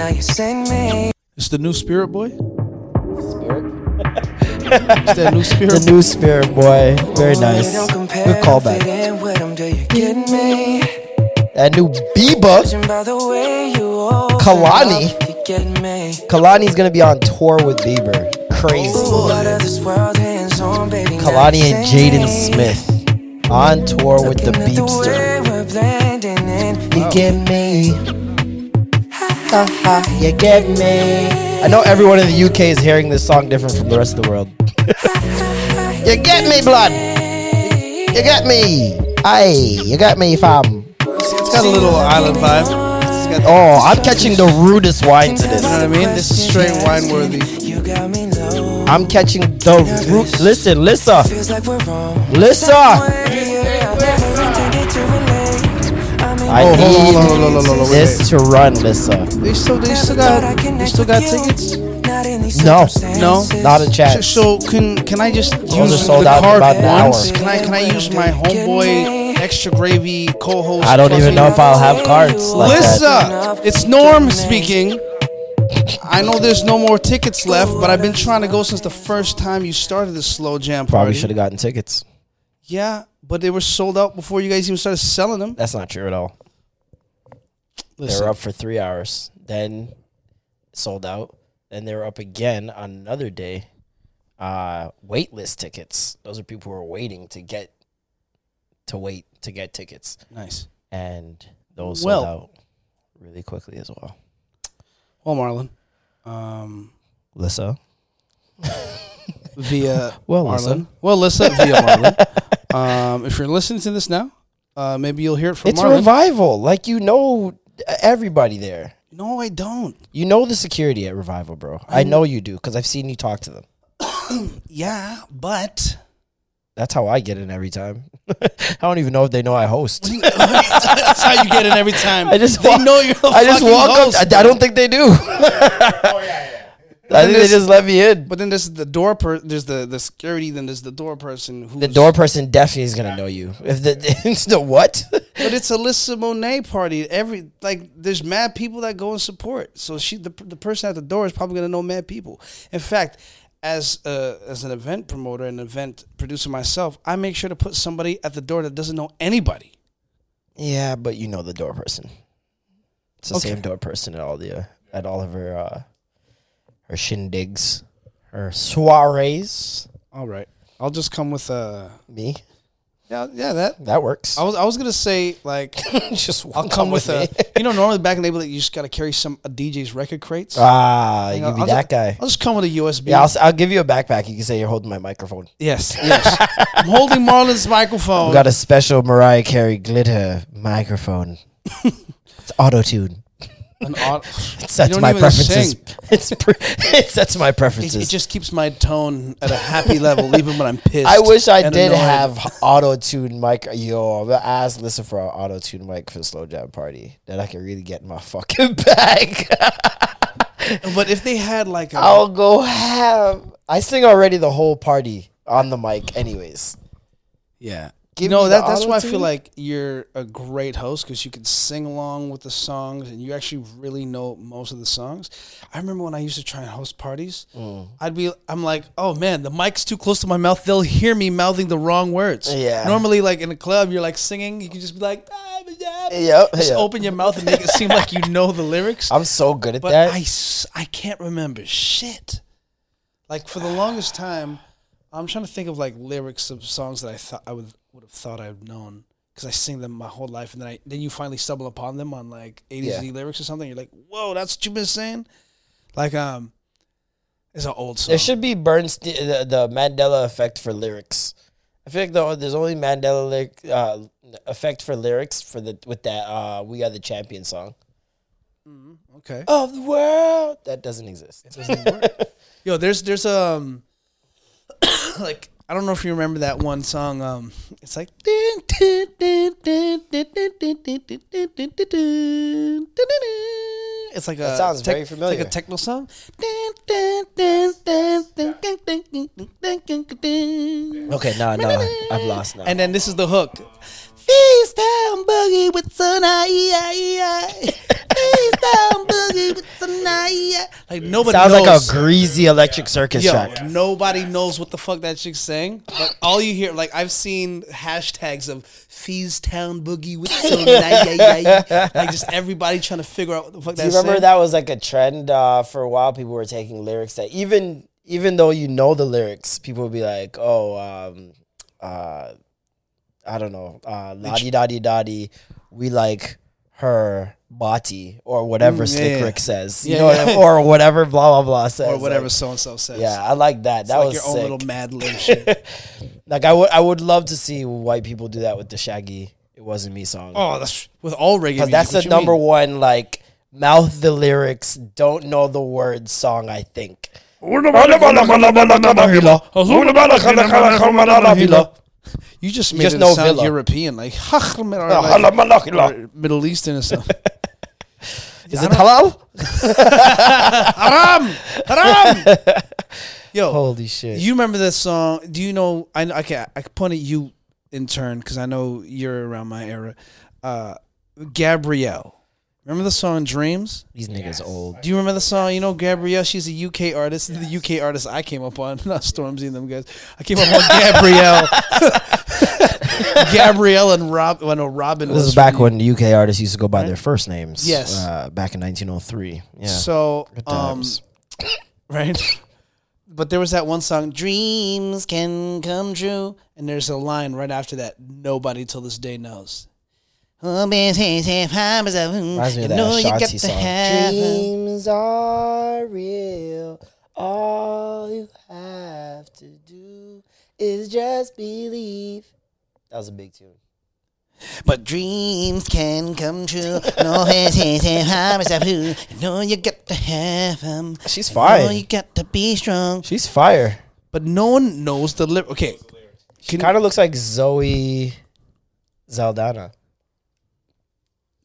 Now you send me. It's the new Spirit Boy. Spirit? It's that new Spirit. The new Spirit Boy. Very nice. Don't Good callback. Fit in with 'em, do you get me? That new Bieber. Judging by the way you open Kehlani. up, you get me. Kehlani's gonna be on tour with Bieber. Crazy. What of this world hands on, baby? now Kehlani and Jaden. Smith on tour with the Looking Beepster. way we're blending in. You get me. Ha ha, you get me. I know everyone in the UK is hearing this song different from the rest of the world. you get me, blood. You get me. Aye, you got me, fam. It's got a little island vibe. Oh, I'm catching the rudest wine to you know what. I mean? This is straight wine worthy. You got me low. I'm catching the root. Listen, listen, Feels I Oh, need hold on, hold on, hold on, hold on, wait, this to run, Lissa. They still, they still got, they still got tickets. No, No, not a chance. so can can I just are use sold the out card about an hour. once? Can I can I use my homeboy extra gravy co-host? I don't even know if I'll have cards like that. It's Norm speaking. I know there's no more tickets left, but I've been trying to go since the first time you started this slow jam party. Probably should have gotten tickets. Yeah, but they were sold out before you guys even started selling them. That's not true at all. They were up for three hours, then sold out. Then they were up again on another day. Uh, wait list tickets. Those are people who are waiting to get to wait to get tickets, nice. and those Well- sold out really quickly as well. Well, Marlon, um, Lissa, via Well, Marlon. Lissa. Well, Lissa via Marlon. um, if you're listening to this now, uh, maybe you'll hear it from it's Marlon. a revival. Like you know everybody there. no, I don't. You know the security at Revival, bro. I know you do because I've seen you talk to them. Yeah, but That's how I get in every time. I don't even know if they know I host. that's how you get in every time. I just they walk- know you're. I just walk host. up. I, I don't think they do. Oh, I think they just let me in. But then there's the door. Per- there's the the security. Then there's the door person. The door person definitely is gonna know you. If the it's the what? But it's a Alyssa Monet party. Every like, there's mad people that go and support. So she, the the person at the door is probably gonna know mad people. In fact, as a, as an event promoter and event producer myself, I make sure to put somebody at the door that doesn't know anybody. yeah, but you know the door person. It's the Okay. same door person at all the uh, at all of her uh, her shindigs, or soirees. All right, I'll just come with uh Me, yeah yeah that. that works. I was I was gonna say like just I'll come with a you know normally back in the day you just gotta carry some a DJ's record crates. ah, you on, be I'll that just, guy. I'll just come with a USB. Yeah, I'll, s- I'll give you a backpack. You can say you're holding my microphone. yes, yes. I'm holding Marlon's microphone. Got a special Mariah Carey glitter microphone. it's auto tune. An It sets my preferences. sing. It's pre- it sets my It, preferences. it just keeps my tone at a happy level, even when I'm pissed. I wish I did annoyed. have auto tune mic. Yo, I'm gonna ask listen for an auto tune mic for the slow jam party that I can really get in my fucking bag. But if they had like, a, I'll go have. I sing already the whole party on the mic, anyways. yeah, Give you know me that that's why I feel like you're a great host because you can sing along with the songs and you actually really know most of the songs. I remember when I used to try and host parties, Mm. I'd be, I'm like, oh man, the mic's too close to my mouth. They'll hear me mouthing the wrong words. Yeah. Normally, like in a club, you're like singing, you can just be like, ah, yeah, Yep, just yep. open your mouth and make it seem like you know the lyrics. I'm so good at but that i can't remember shit. Like for the longest time, I'm trying to think of like lyrics of songs that I thought I would would have thought I'd known because I sing them my whole life, and then I then you finally stumble upon them on like A to Yeah. Z lyrics or something. You're like, whoa, that's what you've been saying. Like um, it's an old song. There should be Bernstein, the, the Mandela effect for lyrics. I feel like though there's only Mandela lyric, uh, effect for lyrics for the with that uh, "We Are the Champion" song Mm, Okay. of the world that doesn't exist. Yo, there's there's um like I don't know if you remember that one song. Um, it's like it's like a That sounds very it's familiar. like a techno song. Okay, no, no, I've lost now. And then this is the hook. Feast down boogie with some Feast down boogie with some Like nobody Sounds knows. like a greasy Electric Circus Yo, track. nobody knows what the fuck that chick's saying, but all you hear, like I've seen hashtags of Fees Town Boogie with some like just everybody trying to figure out what the fuck Do you remember saying. that was like a trend uh, for a while? People were taking lyrics that even even though you know the lyrics, people would be like, "Oh, um, uh, I don't know, uh, la di da di da di, we like her body or whatever Mm, yeah, Slick yeah. Rick says, Yeah, you know, what I yeah. mean? or whatever blah blah blah says, or whatever Like, so and so says. yeah, I like that. It's that like was your own little Mad Lib shit. like I would I would love to see white people do that with the Shaggy. It wasn't me song. oh, that's with all reggae. Because that's the number mean? one, like, mouth the lyrics, don't know the words song, I think. You just You made just it sound Villa. European, like, or like or Middle Eastern or something. Is it halal? Haram, haram. Yo, Holy shit. You remember this song? Do you know? I know- I can I can point at you in turn because I know you're around my era. Uh, Gabrielle. Remember the song Dreams? These niggas old. Do you remember the song? You know Gabrielle. She's a UK artist. This is the UK artist I came up on, not Stormzy and them guys. I came up on Gabrielle. Gabrielle and Rob. Well, no, Robin. This was is back from- when UK artists used to go by their first names. Yes. Uh, back in 1903. Yeah. So, Good um, times. right? But there was that one song, "Dreams Can Come True," and there's a line right after that. Nobody till this day knows. Reminds Reminds me of that Ashanti song. Dreams are real. All you have to do is just believe. That was a big tune. But dreams can come true. No hesitation, promise of who. You know you got to have them. She's You fine. know you got to be strong. She's fire. But no one knows the lyric. Okay, She kind of looks like Zoe Saldana.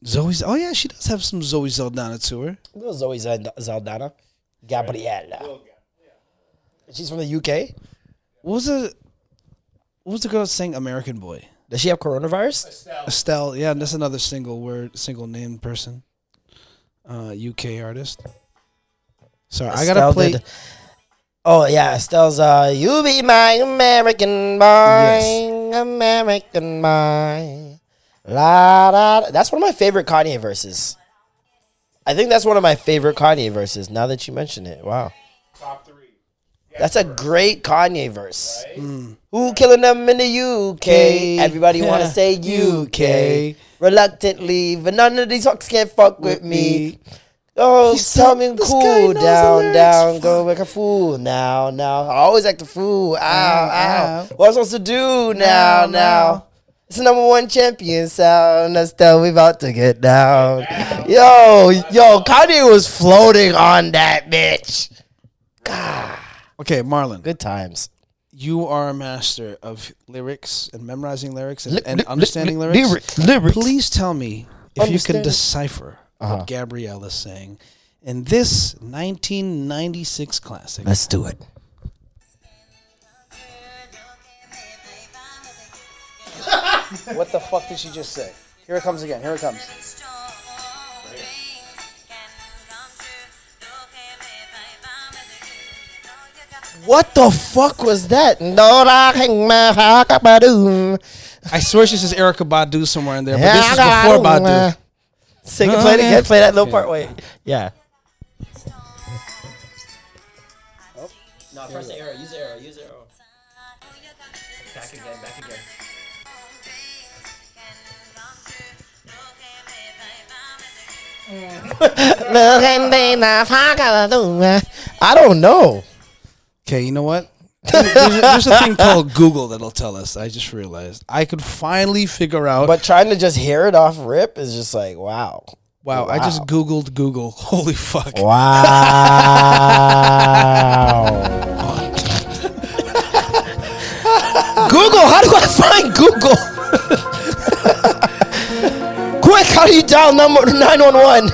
Zoe's. Oh yeah, she does have some Zoe Saldana to her. Little Zoe Zald- Saldana. Gabriella. She's from the UK. What was the what was the girl saying American Boy? Does she have coronavirus? Estelle, yeah, and that's another single word, single name person. Uh UK artist. Sorry, I gotta play did- Oh yeah, Estelle's uh You be my American boy, Yes. American boy. La, da, da. That's one of my favorite Kanye verses. I think that's one of my favorite Kanye verses. Now that you mention it, wow. Top three. That's a great Kanye verse. Hmm. Who killing them in the UK? Everybody want to say UK. Reluctantly, but none of these fucks can't fuck with me. Oh, He's tell so- me cool down, down, go like a fool now, now. I always act a fool. Ow, ow. ow. What am I supposed to do now, Now, now? It's the number one champion sound. That's still we about to get down. Yo, yo, Kanye was floating on that bitch. Okay, Marlon. Good times. You are a master of lyrics and memorizing lyrics and, Li- and li- li- understanding li- lyrics. lyrics, lyrics. Please tell me if you can decipher Uh-huh. what Gabrielle is saying in this 1996 classic. Let's do it. What the fuck did she just say? Here it comes again. Here it comes. What the fuck was that? I swear she says Erykah Badu somewhere in there, but this is before Badu. Sing it, play it again, play that little part. Wait, yeah. No, press the arrow. Use the arrow. Use the arrow. Back again. Back again. I don't know. Okay, you know what? there's, a, there's a thing called Google that'll tell us. I just realized I could finally figure out. But trying to just hear it off rip is just like wow. wow, I just Googled Google. Holy fuck. Wow. Google, how do I find Google? Quick, how do you dial number 911?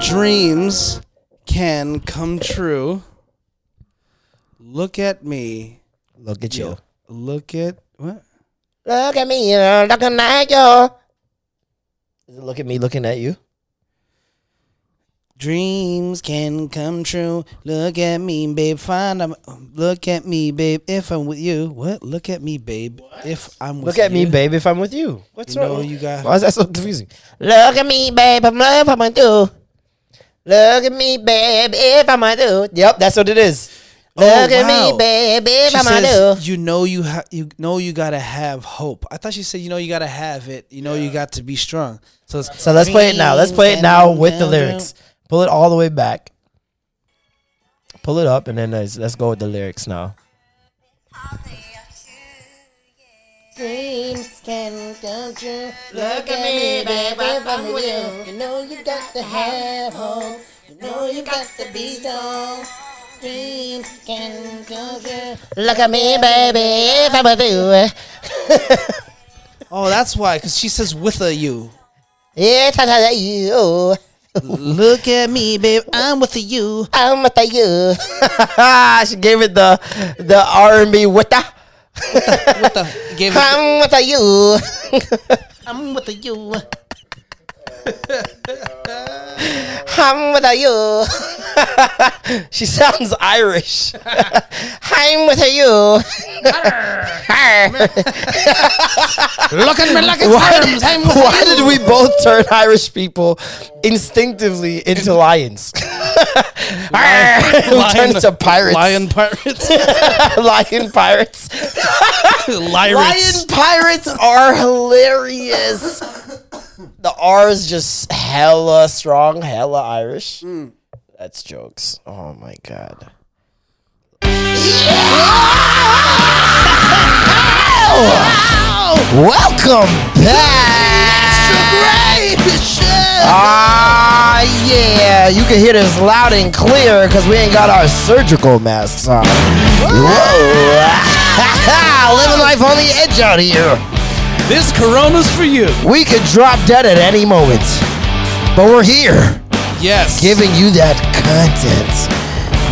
Dreams can come true. Look at me. Look at you. Look at what? Look at me, uh, looking at you. Is it look at me looking at you? Dreams can come true. Look at me, babe. Find I'm. Look at me, babe. If I'm with you, what? Look at me, babe. If I'm with you. Look at me, babe, if I'm with you. What's You know wrong? you got- Why is that so confusing? Look at me, babe, I'm love, I'm with you. Look at me, babe, if I'm with you. Yep, that's what it is. Oh, Look at wow. me, babe, if She I'm says, you. you know you ha- you know you gotta have hope. I thought she said you know you gotta have it. You know you got to be strong. So So let's play it now. Let's play it now with the lyrics. Pull it all the way back. Pull it up and then let's, let's go with the lyrics now. Dreams can come true. Look at me, babe, if I'm with you. You know you got to have hope. You know you got to be strong. Dreams can come true. Look at me, baby, if I'm with you. Oh, that's why. Because she says with a you. Yeah, ta ta you. Look at me, babe. I'm with a you. I'm with you. she gave it the the R and B with the. What the? Gave it. I'm with a you. I'm with a you. I'm with you. she sounds Irish. I'm with you. Look at me like why terms. I'm with why you. did we both turn Irish people instinctively into lions? we turned into pirates. Lion pirates. Lion pirates. Lion pirates are hilarious. The R is just hella strong, hella Irish. That's jokes. Oh my god. Welcome back. Ah, yeah. You can hear this loud and clear because we ain't got our surgical masks on. Whoa. Living life on the edge out here. This Corona's for you. We could drop dead at any moment. But we're here Yes. giving you that content.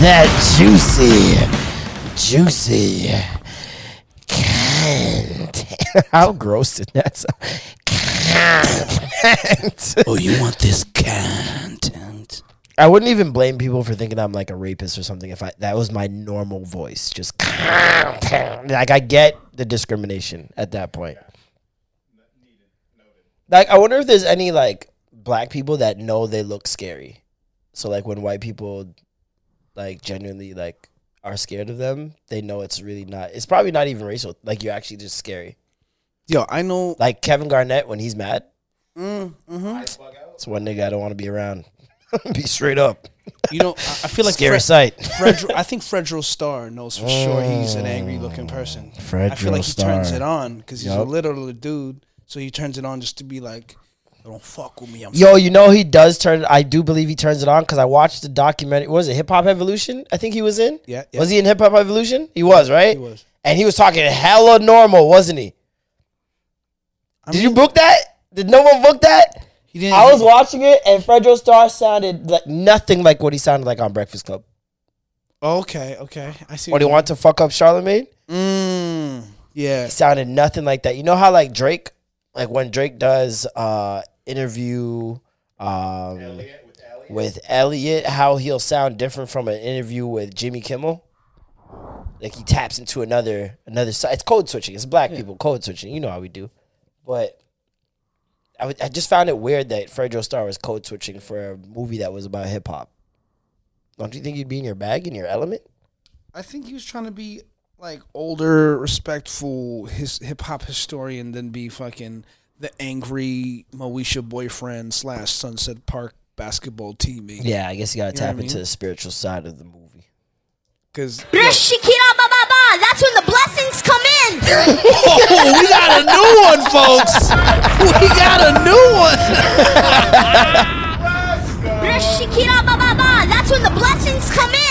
That juicy, juicy content. How gross did that sound? Content. Oh, you want this content? I wouldn't even blame people for thinking I'm like a rapist or something if I that was my normal voice. Just content. Like I get the discrimination at that point. Like I wonder if there's any like black people that know they look scary. So like when white people like genuinely like are scared of them, they know it's really not. It's probably not even racial. Like you're actually just scary. Yo, I know. Like Kevin Garnett when he's mad. Mm, mm-hmm. It's one nigga I don't want to be around. be straight up. You know, I I feel like Scary Fred, sight. Fredro, I think Fredro Starr knows for sure he's an angry looking person. Fredro I feel Fredro like he turns it on because he's a Yup. literal dude. So he turns it on just to be like, "Don't fuck with me." I'm Yo, you know he does turn. I do believe he turns it on because I watched the documentary. Was it Hip Hop Evolution? I think he was in. Yeah, yeah. Was he in Hip Hop Evolution? He was, right? He was. And he was talking hella normal, wasn't he? I Did mean, you book that? Did no one book that? He didn't. I was watching it, and Fredro Starr sounded like nothing like what he sounded like on Breakfast Club. okay, okay. I see. When he what wanted to fuck up Charlemagne, Mm, yeah. he sounded nothing like that. You know how like Drake, like when Drake does uh interview um with Elliot, how he'll sound different from an interview with Jimmy Kimmel. Like he taps into another another side. It's code switching. It's black people code switching. You know how we do. But I I just found it weird that Fredro Starr was code switching for a movie that was about hip hop. Don't you think you'd be in your bag, in your element? I think he was trying to be like older, respectful, his hip hop historian, than be fucking the angry Moesha boyfriend slash Sunset Park basketball teammate. Yeah, I guess you gotta You know what tap I into mean? the spiritual side of the movie. Because Shikira ba ba ba. That's when the blessings come in. oh, we got a new one, folks. We got a new one. Shikira ba ba ba. That's when the blessings come in.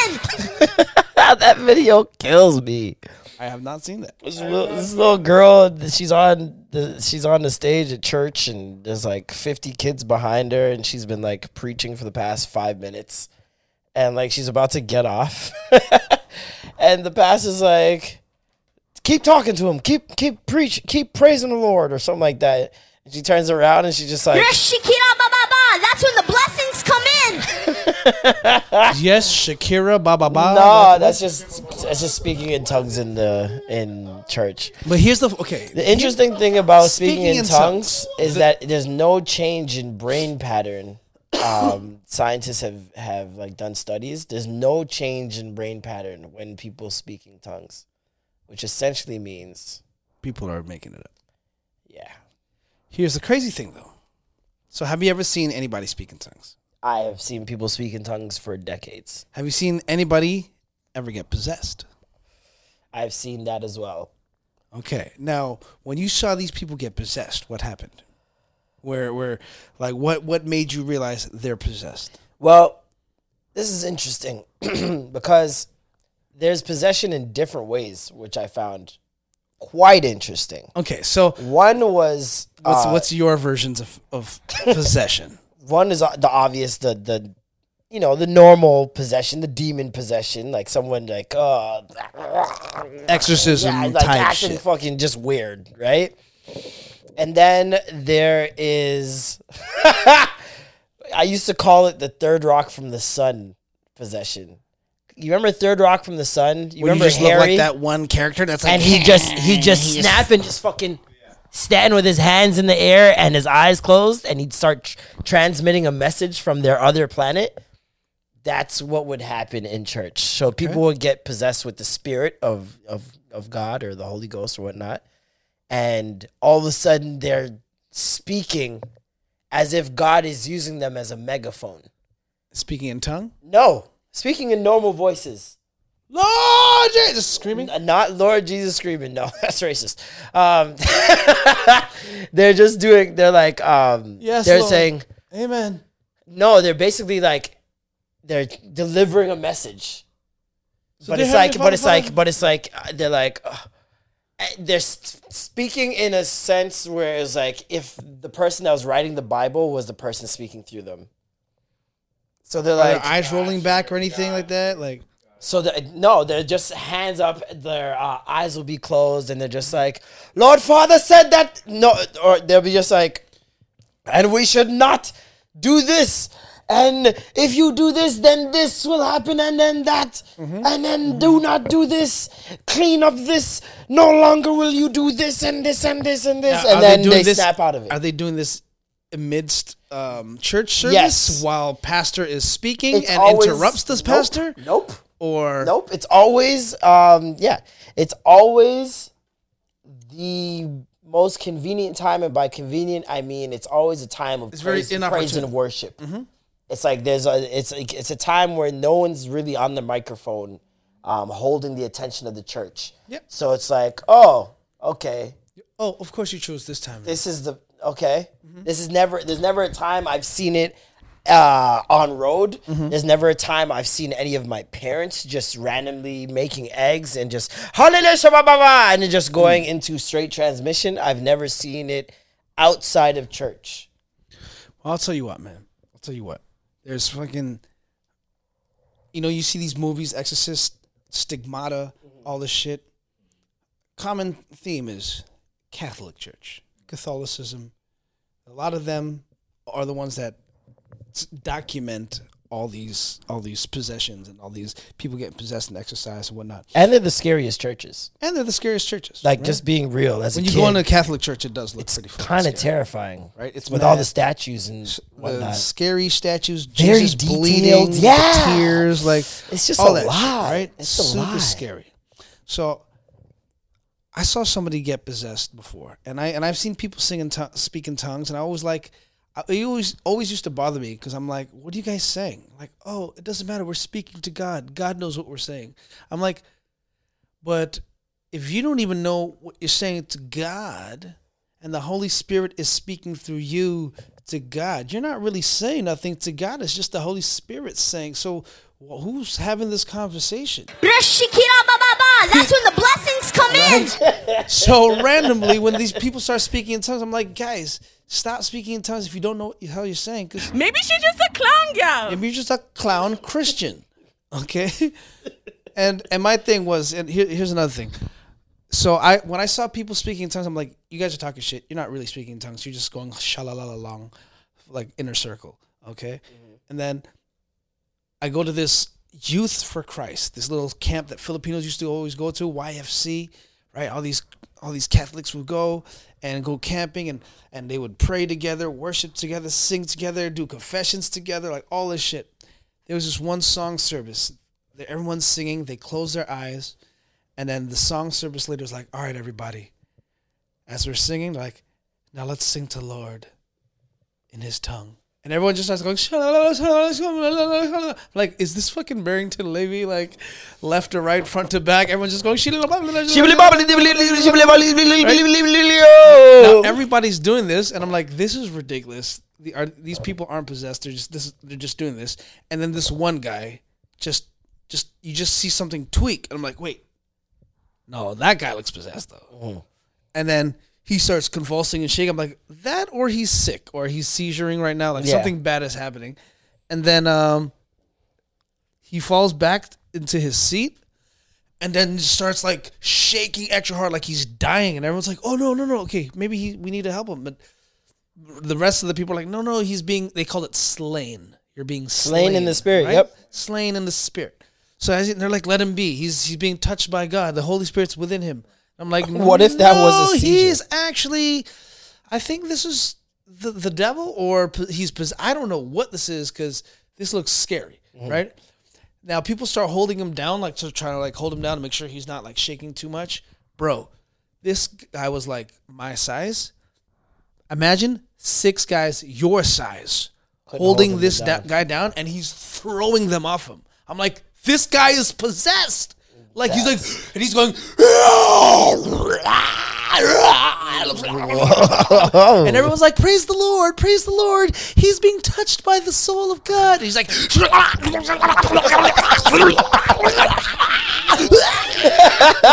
that video kills me. I have not seen that. This little, this little girl, she's on the she's on the stage at church, and there's like 50 kids behind her, and she's been like preaching for the past five minutes, and like she's about to get off, and the pastor's like, "Keep talking to him, keep keep preach, keep praising the Lord," or something like that. And she turns around and she's just like, Shikira ba ba ba. That's when the blessings come in. Yes, Shakira, ba ba ba. "No, that's just that's just speaking in tongues in the in church." But here's the okay. The interesting thing about speaking, Speaking in, in tongues tongues, is the- that there's no change in brain pattern. Um, scientists have have like done studies. There's no change in brain pattern when people speak in tongues, which essentially means People are making it up. yeah. Here's the crazy thing, though. So, have you ever seen anybody speak in tongues? I have seen people speak in tongues for decades. Have you seen anybody ever get possessed? I've seen that as well. Okay. Now, when you saw these people get possessed, what happened? Where, where, like, what, what made you realize they're possessed? Well, this is interesting because there's possession in different ways, which I found quite interesting. Okay, so One was what's uh, what's your versions of of possession? One is uh, the obvious the the you know the normal possession the demon possession like someone like uh Exorcism yeah, like type acting shit. fucking just weird right? And then there is i used to call it the third rock from the sun possession. You remember third rock from the sun? You you remember just look harry? like that one character that's like, and he just he just snap and just fucking stand with his hands in the air and his eyes closed and he'd start tr- transmitting a message from their other planet that's what would happen in church. So people would get possessed with the spirit of of of god or the holy ghost or whatnot and all of a sudden they're speaking as if god is using them as a megaphone. Speaking in tongue. no speaking in normal voices Lord Jesus, screaming. Not Lord Jesus screaming. No, that's racist. Um, they're just doing. They're like. Um, Yes, They're Lord. saying Amen. no. They're basically like. They're delivering a message. but dear it's like. But it's like. But it's like. uh, They're like. uh, uh, they're speaking in a sense where it's like if the person that was writing the Bible was the person speaking through them. So they're Are like eyes rolling back or anything like that? Like, So the, no, they're just hands up. Their uh, eyes will be closed, and they're just like, "Lord Father said that." No, or they'll be just like, "And we should not do this." And if you do this, then this will happen, and then that, Mm-hmm. and then do not do this. Clean up this. No longer will you do this and this and this and this, Now, and then they this- snap out of it. Are they doing this amidst um, church service Yes. while pastor is speaking It's and always- interrupts this Nope. pastor? Nope. Or Nope. It's always um yeah. It's always the most convenient time, and by convenient I mean it's always a time of It's praise, praise and worship. It's like there's a it's like it's a time where no one's really on the microphone, um, holding the attention of the church. Yep. So it's like, oh, okay, oh, of course you chose this time. this is the okay. This is never. There's never a time I've seen it uh, on road. Mm-hmm. There's never a time I've seen any of my parents just randomly making eggs and just hallelujah shabba-ba-ba," and then just going mm. into straight transmission. I've never seen it outside of church. Well, I'll tell you what, man. I'll tell you what. There's fucking, you know, you see these movies, Exorcist, Stigmata, mm-hmm. all this shit. Common theme is Catholic Church, Catholicism. A lot of them are the ones that document all these all these possessions and all these people getting possessed and exorcised and whatnot. And they're the scariest churches. And they're the scariest churches. Like right? just being real as when a you kid, go into a Catholic church, it does look it's pretty kind of terrifying, right? It's with all the statues and the whatnot. scary statues, Very Jesus detailed, bleeding, yeah. tears, like It's just all a that shit, right? It's a super scary. So, I saw somebody get possessed before, and I and I've seen people sing in to- speak in tongues, and I always like, I, it always always used to bother me because I'm like, what are you guys saying? Like, oh, it doesn't matter. We're speaking to God. God knows what we're saying. I'm like, but if you don't even know what you're saying to God, and the Holy Spirit is speaking through you to God, you're not really saying nothing to God. It's just the Holy Spirit saying. So, wh- who's having this conversation? That's when the blessings come in. so randomly when these people start speaking in tongues i'm like guys stop speaking in tongues if you don't know what the hell you're saying because Maybe she's just a clown girl. maybe you're just a clown christian okay? And and my thing was and here, here's another thing. So i when i saw people speaking in tongues i'm like you guys are talking shit. You're not really speaking in tongues. You're just going shalalala long like inner circle okay? Mm-hmm. And then I go to this Youth for Christ, this little camp that Filipinos used to always go to, YFC, right? All these all these Catholics would go and go camping and and they would pray together, worship together, sing together, do confessions together, like all this shit. There was this one song service. Everyone's singing, they close their eyes, and then the song service leader is like, "All right, everybody." As we're singing, like, "Now let's sing to Lord in his tongue." And everyone just starts going, like, is this fucking Barrington Levy, like, left to right, front to back? Everyone's just going. Now everybody's doing this, and I'm like, this is ridiculous. These people aren't possessed. They're just. They're just doing this. And then this one guy, just, just you just see something tweak, and I'm like, wait, no, that guy looks possessed though. And then he starts convulsing and shaking. I'm like, that or he's sick or he's seizuring right now. Like Yeah. something bad is happening. And then um, he falls back into his seat and then starts like shaking extra hard like he's dying and everyone's like oh no no no okay maybe he, we need to help him but the rest of the people are like no no he's being they call it slain you're being slain, Slain in the spirit, yep. slain in the spirit so as he, they're like let him be he's he's being touched by god the holy spirit's within him i'm like What if that was a "No, seizure?" he's actually i think this is the, the devil or he's i don't know what this is because this looks scary Mm-hmm. right now people start holding him down, like to try to like hold him down to make sure he's not like shaking too much. Bro, this guy was like my size. Imagine six guys your size holding hold this down. da- guy down, and he's throwing them off him. I'm like, this guy is possessed. Like he's like, and he's going, and everyone's like, praise the Lord, praise the Lord. He's being touched by the soul of God. And he's like,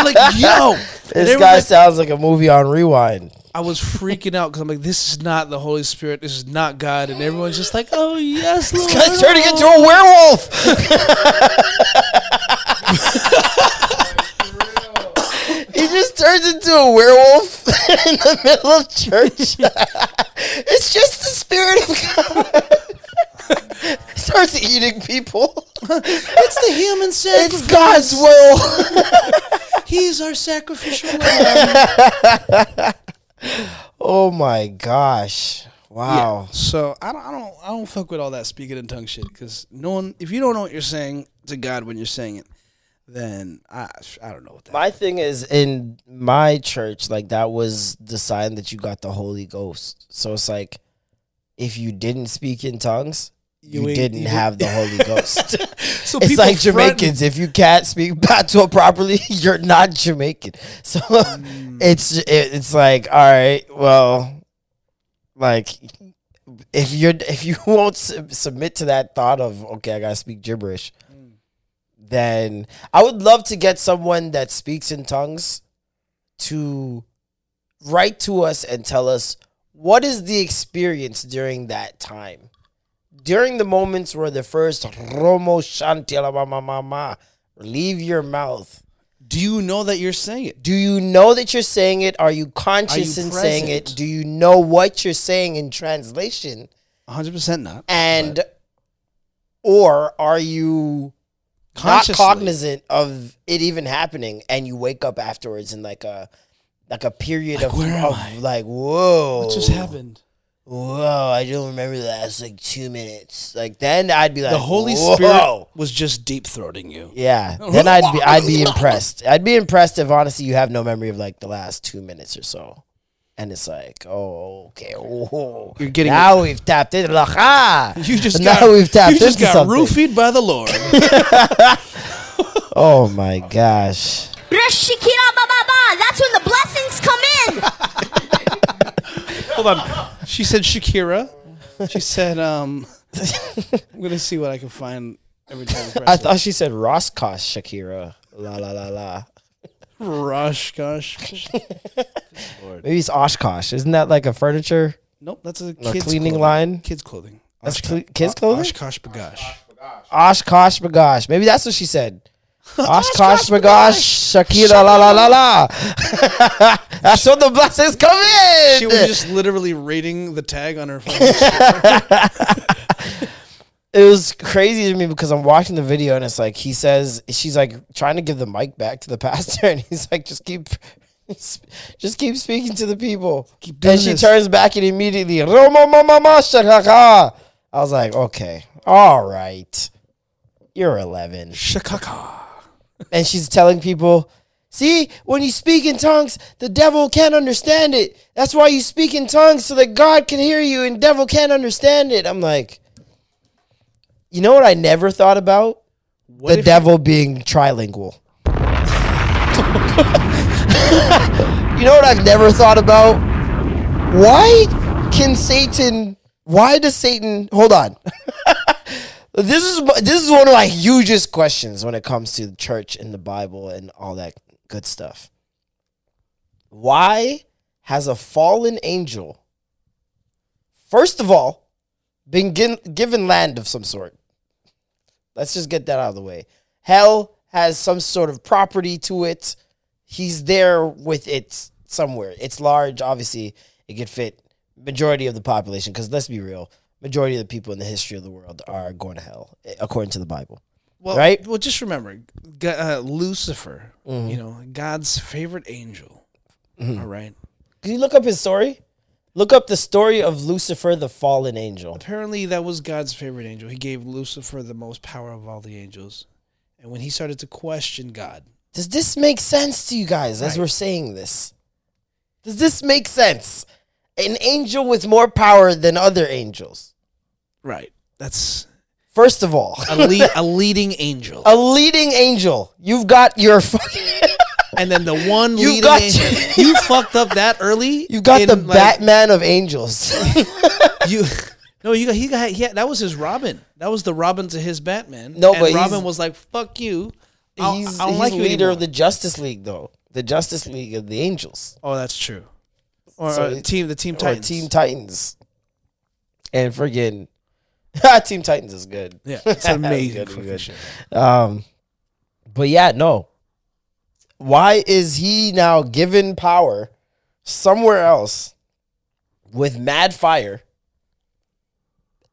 like, yo. This guy like- sounds like a movie on rewind. I was freaking out because I'm like, this is not the Holy Spirit. This is not God. And everyone's just like, oh, yes, Lord. This guy's turning into a werewolf. he just turns into a werewolf in the middle of church. it's just the spirit of God. Starts eating people. It's the human sacrifice. It's God's will. He's our sacrificial lamb. oh my gosh. Wow. So I don't, I don't, I don't fuck with all that speaking in tongue shit because no one, if you don't know what you're saying to God when you're saying it, then I, I don't know what that. My thing is in my church, like that was the sign that you got the Holy Ghost. So it's like if you didn't speak in tongues, you, You didn't you have the Holy Ghost. So it's like Jamaicans. If you can't speak patois properly, you're not Jamaican. So Mm. it's it, it's like all right, well, like if you're if you won't sub- submit to that thought of okay, I gotta speak gibberish. Then I would love to get someone that speaks in tongues to write to us and tell us what is the experience during that time during the moments where the first Romo Shanti la ma ma ma ma leave your mouth. Do you know that you're saying it? Do you know that you're saying it? Are you conscious Are you in saying it? Do you know what you're saying in translation? 100 percent not. And or are you not cognizant of it even happening and you wake up afterwards in like a like a period of, am of I? like whoa What just happened? whoa i don't remember the last like two minutes like then i'd be like The Holy whoa. Spirit was just deep throating you. Yeah, then I'd be I'd be impressed. I'd be impressed if honestly you have no memory of like the last two minutes or so, And it's like, oh, okay. Oh, You're getting now we've tapped into Lacha. You just now got, we've tapped you just into got something. roofied by the Lord. Oh my gosh. That's when the blessings come in. Hold on. She said Shakira. She said, um, I'm gonna see what I can find every time. I thought she said Roscosh Shakira. La la la la. Rush, gosh. Maybe it's Oshkosh. Isn't that like a furniture? Nope, that's a A kids cleaning clothing. line? Kids clothing. That's Oshko- cle- kids clothing? Oshkosh bagosh. Oshkosh bagosh. Maybe that's what she said. Oshkosh bagosh Shakira la la la la. that's when the blessings come in. She was just literally rating the tag on her phone. it was crazy to me because I'm watching the video and it's like he says she's like trying to give the mic back to the pastor and he's like just keep just keep speaking to the people. doing and she this. turns back and immediately. I was like, okay, all right, you're 11. Shakaka. And she's telling people, see, when you speak in tongues, the devil can't understand it. That's why you speak in tongues so that God can hear you and devil can't understand it. I'm like, you know what I never thought about? What the devil being trilingual. you know what I've never thought about? Why can Satan? Why does Satan? Hold on. this is this is one of my hugest questions when it comes to the church and the Bible and all that good stuff. Why has a fallen angel, first of all, been given land of some sort? Let's just get that out of the way. Hell has some sort of property to it. He's there with it somewhere. It's large, obviously. It could fit majority of the population. Because let's be real, majority of the people in the history of the world are going to hell, eh, according to the Bible. Well, Right? Well, just remember, uh, Lucifer. Mm-hmm. You know, God's favorite angel. All right. Can you look up his story? Look up the story of Lucifer, the fallen angel. Apparently, that was God's favorite angel. He gave Lucifer the most power of all the angels. And when he started to question God, Does this make sense to you guys as Right. we're saying this? Does this make sense? An angel with more power than other angels. right? That's First of all, a, lead, a leading angel. a leading angel. You've got your fucking, And then the one You leading got- angel, you fucked up that early. you've got in, the like, Batman of angels. You no, you got he got had, that was his Robin. That was the Robin to his Batman. No, and but Robin was like, "Fuck you." I- he's I he's like you leader anymore. of the Justice League, though. The Justice League of the Angels. Oh, that's true. Or So uh, team the Team Or Titans. Teen Titans. And friggin' Teen Titans is good. yeah, it's amazing. Good, good. Um, but yeah, no. Why is he now given power somewhere else with mad fire?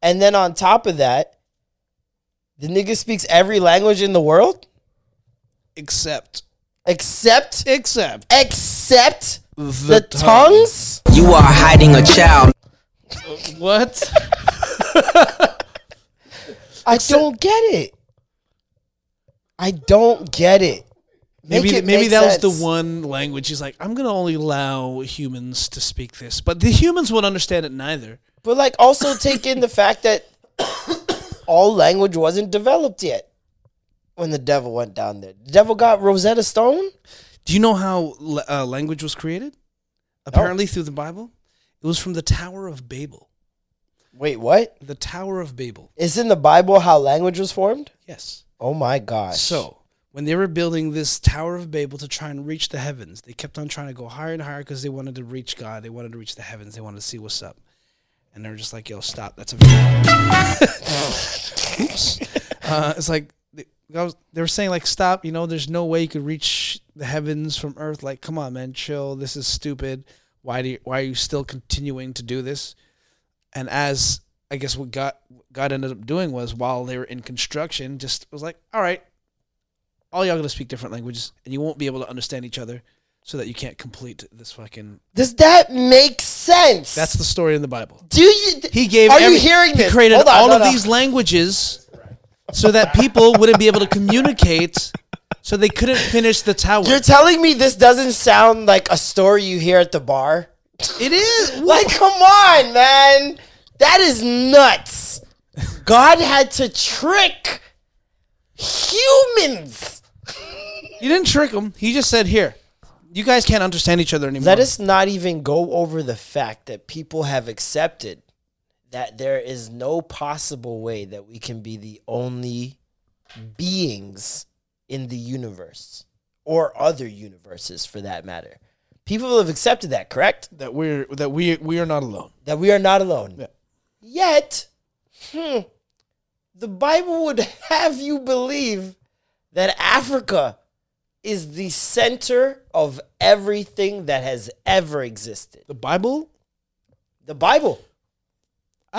And then on top of that, the nigga speaks every language in the world Except, except except except the, the tongues. You are hiding a child. What? I don't get it. I don't get it. Maybe maybe that was the one language. He's like, I'm gonna only allow humans to speak this, but the humans won't understand it neither. But like also take in the fact that all language wasn't developed yet when the devil went down there. The devil got Rosetta Stone? Do you know how uh, language was created? Apparently, through the Bible, it was from the Tower of Babel. Wait, what? The Tower of Babel. Is in the Bible how language was formed? Yes. Oh my gosh. So when they were building this Tower of Babel to try and reach the heavens, they kept on trying to go higher and higher because they wanted to reach God. They wanted to reach the heavens. They wanted to see what's up. And they were just like, "Yo, stop! That's a." Oops. Uh, it's like they, was, they were saying like, "Stop!" You know, there's no way you could reach the heavens from Earth. Like, come on, man, chill. This is stupid. Why do you, why are you still continuing to do this? And as I guess what God God ended up doing was while they were in construction, just was like, all right, all y'all gonna speak different languages, and you won't be able to understand each other, so that you can't complete this fucking. Does that make sense? That's the story in the Bible. Do you He gave. Are every- you hearing He this? created on, all no, of no. these languages, so that people wouldn't be able to communicate, so they couldn't finish the tower. You're telling me this doesn't sound like a story you hear at the bar? It is. Like, come on, man. That is nuts. God had to trick humans. He didn't trick him. He just said, "Here, you guys can't understand each other anymore." Let us not even go over the fact that people have accepted that there is no possible way that we can be the only beings in the universe or other universes for that matter. People have accepted that, correct? that we're that we we are not alone. That we are not alone. Yeah. Yet, hmm, the Bible would have you believe that Africa is the center of everything that has ever existed. The Bible. The Bible.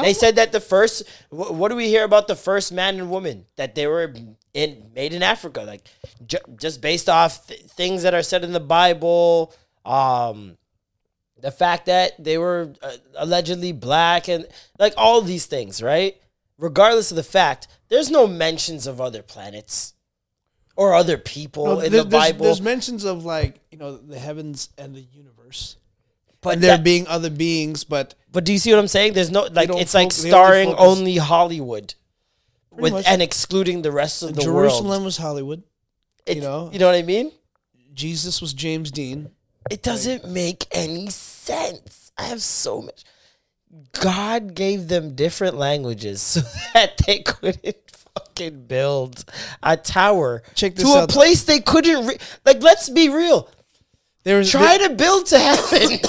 They said that the first. wh- What do we hear about the first man and woman that they were in made in Africa? Like ju- just based off th- things that are said in the Bible, um, the fact that they were uh, allegedly black and like all these things, right? Regardless of the fact, there's no mentions of other planets or other people No, in there- the there's, Bible. there's mentions of like you know the heavens and the universe, but and there being other beings, but But do you see what I'm saying? There's no like it's like fo- only starring focus- only Hollywood, with much. and excluding the rest of the Jerusalem world. was Hollywood. It's- know? you know what I mean? Jesus was James Dean. It doesn't make any sense. I have so much. God gave them different languages so that they couldn't fucking build a tower Check this to a place they couldn't. Re- like, let's be real. There was Try to build to heaven.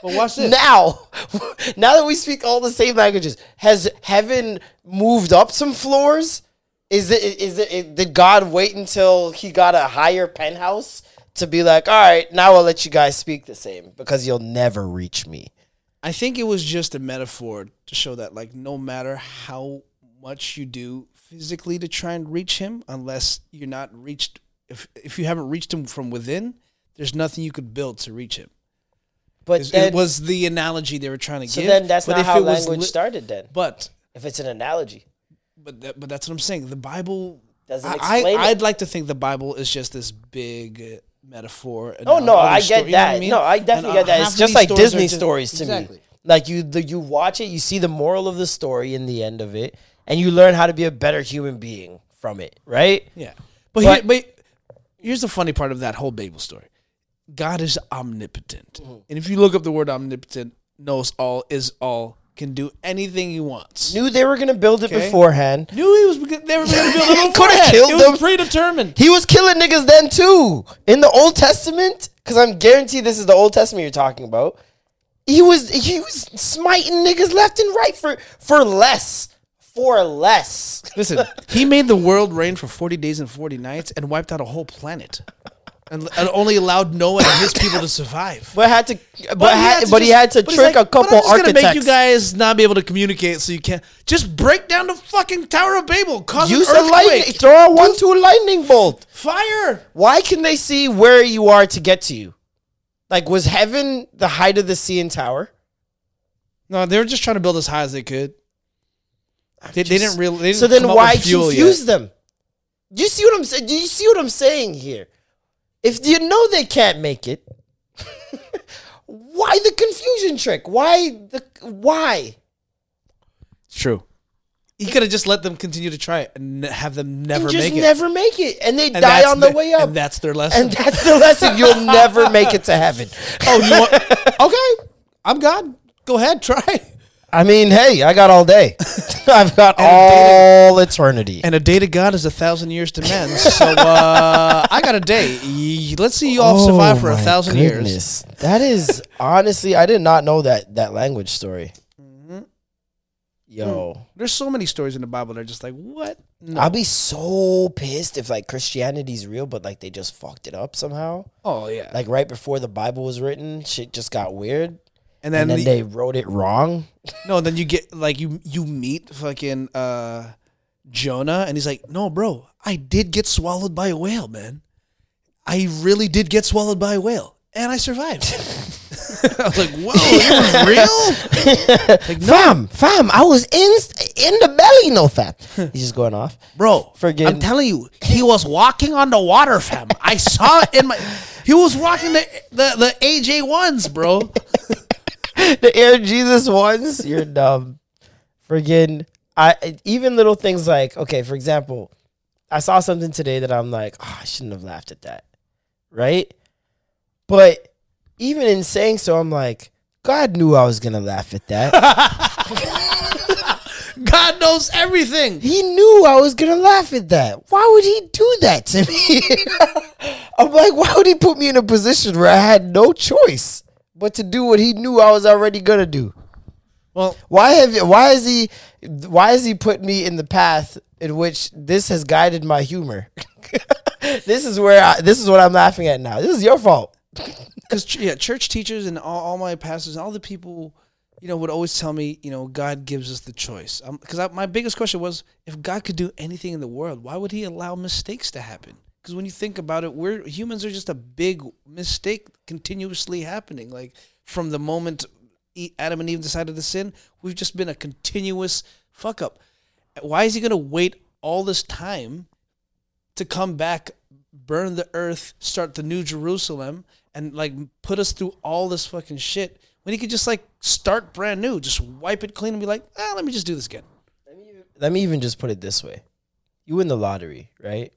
But watch this. now, now that we speak all the same languages, has heaven moved up some floors? Is it is it, it did God wait until he got a higher penthouse to be like, all right, now I'll let you guys speak the same because you'll never reach me. I think it was just a metaphor to show that, like, no matter how much you do physically to try and reach him, unless you're not reached, if if you haven't reached him from within, there's nothing you could build to reach him. But It, then, was the analogy they were trying to so give. then that's But not how it was language li- started. Then, But if it's an analogy, but that, but that's what I'm saying. The Bible Doesn't I, explain I it. I'd like to think the Bible is just this big metaphor. and Oh no, I get sto- you know that. mean? No, I And, definitely uh, get that. It's just like Disney just- stories to exactly. me. Like you, the, you watch it, you see the moral of the story in the end of it, and you learn how to be a better human being from it, right? Yeah, but But- here, but here's the funny part of that whole Babel story. God is omnipotent, Mm-hmm. and if you look up the word omnipotent, knows all, is all, can do anything he wants. Knew they were gonna build it Okay. beforehand. Knew he was they were going to build it He coulda killed It was them. predetermined. He was killing niggas then too in the Old Testament, because I'm guaranteed this is the Old Testament you're talking about. He was he was smiting niggas left and right for for less, for less. Listen, he made the world rain for 40 days and 40 nights and wiped out a whole planet. And, and only allowed Noah and his people to survive. But had to, but, had, but he had to but he's trick like, a couple but I'm just architects. gonna make you guys not be able to communicate so you can't. Just break down the fucking Tower of Babel. Cause Use an a lightning, throw a one to a lightning bolt. Fire. Why can they see where you are to get to you? Like, was heaven the height of the sea and Tower? No, they were just trying to build as high as they could. They, they didn't really. They didn't so then, why confuse yet. them? Do you see what I'm saying? Do you see what I'm saying here? If you know they can't make it, why the confusion trick? Why the why? It's true. He could have just let them continue to try it and have them never just make it. never make it, and they And die on the, the- way up. and that's their lesson. And that's the lesson. You'll never make it to heaven. oh, you want? Okay, I'm God. Go ahead, try. I mean, hey, I got all day. I've got And a day all eternity. And a day to God is a thousand years to men. So uh, I got a day. Let's see you all survive for a Oh thousand years. That is honestly, I did not know that that language story. Mm-hmm. Yo, There's so many stories in the Bible that are just like, what? No. I'll be so pissed if like Christianity's real, but like they just fucked it up somehow. oh yeah. Like right before the Bible was written, shit just got weird, and then, and then the- they wrote it wrong. no, then you get like you you meet fucking uh, Jonah, and he's like, no, bro, I did get swallowed by a whale, man. I really did get swallowed by a whale, and I survived. I was like, whoa, it was real. Like, no, Fam, fam, I was in in the belly, no fam. He's just going off. bro. Forget- I'm telling you, he was walking on the water, fam. I saw it in my. He was walking the the, the AJ ones, bro. the Air Jesus ones, you're dumb. Friggin' I even little things like okay, for example, I saw something today that I'm like, oh, I shouldn't have laughed at that, right? But even in saying so, I'm like, God knew I was gonna laugh at that. God knows everything. he knew I was gonna laugh at that. Why would he do that to me? I'm like, why would he put me in a position where I had no choice but to do what he knew I was already gonna do? Well, Why have why is he why has he put me in the path in which this has guided my humor? this is where I, this is what I'm laughing at now. This is your fault. because yeah, church teachers and all, all my pastors and all the people, you know, would always tell me, you know, God gives us the choice. Um, because my biggest question was, if God could do anything in the world, why would He allow mistakes to happen? Because when you think about it, we're humans are just a big mistake continuously happening. Like from the moment Adam and Eve decided to sin, we've just been a continuous fuck up. Why is He going to wait all this time to come back, burn the earth, start the new Jerusalem, and like put us through all this fucking shit when he could just like start brand new, just wipe it clean and be like, ah, let me just do this again. Let me even just put it this way. You win the lottery, right?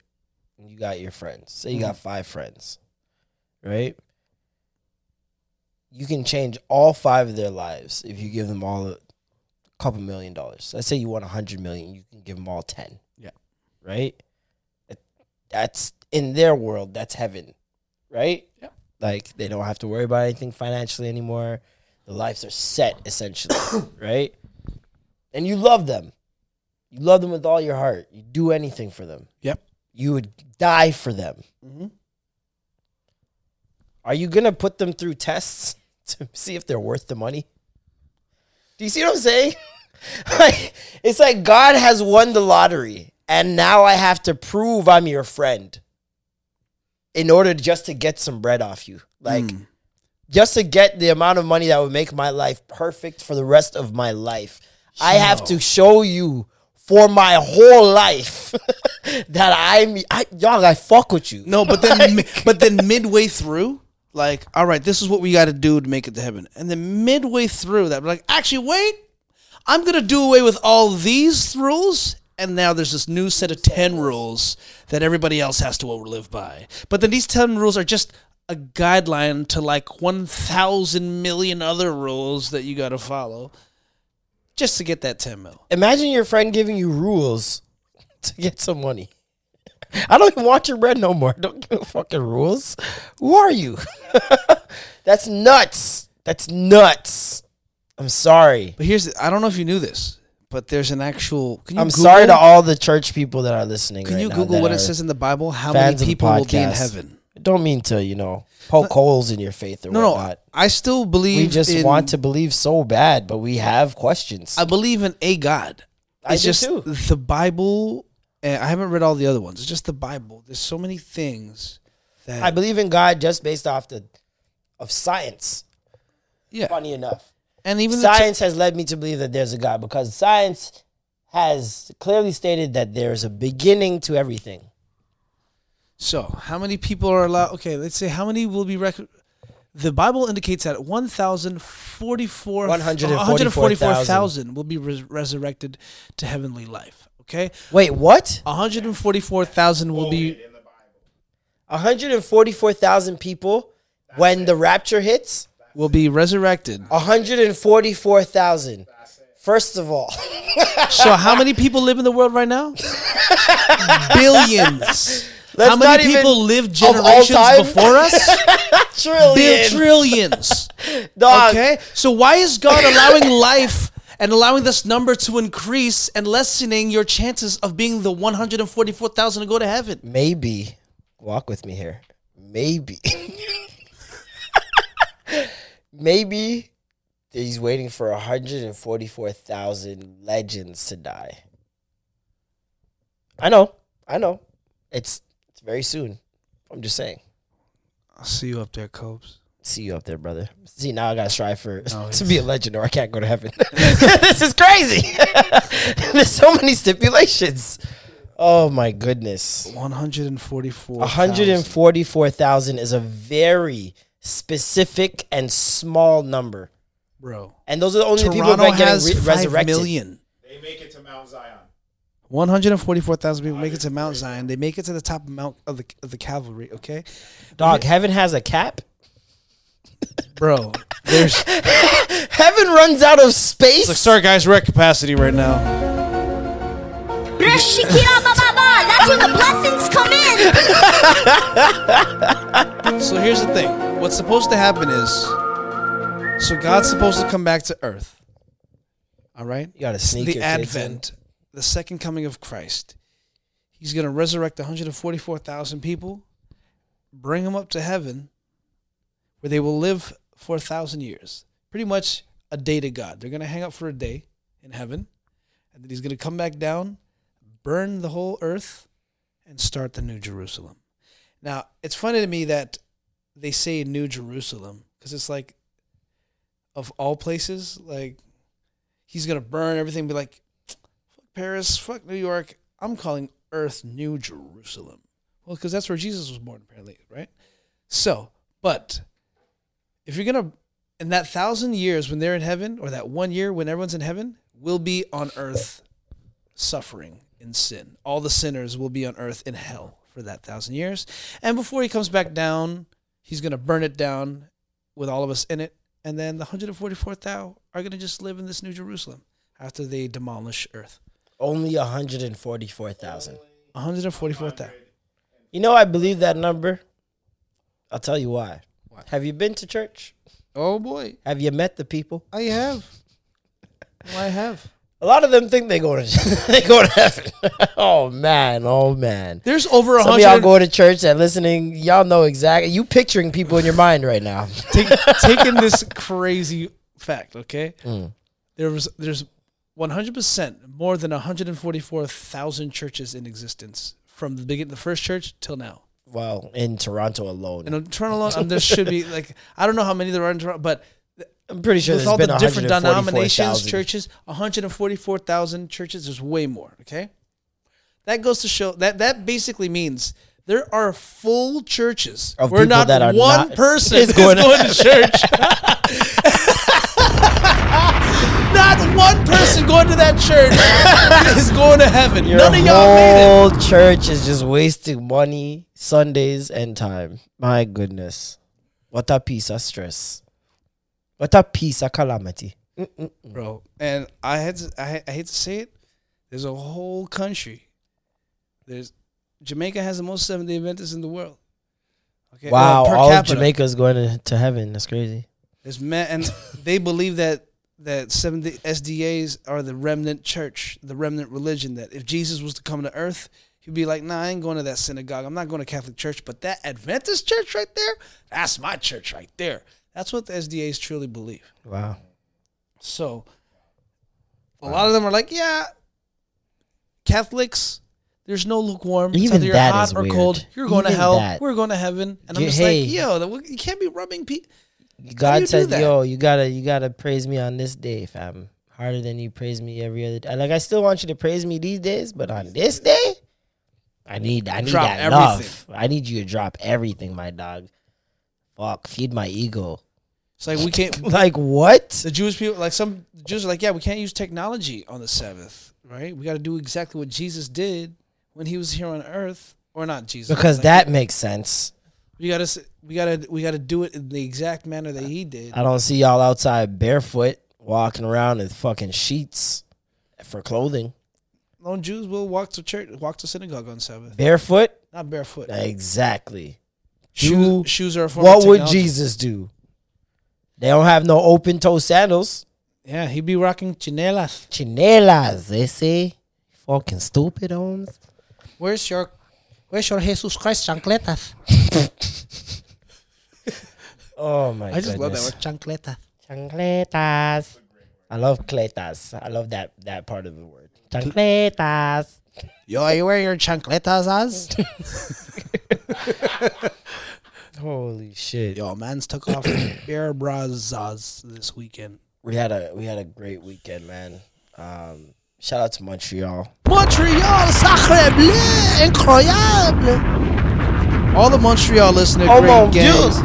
And you got your friends. Say you got mm-hmm. five friends, right? You can change all five of their lives if you give them all a couple million dollars. Let's say you want a hundred million, you can give them all ten. Yeah. Right? That's in their world, that's heaven. Right? Yeah. Like they don't have to worry about anything financially anymore. The lives are set essentially, right? And you love them. You love them with all your heart. You do anything for them. Yep. You would die for them. Mhm. Are you gonna put them through tests to see if they're worth the money? Do you see what I'm saying? like it's like God has won the lottery, and now I have to prove I'm your friend in order just to get some bread off you. Like just to get the amount of money that would make my life perfect for the rest of my life. I have to show you for my whole life that I'm I y'all I fuck with you. No, but then but then midway through, like, all right, this is what we got to do to make it to heaven. And then midway through that, like, actually, wait, I'm gonna do away with all these rules. And now there's this new set of 10 rules that everybody else has to live by. But then these 10 rules are just a guideline to like 1,000 million other rules that you got to follow just to get that 10 mil. Imagine your friend giving you rules to get some money. I don't even want your bread no more. Don't give me fucking rules. Who are you? That's nuts. That's nuts. I'm sorry. But here's, the, I don't know if you knew this, but there's an actual. Can you I'm Google- sorry to all the church people that are listening. Can right you Google what it says in the Bible? How many fans of the people will be in heaven? Don't mean to, you know, poke holes in your faith or No, no. whatnot. I still believe. We just in- want to believe so bad, but we have questions. I believe in a God. I It's do just too. the Bible. And I haven't read all the other ones. It's just the Bible. There's so many things that I believe in God just based off the of science. yeah. Funny enough. And even science has led me to believe that there's a God because science has clearly stated that there's a beginning to everything. So, how many people are allowed? Okay, let's say how many will be rec- The Bible indicates that 1,044 144,000 will be res- resurrected to heavenly life. Okay? Wait, what? 144,000 will be 144,000 people when the rapture hits? will be resurrected. 144,000. First of all, So, how many people live in the world right now? Billions. Let's how many people lived generations before us? Bill trillions. Dog. Okay? So why is God allowing life and allowing this number to increase and lessening your chances of being the 144,000 to go to heaven? Maybe. Walk with me here. Maybe. Maybe he's waiting for 144,000 legends to die. I know. I know. It's it's very soon. I'm just saying. I'll see you up there, Copes. See you up there, brother. See, now I gotta strive for Oh, to be a legend or I can't go to heaven. this is crazy. There's so many stipulations. Oh my goodness. 144. 144,000 is a very specific and small number. bro. And those are the only people that are getting re- resurrected. million. They make it to Mount Zion. 144,000 people make it to Mount Zion. They make it to the top of Mount of the of the cavalry. Okay, Dog, heaven has a cap. bro. There's Heaven runs out of space. like, sorry guys, we're at capacity right now. That's when the blessings come in. So here's the thing. What's supposed to happen is, so God's supposed to come back to Earth. All right. You gotta sneak the your kids in. Advent, the second coming of Christ. He's gonna resurrect 144,000 people, bring them up to heaven, where they will live for a thousand years. Pretty much a day to God. They're gonna hang out for a day in heaven, and then he's gonna come back down, burn the whole earth, and start the new Jerusalem. Now, it's funny to me that they say New Jerusalem because it's like, of all places, like he's gonna burn everything, be like, Paris, fuck New York. I'm calling Earth New Jerusalem. Well, because that's where Jesus was born, apparently, right? So, but if you're gonna, in that thousand years when they're in heaven, or that one year when everyone's in heaven, will be on earth suffering in sin. All the sinners will be on earth in hell for that thousand years. And before he comes back down, he's going to burn it down with all of us in it. And then the 144,000 are going to just live in this new Jerusalem after they demolish earth. Only 144,000. 144,000. You know, I believe that number. I'll tell you why. Have you been to church? Oh boy, Have you met the people? I have. Well, I have. A lot of them think they go to they go to heaven. oh man, oh man. There's over a Some of y'all hundred go to church and listening. Y'all know exactly. You picturing people in your mind right now. take, taking this crazy fact, okay? Mm. There was there's 100% more than 144,000 churches in existence from the beginning, the first church till now. Well, in Toronto alone, in Toronto alone, um, there should be like I don't know how many there are in Toronto, but I'm pretty sure with there's all been the different denominations, 144,000. churches, 144,000 churches. There's way more. Okay, that goes to show that that basically means there are full churches Of people not that one not- person is going going, to church. not one person going to that church is going to heaven. Your None of y'all made it. whole church is just wasting money, Sundays, and time. My goodness, what a piece of stress. What a piece of calamity. bro. And I had to, I, I hate to say it. There's a whole country. There's Jamaica has the most Seventh Day Adventists in the world. Okay, Wow, well, per all of capita. Jamaica's going to, to heaven. That's crazy. There's men, and they believe that that Seventh Day SDAs are the remnant church, the remnant religion. That if Jesus was to come to Earth, he'd be like, "Nah, I ain't going to that synagogue. I'm not going to Catholic church, but that Adventist church right there, that's my church right there." That's what the SDAs truly believe. Wow. So a lot of them are like, yeah, Catholics, there's no lukewarm. It's Even either you're that hot is or weird. cold. You're going to hell. that. We're going to heaven. And I'm just hey. like, yo, you can't be rubbing people. God said, "Yo, you gotta, you gotta praise me on this day, fam. Harder than you praise me every other day. Like I still want you to praise me these days, but on this day, I need, I need Drop that everything. love. I need you to drop everything, my dog. Fuck, feed my ego. It's like we can't. Like what? The Jewish people, like some Jews, are like, yeah, we can't use technology on the Sabbath, right? We got to do exactly what Jesus did when he was here on Earth, or not Jesus, Because like, that makes sense. We got to we got to we got to do it in the exact manner that he did. I don't see y'all outside barefoot walking around in fucking sheets for clothing. No Jews will walk to church, walk to synagogue on Sabbath, Barefoot? not barefoot. Exactly. Shoes, Do- shoes are What would. Jesus do? They don't have no open toe sandals. Yeah, he'd be rocking chinelas. Chinelas, they say. Fucking stupid homes. Where's your Where's your Jesus Christ chancletas? Oh my God. I just love that goodness. word. Chancletas. Chancletas. I love cletas. I love that that part of the word. Chancletas. Yo, are you wearing your chancletas, Az? Holy shit. Yo, man's took off bare bras this weekend. We had a we had a great weekend, man. Um, shout out to Montreal. Montreal, sacre bleu, incroyable. All the Montreal listener, Oh great mon gangs.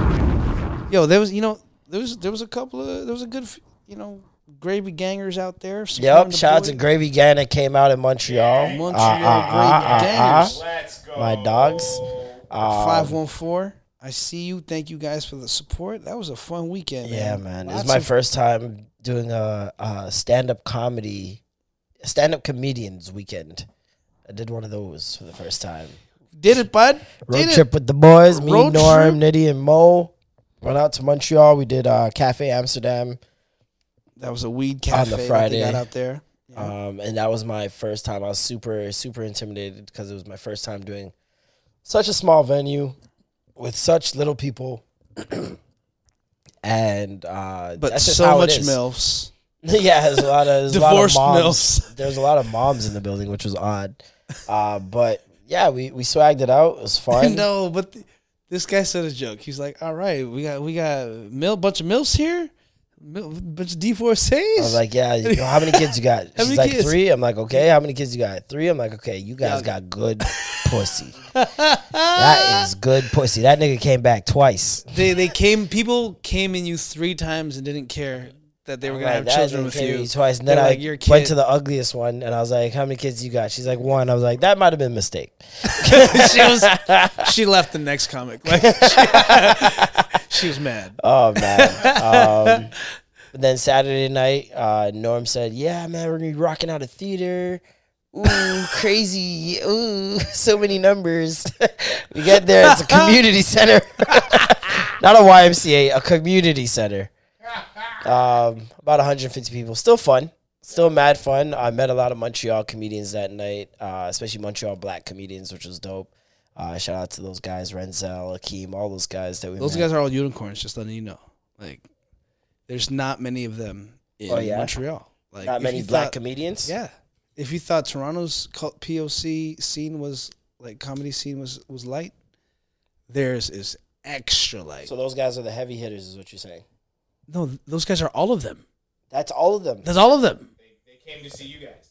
Yo, there was, you know, there was there was a couple of there was a good you know, gravy gangers out there. Yep. the Shout out to. Gravy Gang that came out in Montreal. Montreal Uh, uh, Gravy uh, uh, Gangers. Let's go. My dogs. Um, Five one four. I see you. Thank you guys for the support. That was a fun weekend. Yeah, man. It was my of- first time doing a, a stand up comedy, stand up comedians weekend. I did one of those for the first time. Did it, bud? Road Did trip it. with the boys, me, Road Norm, trip? Nitty, and Mo. Went out to Montreal. We did uh, Cafe Amsterdam. That was a weed cafe On the Friday. got out there. Um, and that was my first time. I was super, super intimidated because it was my first time doing such a small venue with such little people. and uh, But so much milfs. yeah, there's a lot of there's Divorced a lot of moms. There's a lot of moms in the building, which was odd. Uh, but yeah, we we swagged it out. It was fun. no, but th- this guy said a joke. He's like, "All right, we got we got mil bunch of milfs here, mil, bunch of divorcees." I was like, yeah, you know, how many kids you got? She's like, kids? three. I'm like, okay, how many kids you got? Three. I'm like, okay, you guys got good pussy. that is good pussy. That nigga came back twice. they they came. People came in you three times and didn't care that they were gonna Right, have children with you. twice. And then They're I like, "You're went to the ugliest one, and I was like, how many kids you got? She's like, one. I was like, that might have been a mistake. she was she left the next comic. Like she, she was mad. Oh man. um, then Saturday night, uh, Norm said, "Yeah, man, we're gonna be rocking out a theater. Ooh, crazy! Ooh, so many numbers. we get there, it's a community center, not a YMCA, a community center. Um, about 150 people. Still fun. Still mad fun. I met a lot of Montreal comedians that night, uh, especially Montreal black comedians, which was dope. Uh, shout out to those guys, Renzel, Akeem, all those guys that we Those met. guys are all unicorns. Just letting you know, like, there's not many of them in Oh, yeah? Montreal. Like, Not many black thought- comedians. Yeah, if you thought Toronto's POC scene was like comedy scene was was light, theirs is extra light. So those guys are the heavy hitters, is what you're saying. No, those guys are all of them. That's all of them. That's all of them. They came to see you guys.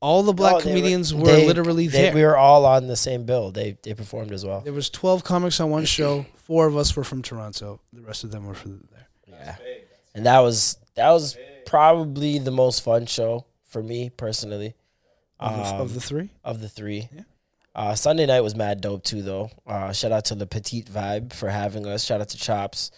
All the black No, they comedians were, they- literally they- there. We were all on the same bill. They they performed as well. there was twelve comics on one show. Four of us were from Toronto. The rest of them were from there. Yeah, and that was that was probably the most fun show for me personally. Of the, Um, of the three, of the three. Uh, Sunday night was mad dope too, though. Uh, shout out to the Petite Vibe for having us. Shout out to Chops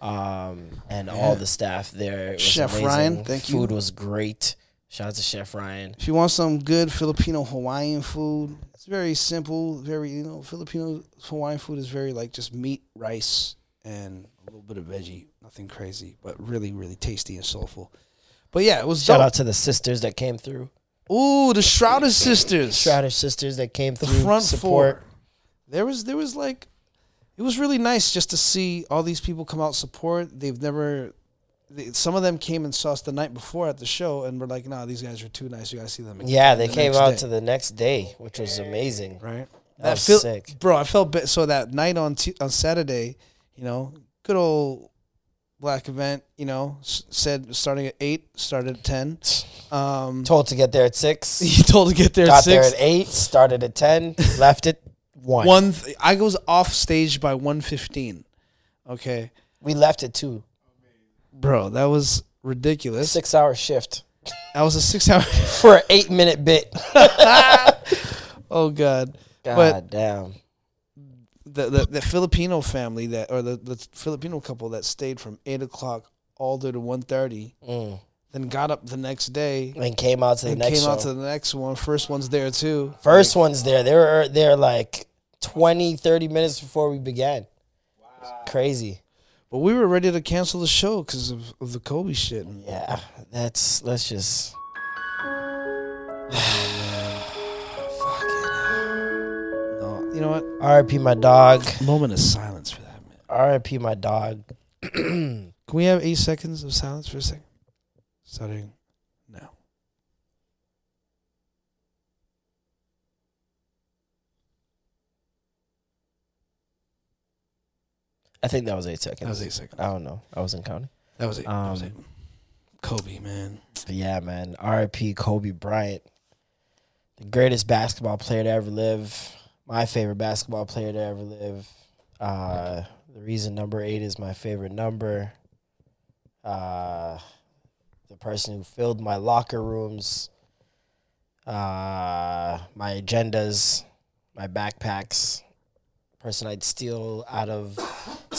um, and all the staff there. Was Chef amazing. Ryan, thank you. Food was great. Shout out to Chef Ryan. if you want some good Filipino Hawaiian food, it's very simple. Very you know Filipino Hawaiian food is very like just meat, rice, and a little bit of veggie. Nothing crazy, but really really tasty and soulful. But yeah, it was Shout dope. out to the sisters that came through. Ooh, the Shrouded sisters. Shroudish sisters that came the through. front support. four. There was there was like it was really nice just to see all these people come out support. They've never they, some of them came and saw us the night before at the show and were like, "Nah, these guys are too nice. You gotta see them." Again Yeah, they the came out day." to the next day, which was amazing. right. That was feel- sick. bro. I felt bit. So that night on t- on Saturday, you know, good old black event. You know, s- said starting at eight, started at ten. Um, Told to get there at six. he told to get there got at six. there at eight. Started at ten. left at one. One, th- I goes off stage by one fifteen. Okay, We left at two. bro, that was ridiculous. Six hour shift That was a six hour. for an eight minute bit. oh god, God but damn. the, the the Filipino family that or the the Filipino couple that stayed from eight o'clock all day to one thirty, Mm. then got up the next day And came out to the and next came show. out to the next one. First one's there too. First one's there. They were they're like 20, 30 minutes before we began. Crazy. But we were ready to cancel the show because of, of the Kobe shit. Yeah. That's let's just no, you know what? R.I.P. my dog. Moment of silence for that man. R.I.P. my dog. Can we have eight seconds of silence for a second? Starting now. I think that was eight seconds. That was eight seconds. I don't know. I wasn't counting. That was it. that was Um, it. Kobe, man. Yeah, man. R.I.P. Kobe Bryant, the greatest basketball player to ever live. My favorite basketball player to ever live. Uh, the reason number eight is my favorite number. Uh, the person who filled my locker rooms, uh, my agendas, my backpacks. Person I'd steal out of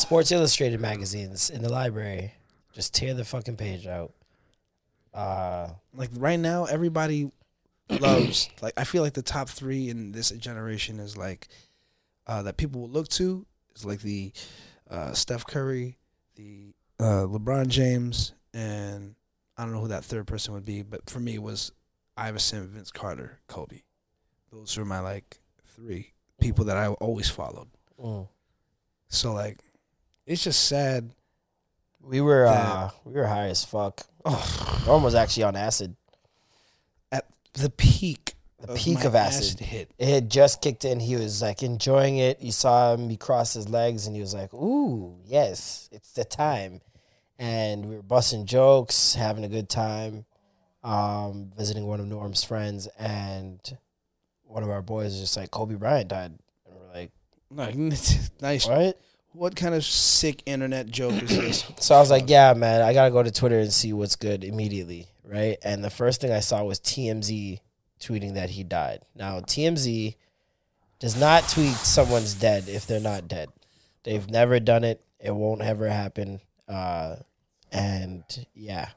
Sports Illustrated magazines in the library. Just tear the fucking page out. Uh, like right now everybody loves like i feel like the top three in this generation is like uh that people will look to is like the uh steph curry the uh lebron james and i don't know who that third person would be but for me it was iverson vince carter kobe those are my like three people that i always followed mm. so like it's just sad we were uh, we were high as fuck. oh, Norm was actually on acid. at the peak The peak my of acid. hit It had just kicked in. He was like enjoying it. You saw him. He crossed his legs and he was like, "Ooh, yes, it's the time." And we were busting jokes, having a good time, um, visiting one of Norm's friends, and one of our boys was just like, "Kobe Bryant died," and we're like, like nice "What?" What kind of sick internet joke is this? So I was like, "Yeah, man, I gotta go to Twitter and see what's good immediately." Right, and the first thing I saw was TMZ tweeting that he died. Now TMZ does not tweet someone's dead if they're not dead. They've never done it. It won't ever happen. Uh, and yeah,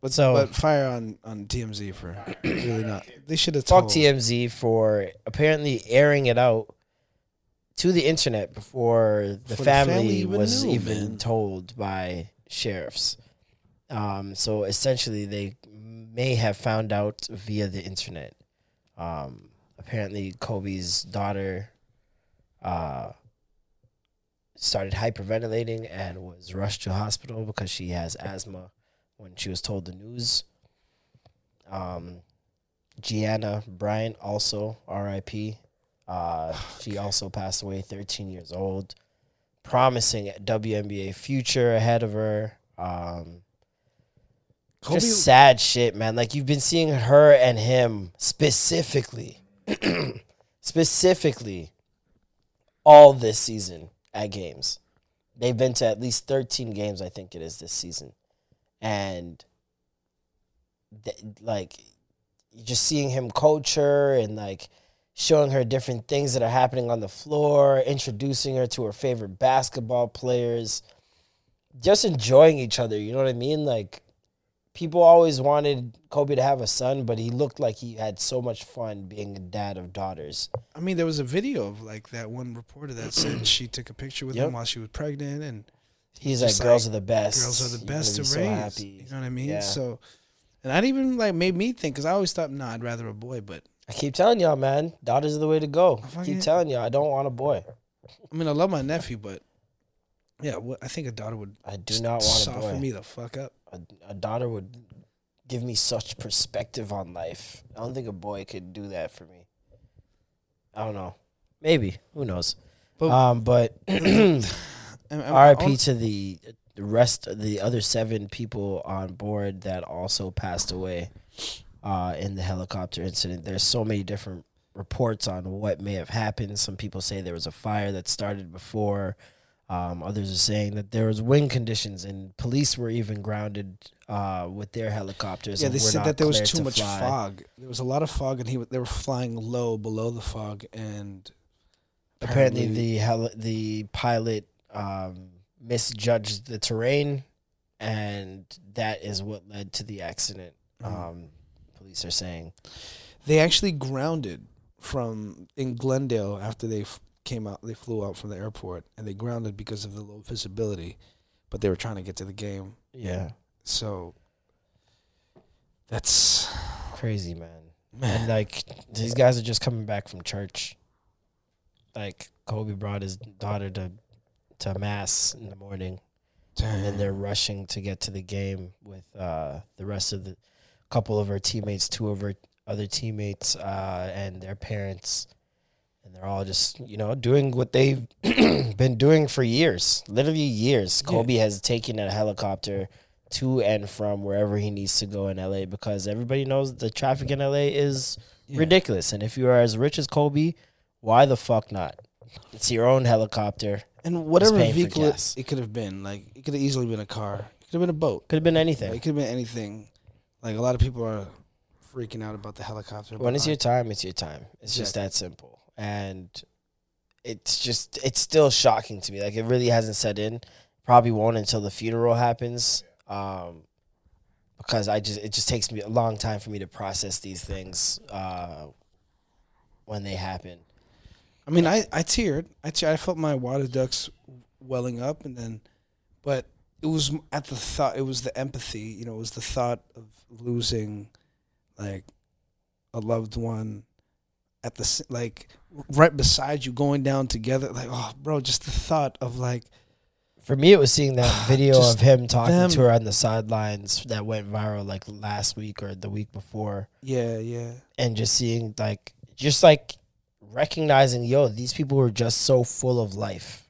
But So- but fire on on TMZ for really not. They should have fuck told. TMZ for apparently airing it out to the internet before the Before the family, family even was knew, even man. told by sheriffs. Um, so essentially, they may have found out via the internet. Um, apparently, Kobe's daughter uh, started hyperventilating and was rushed to hospital because she has asthma when she was told the news. Um, Gianna Bryant also R.I.P. Uh, she also passed away, 13 years old. Promising WNBA future ahead of her. Um, Kobe, just sad shit, man. Like you've been seeing her and him specifically, specifically, all this season at games. They've been to at least thirteen games, I think it is this season, and th- like just seeing him coach her and like showing her different things that are happening on the floor, introducing her to her favorite basketball players, just enjoying each other. You know what I mean? Like people always wanted Kobe to have a son, but he looked like he had so much fun being a dad of daughters. I mean, there was a video of like that one reporter that said she took a picture with Yep. him while she was pregnant, and He's like, just girls like, are the best. girls are the best to raise. so happy. You know what I mean? Yeah. So, and that even like made me think because I always thought, nah, I'd rather a boy, but I keep telling y'all, man, daughters are the way to go. I keep telling y'all, I don't want a boy. I mean, I love my nephew, but yeah, what, I think a daughter would. I do not want a soften me the fuck up. A, a daughter would give me such perspective on life. I don't think a boy could do that for me. I don't know. Maybe. Who knows? But- um, but RIP to the the rest of the other seven people on board that also passed away uh, in the helicopter incident. There's so many different reports on what may have happened. Some people say there was a fire that started before. Um, others are saying that there was wind conditions and police were even grounded uh, with their helicopters. Yeah, they said that there was too to much fly. fog. There was a lot of fog, and he they were flying low below the fog, and Apparently, the heli- the pilot um, misjudged the terrain, and that is what led to the accident. Um, police are saying. they actually grounded from in Glendale after they f- came out. They flew out from the airport, and they grounded because of the low visibility. But they were trying to get to the game, Yeah, so that's crazy man. And like these guys are just coming back from church. Like Kobe brought his daughter to to mass in the morning, and then they're rushing to get to the game with uh, the rest of the couple of her teammates, two of her other teammates, uh, and their parents. And they're all just, you know, doing what they've been doing for years, literally years. Kobe has taken a helicopter to and from wherever he needs to go in LA because everybody knows the traffic in LA is ridiculous. And if you are as rich as Kobe, why the fuck not? It's your own helicopter. and whatever vehicle it, it could have been. Like it could have easily been a car. It could have been a boat. Could have been anything. It could have been anything. Like a lot of people are freaking out about the helicopter. When it's I- your time, it's your time. It's just that simple. And it's just it's still shocking to me. Like it really hasn't set in. Probably won't until the funeral happens. Um because I just it just takes me a long time for me to process these things uh when they happen. I mean, I I teared. I teared. I felt my water ducts welling up, and then, but it was at the thought. It was the empathy. You know, it was the thought of losing, like, a loved one, at the like right beside you, going down together. Like, oh, bro, just the thought of like, For me, it was seeing that video of him talking them. to her on the sidelines that went viral like last week or the week before. yeah, yeah, and just seeing like just like recognizing yo these people were just so full of life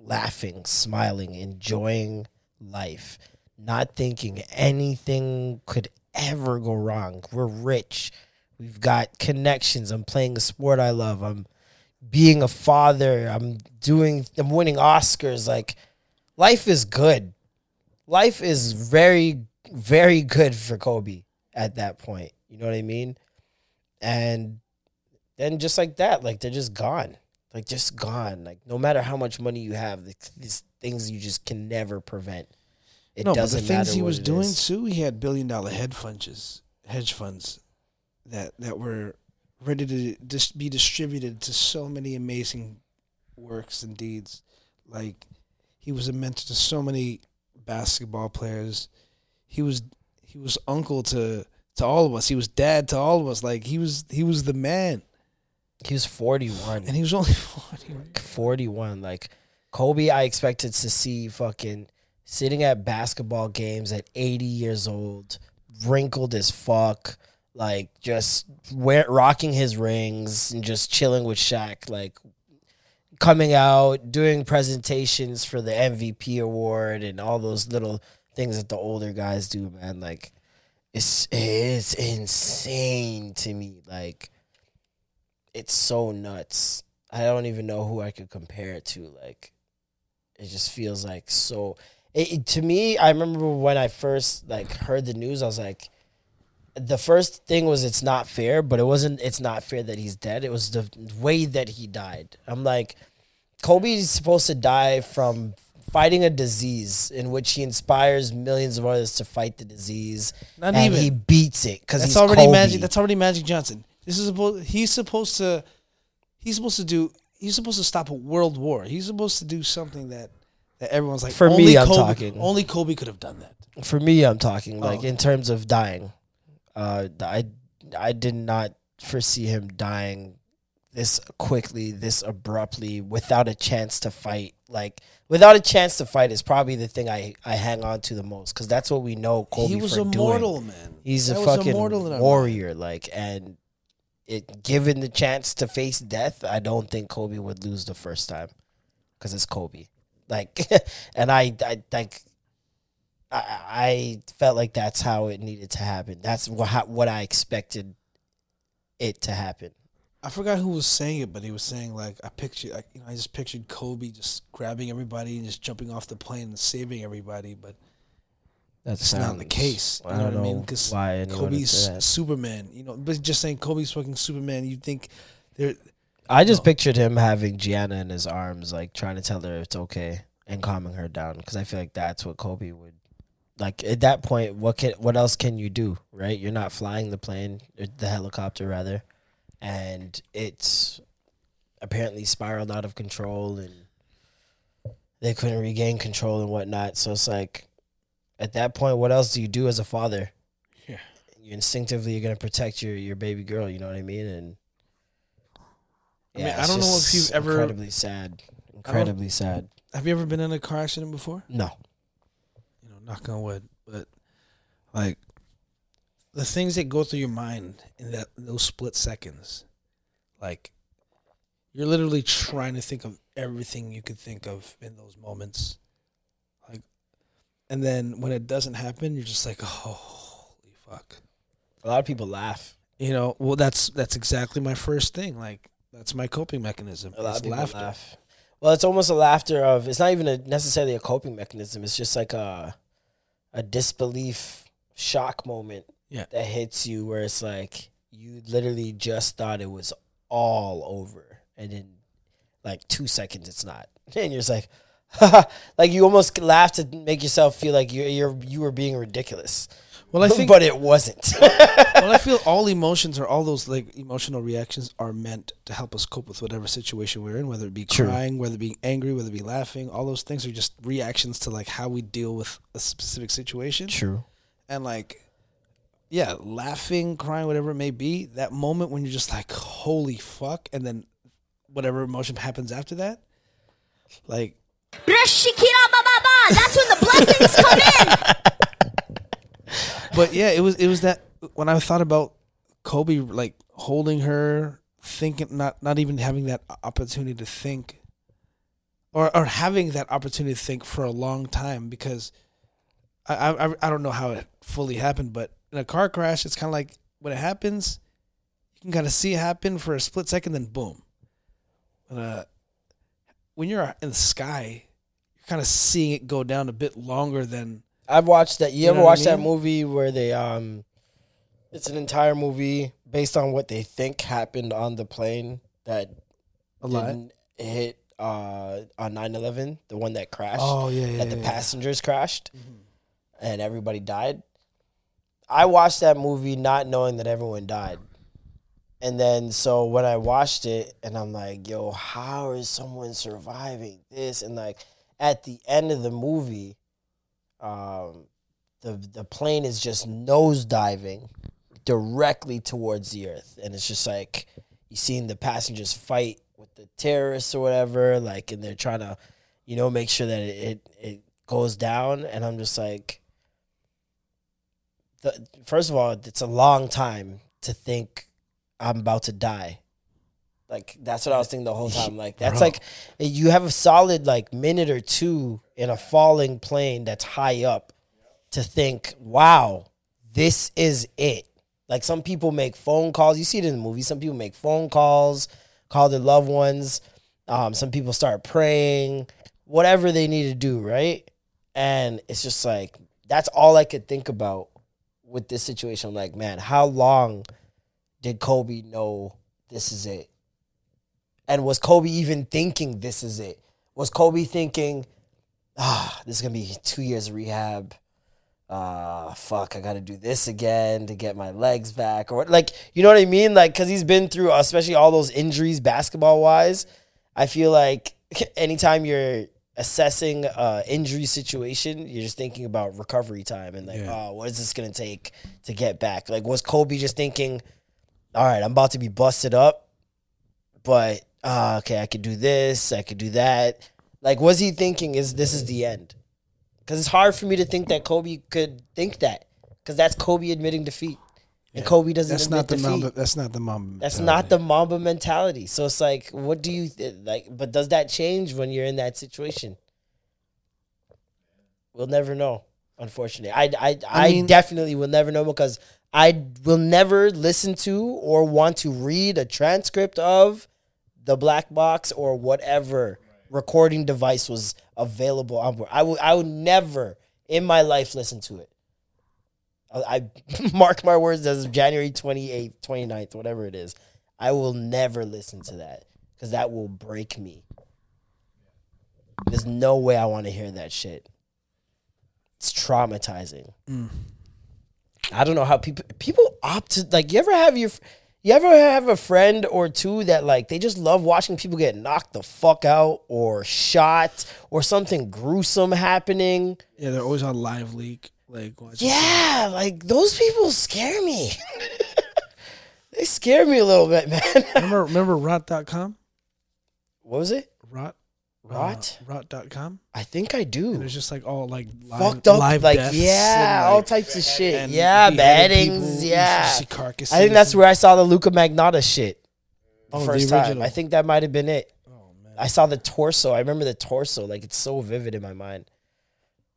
laughing smiling enjoying life not thinking anything could ever go wrong. We're rich. We've got connections. I'm playing a sport i love. I'm being a father. I'm doing i'm winning oscars. Like life is good. Life is very very good for kobe at that point. You know what i mean? And then just like that, like they're just gone, like just gone. Like no matter how much money you have, these things you just can never prevent. It no, but the things he was doing is. too. He had billion dollar hedge funds, hedge funds, that that were ready to be distributed to so many amazing works and deeds. Like he was a mentor to so many basketball players. He was he was uncle to to all of us. He was dad to all of us. Like he was he was the man, He was forty one. and he was only forty. 41. Like Kobe, I expected to see fucking sitting at basketball games at 80 years old, wrinkled as fuck, like just wear, rocking his rings and just chilling with Shaq, like coming out, doing presentations for the MVP award and all those little things that the older guys do, man. Like it's it's insane to me. Like it's so nuts. I don't even know who I could compare it to. Like, it just feels like so. It, it- to me, I remember when I first like heard the news, I was like, the first thing was it's not fair, but it wasn't. It's not fair that he's dead. It was the way that he died. I'm like, Kobe's supposed to die from fighting a disease in which he inspires millions of others to fight the disease, Not and even. he beats it because That's he's already Kobe. Magic. That's already Magic Johnson. This is supposed. He's supposed to. He's supposed to do. He's supposed to stop a world war. He's supposed to do something that that everyone's like. For me, only I'm Kobe, talking. Only Kobe could have done that. For me, I'm talking like okay. in terms of dying. Uh, I I did not foresee him dying this quickly, this abruptly, without a chance to fight. Like without a chance to fight is probably the thing I, I hang on to the most because that's what we know Kobe he was immortal, doing. man. He's That a fucking warrior, like and it given the chance to face death, I don't think Kobe would lose the first time because it's Kobe. Like, and I, I like, I, I felt like that's how it needed to happen. That's what how, what I expected it to happen. I forgot who was saying it, but he was saying like I pictured, like, you know, I just pictured Kobe just grabbing everybody and just jumping off the plane and saving everybody, but That's it's not the case. You know, what I mean? Because why Kobe's. Superman, you know, but just saying Kobe's fucking Superman, you think there? I just No. pictured him having Gianna in his arms, like trying to tell her it's okay and calming her down, because I feel like that's what Kobe would. Like at that point, what can what else can you do, right? You're not flying the plane, the helicopter rather, and it's apparently spiraled out of control, and they couldn't regain control and whatnot. So it's like, at that point, what else do you do as a father? Yeah. You instinctively you're gonna protect your your baby girl. You know what I mean? And I mean, I don't know if you've ever- incredibly sad, incredibly sad. Have you ever been in a car accident before? No, You know, knock on wood, but like the things that go through your mind in that those split seconds, like you're literally trying to think of everything you could think of in those moments, like, and then when it doesn't happen, you're just like, oh, holy fuck. a lot of people laugh. You know, well, that's that's exactly my first thing. Like, that's my coping mechanism. A lot of people laughter. laugh. Well, it's almost a laughter of. It's not even a, necessarily a coping mechanism. It's just like a a disbelief, shock moment Yeah. that hits you where it's like you literally just thought it was all over, and in like two seconds it's not, and you're just like, like you almost laugh to make yourself feel like you're you're you were being ridiculous. Well, I think- but it wasn't. well, I feel all emotions or all those like emotional reactions are meant to help us cope with whatever situation we're in, whether it be True. crying, whether it be angry, whether it be laughing. All those things are just reactions to like how we deal with a specific situation. True. And like, yeah, laughing, crying, whatever it may be, that moment when you're just like, holy fuck, and then whatever emotion happens after that, like, Ba. That's when the blessings come in. but yeah, it was it was that when I thought about Kobe like holding her, thinking not not even having that opportunity to think, or or having that opportunity to think for a long time because I I I don't know how it fully happened, but in a car crash, it's kind of like when it happens, you can kind of see it happen for a split second, then boom. Uh, when you're in the sky, kind of seeing it go down a bit longer than I've watched that. You, You ever what I watched that movie where they um, it's an entire movie based on what they think happened on the plane that a didn't hit uh on 9-11, the one that crashed. Oh, yeah, yeah, that the yeah, yeah. passengers crashed, and everybody died. I watched that movie not knowing that everyone died. And then so when I watched it and I'm like, yo, how is someone surviving this? And like at the end of the movie, um, the the plane is just nose diving directly towards the earth. And it's just like you seeing the passengers fight with the terrorists or whatever, like and they're trying to, you know, make sure that it, it, it goes down. And I'm just like the, first of all, it's a long time to think I'm about to die. Like that's what I was thinking the whole time. Like that's Bro. like you have a solid like minute or two in a falling plane that's high up to think, wow, this is it. Like some people make phone calls. You see it in the movie. Some people make phone calls, call their loved ones. Um, some people start praying, whatever they need to do, right? And it's just like that's all I could think about with this situation. I'm like, man, how long did Kobe know this is it? And was Kobe even thinking this is it? Was Kobe thinking, ah, this is gonna be two years of rehab? Uh, fuck, I gotta do this again to get my legs back, or like, you know what I mean? Like, cause he's been through, especially all those injuries, basketball wise. I feel like anytime you're assessing a injury situation, you're just thinking about recovery time and like, oh, what is this gonna take to get back? Like, was Kobe just thinking, all right, I'm about to be busted up, but uh, okay, I could do this, I could do that. Like, was he thinking, is this is the end? Because it's hard for me to think that Kobe could think that, because that's Kobe admitting defeat, and Kobe doesn't. That's admit not the defeat. Mamba. That's not the Mamba. That's not the Mamba mentality. So it's like, what do you th- like? But does that change when you're in that situation? We'll never know. Unfortunately, I I I, mean- definitely will never know because I will never listen to or want to read a transcript of the black box or whatever recording device was available on board. I would I would never in my life listen to it. I, I mark my words as of January 28th, 29th, whatever it is. I will never listen to that because that will break me. There's no way I want to hear that shit. It's traumatizing. Mm. I don't know how people people opt to like. You ever have your, you ever have a friend or two that like they just love watching people get knocked the fuck out or shot or something gruesome happening. Yeah, they're always on live leak. Like, watching Yeah, like those people scare me. they scare me a little bit, man. Remember, remember rot.com? what was it? Rot? Rot? Uh, rot.com? I think I do. And it's just like all like live, Fucked up, live like yeah, and, all types of shit. Yeah, beheadings. Yeah, carcasses I think that's where I saw the Luca Magnotta shit. Oh, the first time. I think that might have been it. I saw the torso. I remember the torso. Like it's so vivid in my mind.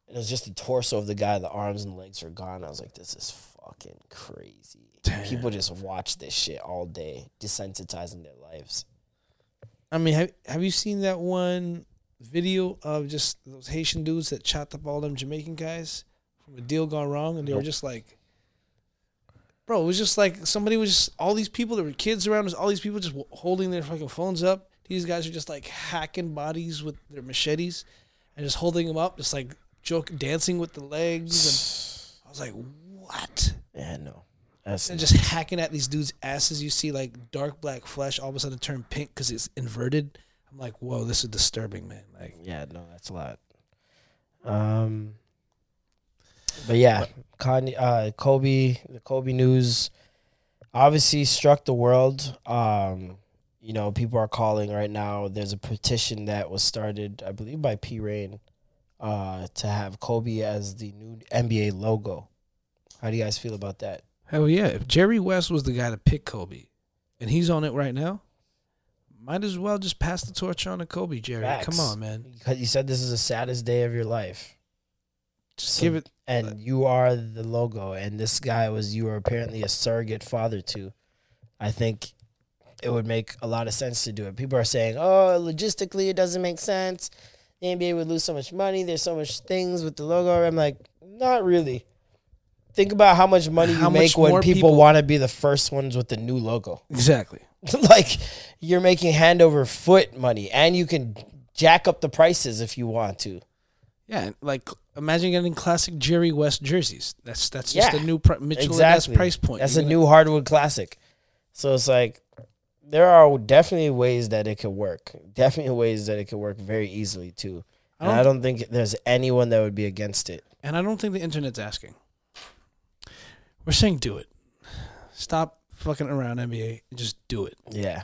It was just the torso of the guy. The arms and legs are gone. I was like, this is fucking crazy. People just watch this shit all day, desensitizing their lives. I mean, have have you seen that one video of just those Haitian dudes that chopped up all them Jamaican guys from a deal gone wrong, and they were just like, bro, it was just like somebody was just all these people. There were kids around us. All these people just holding their fucking phones up. These guys are just like hacking bodies with their machetes and just holding them up, just like joke, dancing with the legs. And I was like, what? Yeah, no. That's And just hacking at these dudes' asses. You see like dark black flesh all of a sudden turn pink because it's inverted. I'm like, whoa, this is disturbing, man. Like, yeah, no, that's a lot. Um, but yeah, Kanye, uh, Kobe, the Kobe news obviously struck the world. Um, you know, people are calling right now. There's a petition that was started, I believe, by P Rain, uh, to have Kobe as the new NBA logo. How do you guys feel about that? Hell yeah. If Jerry West was the guy to pick Kobe, and he's on it right now, might as well just pass the torch on to Kobe, Jerry. Facts. Come on, man. Because you said this is the saddest day of your life. Just So- give it. and you are the logo and this guy was you were apparently a surrogate father to i think it would make a lot of sense to do it people are saying oh logistically it doesn't make sense the nba would lose so much money there's so much things with the logo i'm like not really think about how much money you How make much when more people, people- want to be the first ones with the new logo Exactly. like you're making hand over foot money and you can jack up the prices if you want to Yeah, like imagine getting classic Jerry West jerseys. That's that's just Yeah, a new pri- Mitchell and price point. That's You're a gonna- new hardwood classic. So it's like there are definitely ways that it could work. Definitely ways that it could work very easily too. And I don't think there's anyone that would be against it. and I don't think the internet's asking. We're saying do it. Stop fucking around NBA and just do it. Yeah.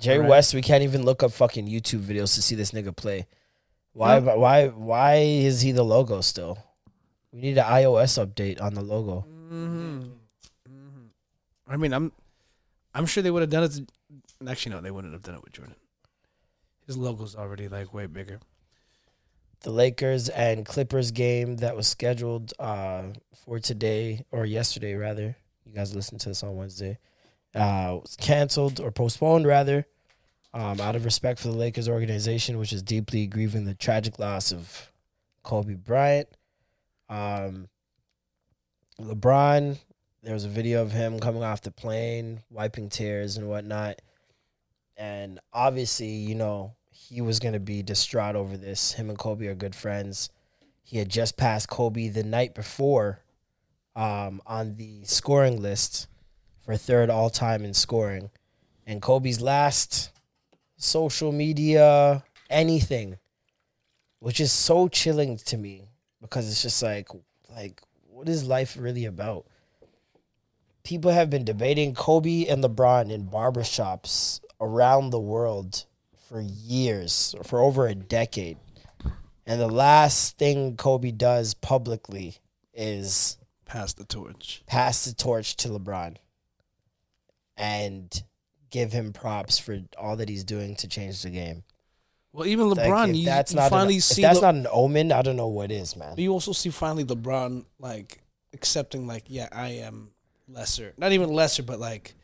Jerry Alright. West, we can't even look up fucking YouTube videos to see this nigga play. Why why why is he the logo still? We need an iOS update on the logo. Mm-hmm. Mm-hmm. I mean, I'm I'm sure they would have done it. To, actually, no, they wouldn't have done it with Jordan. His logo's already like way bigger. The Lakers and Clippers game that was scheduled uh, for today or yesterday, rather. You guys listened to this on Wednesday. Uh, was canceled or postponed, rather, um, out of respect for the Lakers organization, which is deeply grieving the tragic loss of Kobe Bryant. Um, LeBron, there was a video of him coming off the plane, wiping tears and whatnot. And obviously, you know, he was going to be distraught over this. Him and Kobe are good friends. He had just passed Kobe the night before um, on the scoring list for third all time in scoring. And Kobe's last social media, anything, which is so chilling to me because it's just like, like, what is life really about? People have been debating Kobe and LeBron in barbershops around the world for years, for over a decade. And the last thing Kobe does publicly is Pass the torch. pass the torch to LeBron and give him props for all that he's doing to change the game. Well, even LeBron, if you, that's you not finally an, if see. that's Le- not an omen, I don't know what is, man. you also see finally LeBron like accepting, like, yeah, I am lesser. Not even lesser, but like,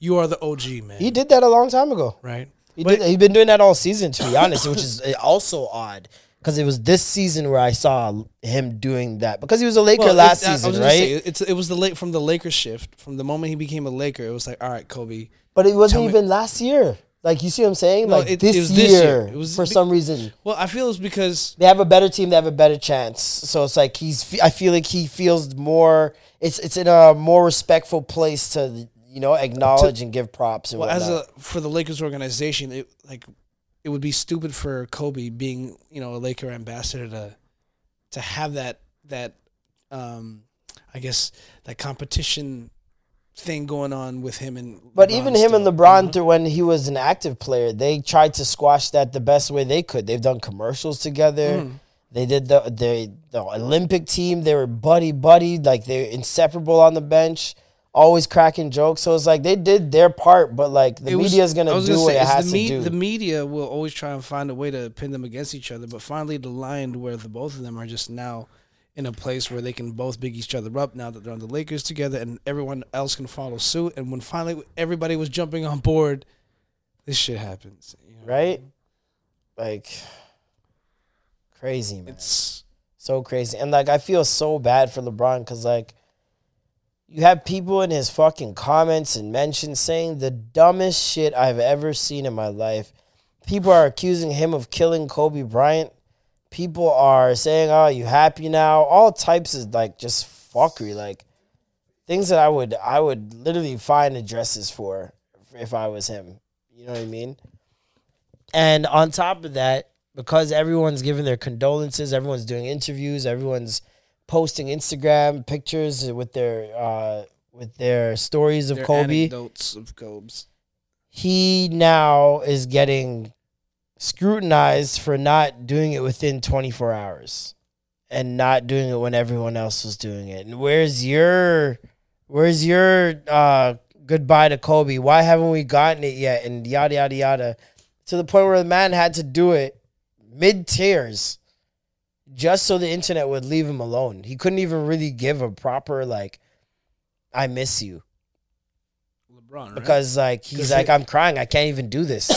you are the OG man. He did that a long time ago. right. He But- did, he's been doing that all season, to be honest, which is eh, also odd because it was this season where I saw him doing that because he was a Laker Well, last it- I- I was season, right? say, it's it was the late from the Lakers shift from the moment he became a Laker. It was like, all right, Kobe. but it wasn't Tell me- even last year. Like you see what I'm saying? No, like it- this, it was year, this year. It was for be- some reason Well, I feel it's because they have a better team. They have a better chance. So it's like he's. I feel like he feels more. It's it's in a more respectful place to you know acknowledge and give props and well, as a for the Lakers organization, it like it would be stupid for Kobe being you know a Laker ambassador to to have that that um I guess that competition thing going on with him and But LeBron even him still, and you LeBron, know? through when he was an active player, they tried to squash that the best way they could. They've done commercials together. Mm. They did the, the the Olympic team. They were buddy buddy, like they're inseparable on the bench, always cracking jokes. So it's like they did their part, but like the It was- media's I gonna do what say, it has the to do. The media will always try and find a way to pin them against each other, but finally the line where the both of them are just now in a place where they can both big each other up now that they're on the Lakers together, and everyone else can follow suit. And when finally everybody was jumping on board, this shit happens. you know? right? Like crazy, man. It's so crazy. And like I feel so bad for LeBron because like You have people in his fucking comments and mentions saying the dumbest shit I've ever seen in my life. People are accusing him of killing Kobe Bryant. People are saying, "Oh, you happy now?" All types of like just fuckery, like things that I would I would literally find addresses for if I was him. You know what I mean? And on top of that, because everyone's giving their condolences, everyone's doing interviews, everyone's posting Instagram pictures with their uh, with their stories of Their Kobe. anecdotes of Kobe's. He now is getting scrutinized for not doing it within 24 hours and not doing it when everyone else was doing it. And where's your where's your uh, goodbye to Kobe? Why haven't we gotten it yet? And yada yada yada. To the point where the man had to do it mid tears just so the internet would leave him alone. He couldn't even really give a proper like I miss you. LeBron, right? Because like he's like, he- I'm crying. I can't even do this.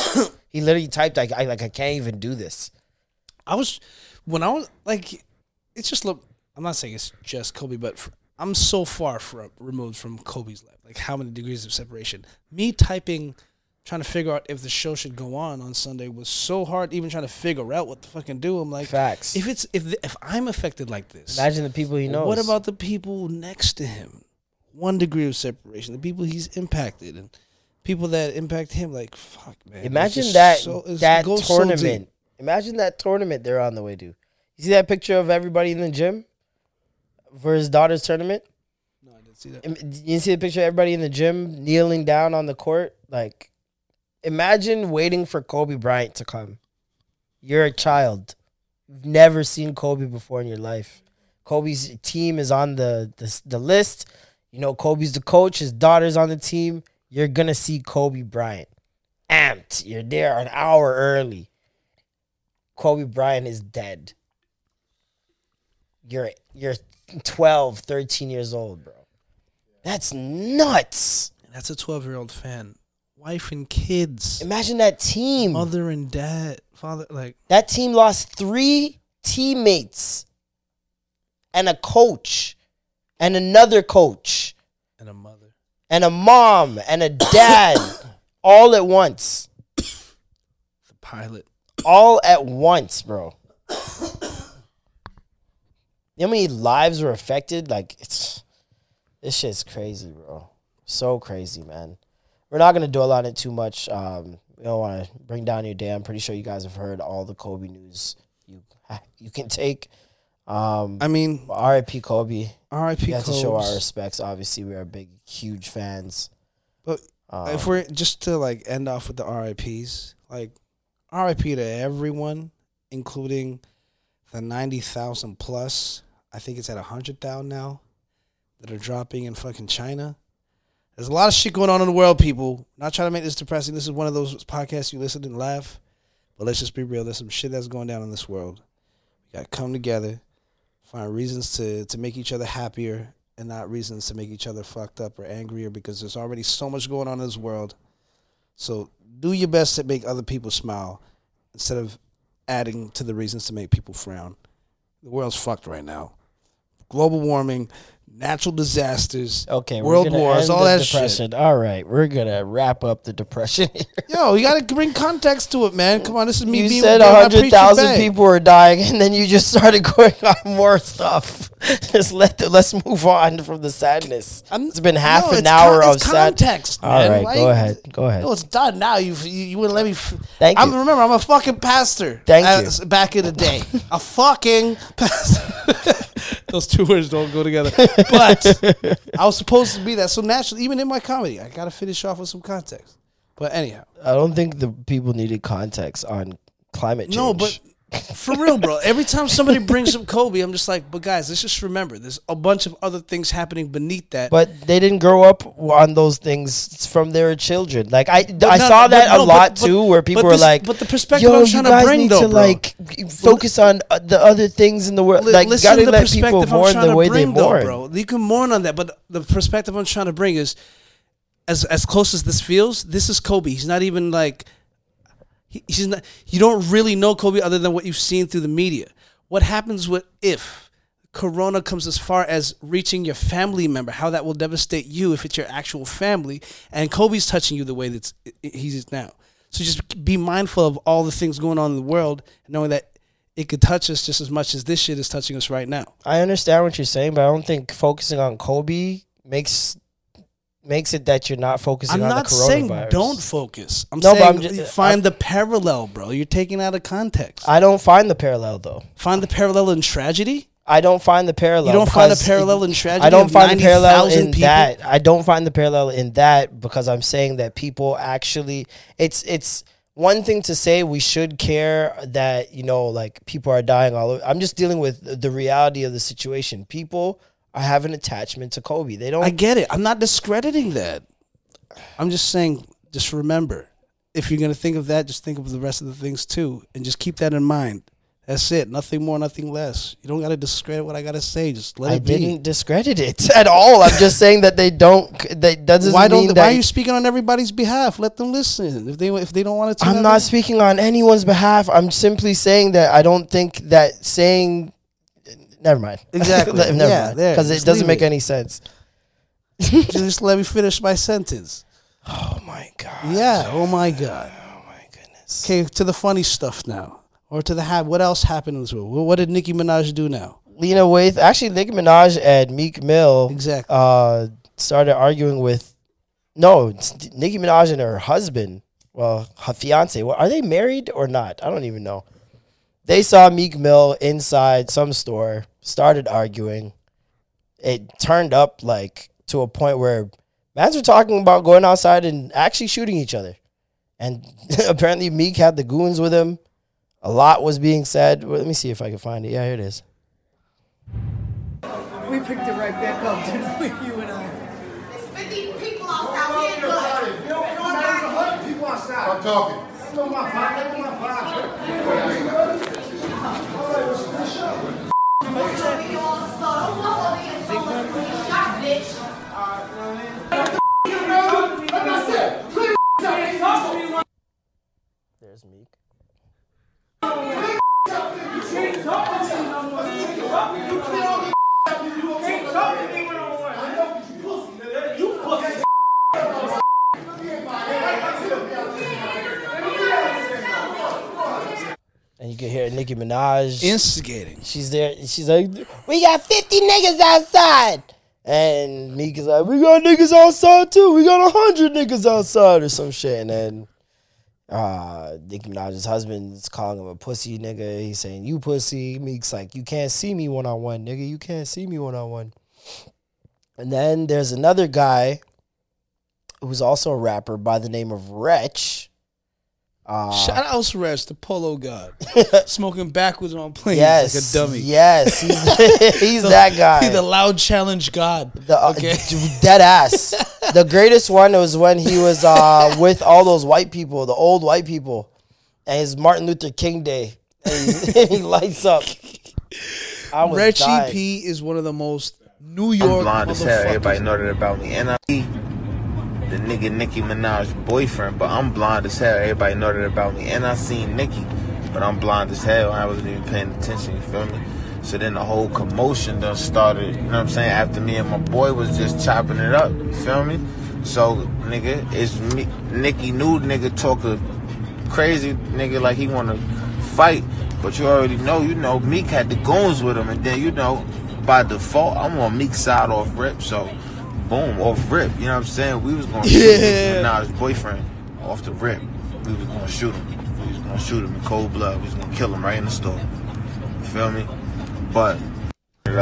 he literally typed like I like I can't even do this. I was when I was like, it's just look. I'm not saying it's just Kobe, but fr I'm so far from removed from Kobe's life. Like how many degrees of separation? Me typing, trying to figure out if the show should go on on Sunday was so hard. Even trying to figure out what to fucking do. I'm like, Facts. If it's if the, if I'm affected like this, Imagine the people he knows. What about the people next to him? One degree of separation. The people he's impacted and people that impact him. Like fuck, man. Imagine that so- that goes so tournament. Imagine that tournament they're on the way to. You see that picture of everybody in the gym for his daughter's tournament? No, I didn't see that. You see the picture of everybody in the gym kneeling down on the court? Like, imagine waiting for Kobe Bryant to come. You're a child. You've never seen Kobe before in your life. Kobe's team is on the, the, the list. You know, Kobe's the coach. His daughter's on the team. You're to see Kobe Bryant. Amped. You're there an hour early. Kobe Bryant is dead. You're you're 12, 13 years old, bro. That's nuts. That's a 12 year old fan. Wife and kids. Imagine that team. Mother and dad. Father. Like, That team lost three teammates and a coach and another coach and a mother. and a mom and a dad all at once. The pilot. All at once, bro. You know how many lives were affected? Like it's this shit's crazy, bro. So crazy, man. We're not gonna dwell on it too much. Um, we don't want to bring down your day. I'm pretty sure you guys have heard all the Kobe news you you can take. Um, I mean, R.I.P. Kobe. R.I.P. We have to show our respects. Obviously, we are big, huge fans. But Um, if we're just to like end off with the RIPs, like RIP to everyone, including the ninety thousand plus. I think it's at hundred thousand now that are dropping in fucking China. There's a lot of shit going on in the world, people. Not trying to make this depressing. This is one of those podcasts you listen and laugh, but let's just be real. There's some shit that's going down in this world. We gotta come together, find reasons to to make each other happier, and not reasons to make each other fucked up or angrier because there's already so much going on in this world. So do your best to make other people smile instead of adding to the reasons to make people frown. The world's fucked right now. Global warming, natural disasters, Okay, world wars, all that shit. All right, we're gonna wrap up the depression here. Yo, you gotta bring context to it, man. Come on, this is me you being said hundred thousand people were dying, and then you just started going on more stuff. just let the, let's move on from the sadness. it's been half No, an hour con- of it's sad. context, All right, Why go ahead, go ahead. No, it's done now. You you, you wouldn't let me. F- Thank I'm, you. Remember, I'm a fucking pastor. Thank As- you. Back in the day, a fucking pastor. Those two words don't go together. But I was supposed to be that. So naturally, even in my comedy, I got to finish off with some context. But anyhow, I don't think the people needed context on climate change. no, but for real, bro. Every time somebody brings up Kobe, I'm just like, but guys, let's just remember, there's a bunch of other things happening beneath that. But they didn't grow up on those things from their children. Like I, But I no, saw that a lot but- too, where people but were this- like, but the perspective Yo, I'm trying you to bring, need though, to bro. like focus on the other things in the world. Li- like, listen gotta to the let people mourn the way they bring, though, mourn. bro. You can mourn on that, but the perspective I'm trying to bring is, as as close as this feels, this is Kobe. He's not even like, he, he's not. You don't really know Kobe other than what you've seen through the media. What happens with if Corona comes as far as reaching your family member, how that will devastate you if it's your actual family. And Kobe's touching you the way that he's now. So just be mindful of all the things going on in the world, knowing that it could touch us just as much as this shit is touching us right now. I understand what you're saying, but I don't think focusing on Kobe makes makes it that you're not focusing I'm on not the coronavirus. saying don't focus. I'm No, but saying I'm ju- uh, find I- the parallel, bro. You're taking out of context. I don't find the parallel though. find the parallel in tragedy. I don't find the parallel. You don't find a because parallel in tragedy I don't of find the parallel 90,000 in people? that. I don't find the parallel in that because I'm saying that people actually. It's it's one thing to say we should care that you know like people are dying all over. I'm just dealing with the reality of the situation. People are an attachment to Kobe. They don't. I get it. I'm not discrediting that. I'm just saying, just remember, if you're gonna think of that, just think of the rest of the things too, and just keep that in mind. That's it. Nothing more, nothing less. You don't gotta discredit what I gotta say. Just let I it be. didn't discredit it at all. I'm just saying that they don't. That doesn't Why don't? that Why are you speaking on everybody's behalf? Let them listen. If they if they don't want to, I'm not speaking on anyone's behalf. I'm simply saying that I don't think that saying. Never mind. Exactly. Never Yeah, mind. Because it doesn't make it. any sense. just let me finish my sentence. Oh my god. Yeah. Oh my god. Oh my goodness. Okay, to the funny stuff now, or to the ha- what else happened in this world? What did Nicki Minaj do now? Lena Waithe, actually, Nicki Minaj and Meek Mill, Exactly. uh, started arguing with. No, Nicki Minaj and her husband, well, her fiance. Well, are they married or not? I don't even know. They saw Meek Mill inside some store, started arguing. It turned up like to a point where mans were talking about going outside and actually shooting each other. And apparently Meek had the goons with him. A lot was being said. Well, let me see if I can find it. Yeah, here it is. We picked it right back up, didn't we, you and I? There's 50 people outside here. I'm talking. There's Meek. And you can hear Nicki Minaj. Instigating. she's there. She's like, "We got fifty niggas outside," and Meek is like, "We got niggas outside too. We got hundred niggas outside or some shit." And then uh, Nicki Minaj's husband is calling him a pussy nigga. He's saying, "You pussy." Meek's like, "You can't see me one on one, nigga. You can't see me one on one." And then there's another guy who's also a rapper by the name of Wretch. Uh, Shout out to Rest, the polo god, smoking backwards on planes yes, like a dummy. Yes, he's, he's that guy. He's the loud challenge god. The, uh, Okay. dead ass. the greatest one was when he was uh, with all those white people, the old white people, and it's Martin Luther King Day, and he, he lights up. I was Reggie dying. P is one of the most New I'm York blind as hell. Everybody motherfuckers. know that about me. And I the nigga Nicki Minaj boyfriend, but I'm blind as hell. Everybody know that about me. And I seen Nicki, but I'm blind as hell. I wasn't even paying attention. You feel me? So then the whole commotion done started. You know what I'm saying? After me and my boy was just chopping it up. You feel me? So nigga, it's me. Nicki knew nigga talk a crazy nigga like he want to fight, but you already know. You know Meek had the goons with him, and then you know by default I'm on Meek's side off rip. So boom, off rip. You know what I'm saying? We was gonna shoot Yeah. Nicki Minaj's boyfriend off the rip. We was gonna shoot him. We was gonna shoot him in cold blood. We was gonna kill him right in the store. You feel me? But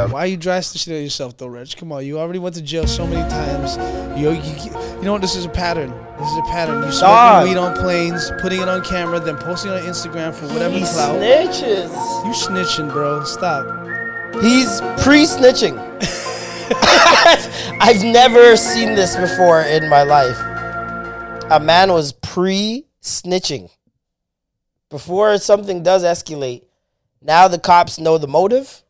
Why you dry stitching at yourself though, Reg? Come on, you already went to jail so many times. You, you, you know what? This is a pattern. This is a pattern. You smoking Dog. weed on planes, putting it on camera, then posting it on Instagram for whatever He clout. snitches. You snitching, bro. Stop. He's pre-snitching. I've never seen this before in my life. A man was pre-snitching. Before something does escalate, now the cops know the motive.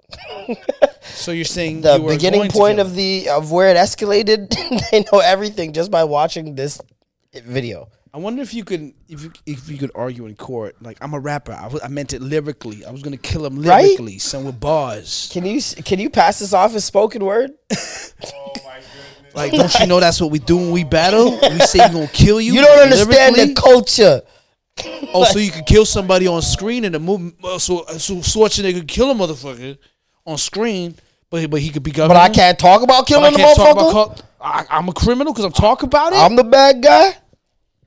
So you're saying the you beginning point of the of where it escalated. they know everything just by watching this video. I wonder if you could if you, if you could argue in court like I'm a rapper. I, meant it lyrically. I was gonna kill him Right? lyrically, son with bars. Can you can you pass this off as spoken word? Oh my goodness! Like, don't you know that's what we do when we battle? We say we gonna kill you. You don't understand lyrically? the culture. Oh, so you can kill somebody on screen in the movie. uh, So, so Schwarzenegger could kill a motherfucker on screen, but but he could be governor. But I can't talk about But I killing the can't talk motherfucker. about I, I'm a criminal because I'm talking about it. I'm the bad guy.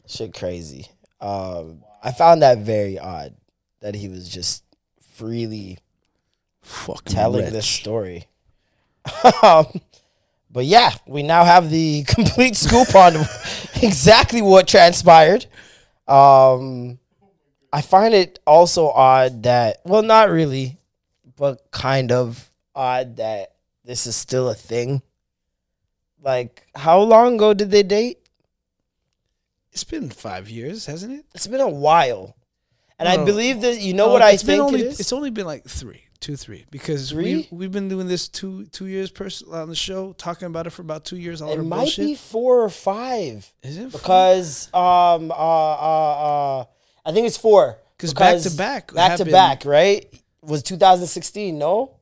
Shit, crazy. Um, I found that very odd that he was just freely Fucking telling this story. um, but yeah, we now have the complete scoop on exactly what transpired. Um, I find it also odd that, well, not really, but kind of odd that this is still a thing. Like, how long ago did they date? It's been five years, hasn't it? It's been a while. And I believe that, you know No, what I it's been think only, it is? It's only been like three, two, three, because Three? we we've been doing this two two years pers- on the show, talking about it for about two years. All It might bullshit. be four or five. Is it four? Because um uh uh uh I think it's four. Because back to back back to back, right? Was 2016? No,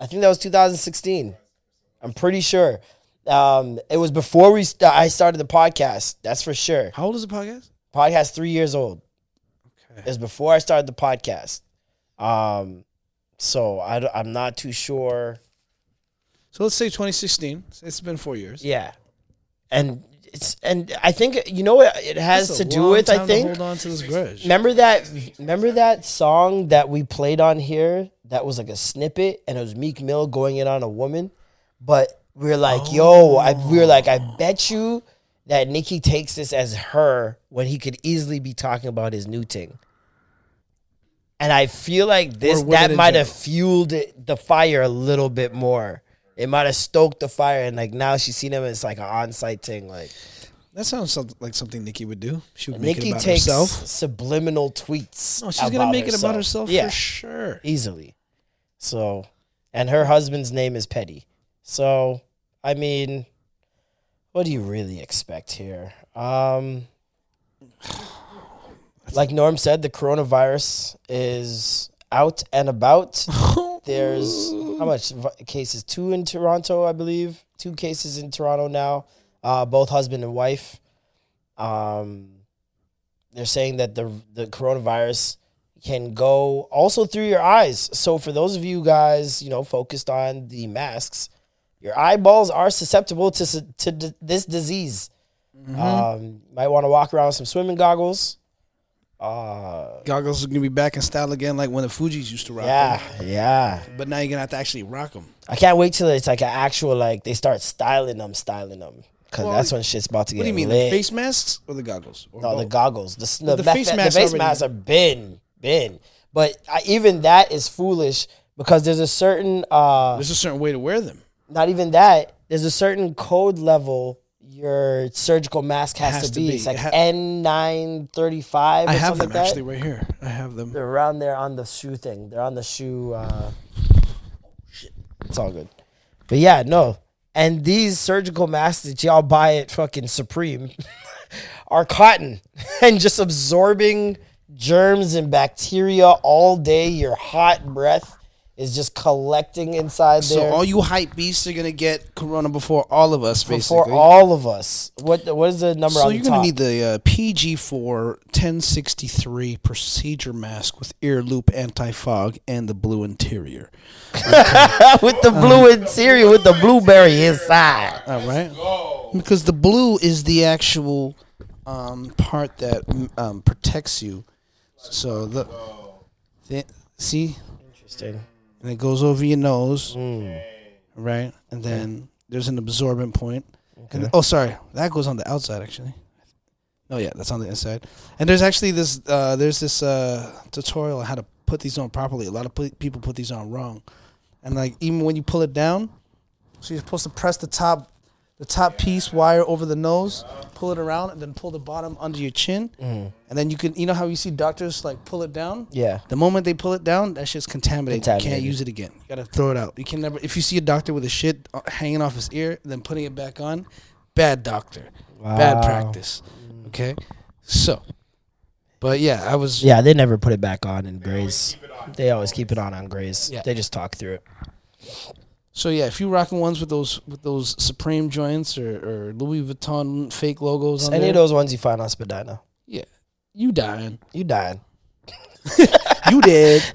I think that was 2016. I'm pretty sure. Um, it was before we st- I started the podcast. That's for sure. How old is the podcast? Podcast three years old. It was before I started the podcast. Um, so I am not too sure. So let's say 2016. It's been four years. Yeah, and it's and I think you know what it has to do with. I think hold on to this grudge. Remember that? Remember that song that we played on here? That was like a snippet, and it was Meek Mill going in on a woman. But we were like, "Yo," I, we are like, "I oh. bet you that Nicki takes this as her when he could easily be talking about his new thing." And I feel like this that might have fueled it, the fire a little bit more. It might have stoked the fire, and like now she's seen him. It's like an on-site thing. Like That sounds like something Nicki would do. She would make it about takes herself. subliminal tweets. No, she's gonna make it about herself for sure. easily. So, and her husband's name is Petty. So, I mean, what do you really expect here? Um, like Norm said, the coronavirus is out and about. There's how much cases? Two in Toronto, I believe. Two cases in Toronto now. Uh, both husband and wife. Um, they're saying that the the coronavirus can go also through your eyes. So for those of you guys, you know, focused on the masks, your eyeballs are susceptible to to d- this disease. Um, might want to walk around with some swimming goggles. Uh, Goggles are gonna be back in style again, like when the Fugees used to rock. yeah, them. yeah. But now you're gonna have to actually rock them. I can't wait till it's like an actual like they start styling them, styling them, because Well, that's when shit's about to get What do you mean, lit. the face masks or the goggles? Or No, the goggles. The, the, the face masks, masks the face masks are been been, but I, even that is foolish because there's a certain uh, There's a certain way to wear them. Not even that. There's a certain code level your surgical mask has, Has to to be. be. It's like ha- N935 or I have something them like that. actually right here. I have them. They're around there on the shoe thing. They're on the shoe. Uh, shit. It's all good. But yeah, no. And these surgical masks that y'all buy at fucking Supreme are cotton and just absorbing germs and bacteria all day. Your hot breath is just collecting inside So there. So all you hype beasts are gonna get corona before all of us, basically. before all of us. What what is the number so you're gonna need the uh, PG4 1063 procedure mask with ear loop anti fog and the blue interior. with the blue interior with the blueberry inside. All right. Because the blue is the actual um, part that um, protects you. So the, the see, Interesting. And it goes over your nose, Hmm. right? And then there's an absorbent point. And oh, sorry, that goes on the outside actually. Oh yeah, that's on the inside. And there's actually this uh, there's this uh, tutorial on how to put these on properly. A lot of pu- people put these on wrong, and like even when you pull it down, so you're supposed to press the top the top piece wire over the nose, pull it around, and then pull the bottom under your chin, and then you can you know how you see doctors like pull it down. Yeah. The moment they pull it down, that shit's contaminated. You can't use it again. You gotta throw it out. You can never. If you see a doctor with a shit uh, hanging off his ear, then putting it back on, bad doctor, bad practice. Okay, So, but yeah, I was. Yeah, they never put it back on in Grey's. They always keep it on on Grey's. Yeah. They just talk through it. So yeah, if you rocking ones with those with those Supreme joints or, or Louis Vuitton fake logos on Any there, of those ones you find on Spadina. yeah, you dying. You dying. You did.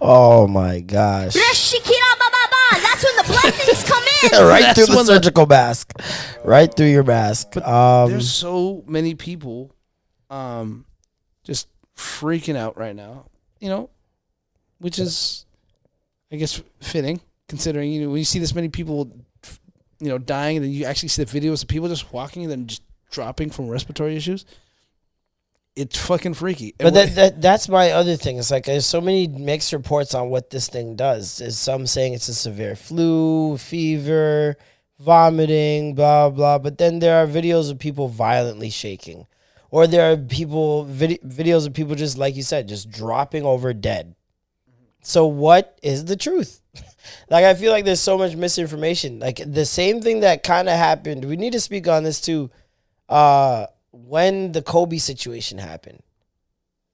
Oh my gosh. That's when the blessings come in. right through the when the- surgical mask. Right through your mask. Um, There's so many people, um, just freaking out right now. You know, which is, I guess, fitting considering you know when you see this many people, you know, dying, and then you actually see the videos of people just walking and then just dropping from respiratory issues. It's fucking freaky. But that, that that's my other thing. It's like there's so many mixed reports on what this thing does. There's some saying it's a severe flu, fever, vomiting, blah blah. But then there are videos of people violently shaking, or there are people vid- videos of people just like you said, just dropping over dead. So what is the truth? like I feel like there's so much misinformation. Like the same thing that kind of happened. We need to speak on this too. Uh, when the Kobe situation happened,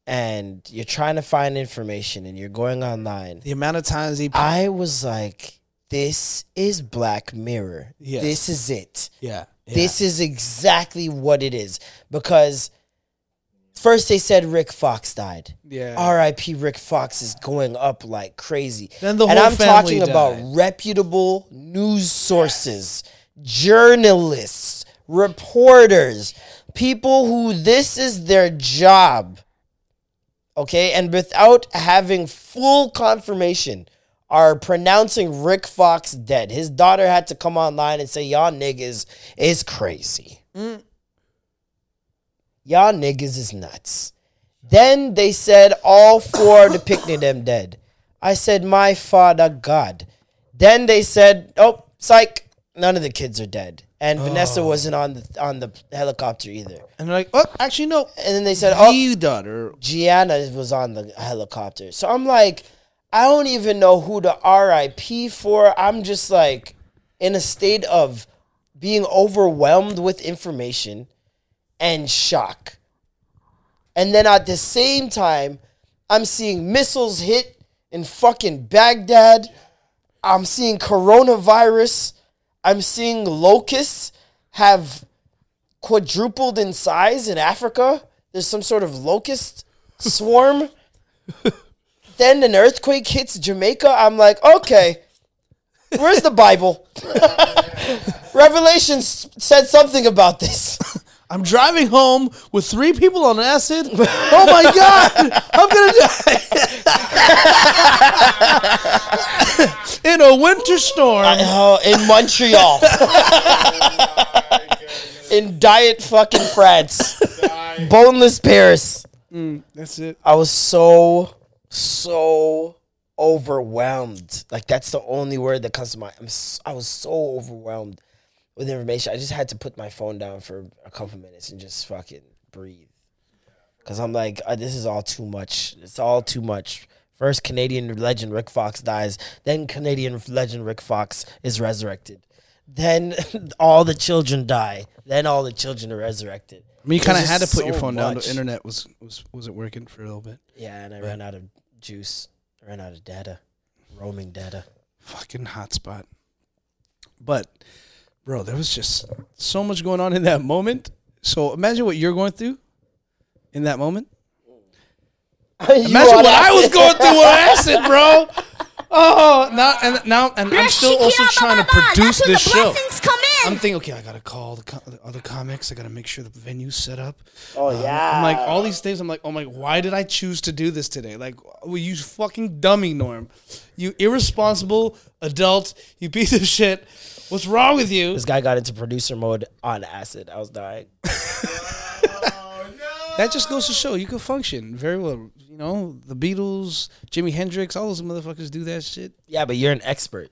and you're trying to find information, and you're going online, the amount of times they, I was like, "This is Black Mirror. Yes. This is it. yeah, yeah. This is exactly what it is." Because first they said Rick Fox died. Yeah. R.I.P. Rick Fox is going up like crazy. Then the whole and I'm family talking about reputable news sources, journalists, reporters, people who this is their job. Okay, and without having full confirmation, are pronouncing Rick Fox dead. His daughter had to come online and say, Y'all niggas is crazy. Mm. Y'all niggas is nuts. Then they said all four depicting them dead. I said, My father God. Then they said, Oh, psych, none of the kids are dead. And Vanessa oh. wasn't on the on the helicopter either. and they're like, oh, actually no. And then they said, Oh, The daughter. Gianna was on the helicopter. So I'm like, I don't even know who to RIP for. I'm just like in a state of being overwhelmed with information and shock. And then at the same time, I'm seeing missiles hit in fucking Baghdad. I'm seeing coronavirus. I'm seeing locusts have quadrupled in size in Africa. There's some sort of locust swarm. then an earthquake hits Jamaica. I'm like, okay, where's the Bible? Revelation said something about this. I'm driving home with three people on acid. Oh my god, I'm gonna die in a winter storm. Oh, in Montreal. in Diet fucking France. Boneless Paris. Mm, that's it. I was so, so overwhelmed. Like, that's the only word that comes to mind. I'm s I was so overwhelmed with information. I just had to put my phone down for a couple minutes and just fucking breathe. Because I'm like, uh, this is all too much. It's all too much. First, Canadian legend Rick Fox dies. Then, Canadian legend Rick Fox is resurrected. Then, all the children die. Then, all the children are resurrected. I mean, you kind of had to put your so phone down. The internet was was wasn't working for a little bit. Yeah, and I ran out of juice. I ran out of data, roaming data. Fucking hotspot. But, bro, there was just so much going on in that moment. So imagine what you're going through in that moment. Imagine what I was going through with acid, bro. Oh, now and now and I'm still also trying to produce this show. blessings come in. I'm thinking, okay, I gotta call the, co- the other comics. I gotta make sure the venue's set up. Oh Um, yeah. I'm like all these things. I'm like, oh my, why did I choose to do this today? Like, well, you fucking dummy, Norm. You irresponsible adult. You piece of shit. What's wrong with you? This guy got into producer mode on acid. I was dying. That just goes to show you can function very well. You know, the Beatles, Jimi Hendrix, all those motherfuckers do that shit. Yeah, but you're an expert.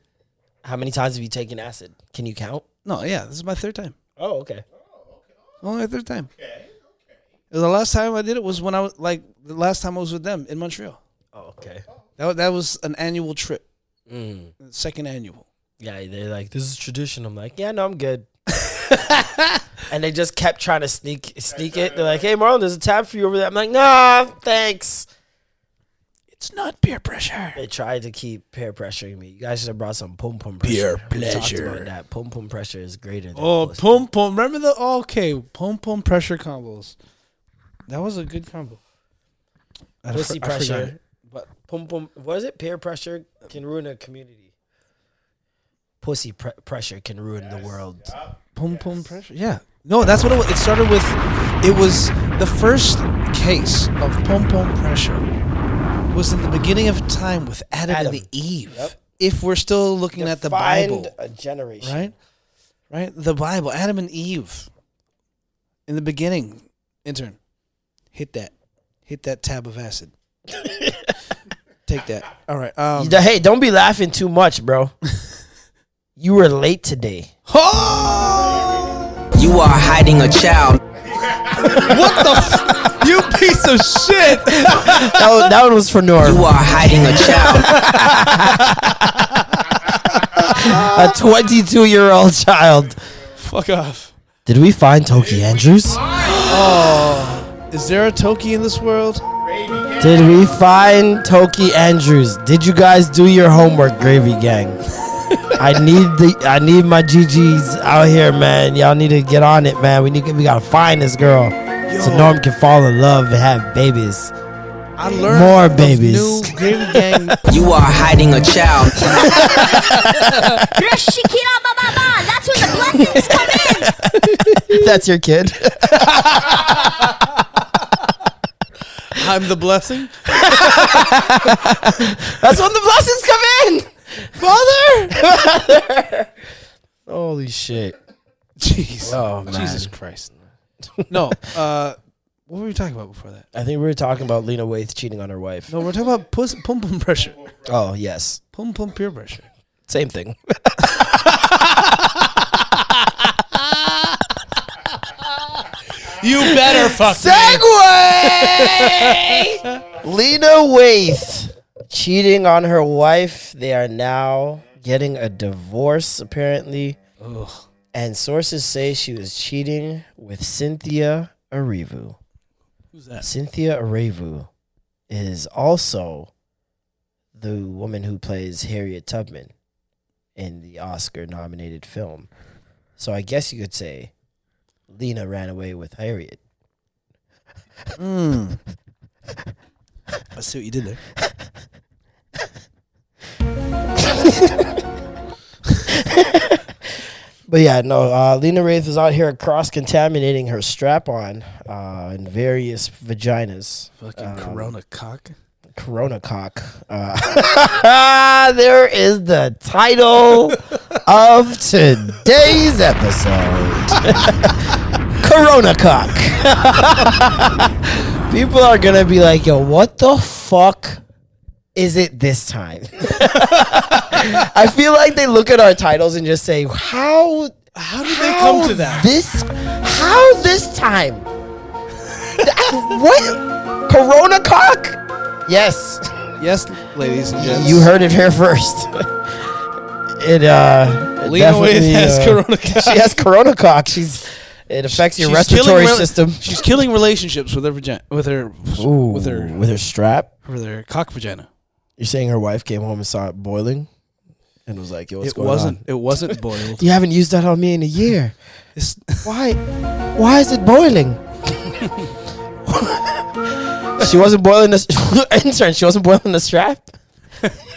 How many times have you taken acid? Can you count? No, yeah, this is my third time. Oh, okay. Oh, my third time. Okay, okay. The last time I did it was when I was like the last time I was with them in Montreal. Oh, okay. That that was an annual trip, Mm. second annual. Yeah, they're like, this is tradition. I'm like, yeah, no, I'm good. and they just kept trying to sneak sneak it. They're like, "Hey, Marlon, there's a tab for you over there." I'm like, "Nah, thanks." It's not peer pressure. They tried to keep peer pressuring me. You guys should have brought some pum pum pressure. Peer We talked pleasure. about that pum pum pressure is greater. Than Oh, pum pum. Remember the oh, okay pum pum pressure combos. That was a good combo. I pussy for- I forgot pressure. it. But pum pum, what is it? Peer pressure can ruin a community. Pussy pre- pressure can ruin the world. Pum pum pressure. Yeah. No, that's what it was. It started with. It was the first case of pum pum pressure. Was in the beginning of time with Adam, Adam. and Eve. Yep. If we're still looking at the Defined Bible, a generation. right? Right. The Bible, Adam and Eve. In the beginning, intern, hit that, hit that tab of acid. Take that. All right. Um, hey, don't be laughing too much, bro. you were late today. Oh! You are hiding a child. what the? F- you piece of shit! That, was, that one was for Norm. You are hiding a child. a 22 year old child. Fuck off. Did we find Toki Andrews? Oh, is there a Toki in this world? Did we find Toki Andrews? Did you guys do your homework, Gravy Gang? I need the I need my GGs out here, man. Y'all need to get on it, man. We need we gotta find this girl so Norm can fall in love and have babies. I learned More babies. New Gravy Gang. You are hiding a child. Shikira Baba, that's when the blessings come in. That's your kid. I'm the blessing. That's when the blessings come in. Father. Holy shit. Jeez. Oh man. Jesus Christ. No. Uh, what were we talking about before that? I think we were talking about Lena Waithe cheating on her wife. No, we're talking about puss, pum pum pressure. Oh yes. Pum pum peer pressure. Same thing. You better fuck Segway! Lena Waithe cheating on her wife. They are now getting a divorce, apparently. Ugh. And sources say she was cheating with Cynthia Erivo. Who's that? Cynthia Erivo is also the woman who plays Harriet Tubman in the Oscar nominated film. So I guess you could say Lena ran away with Harriet. Mm. I see what you did there. But yeah, no, uh, Lena Waithe is out here cross contaminating her strap on uh, in various vaginas. Fucking Um, Corona cock. Corona cock. Uh, there is the title of today's episode Corona cock. People are going to be like, yo, what the fuck is it this time? I feel like they look at our titles and just say, how. How did they come to that? This, how this time? What? Corona cock? Yes. Yes, ladies and gents. You heard it here first. it uh Lena definitely, has uh, corona cock. She has corona cock. She's it affects your She's respiratory system. She's killing relationships with her vagina, with her, with her, with her strap. with her cock vagina. You're saying her wife came home and saw it boiling, and was like, "Yo, what's it going wasn't. on?" It wasn't boiled. You haven't used that on me in a year. It's- Why? Why is it boiling? she wasn't boiling the intern. She wasn't boiling the strap.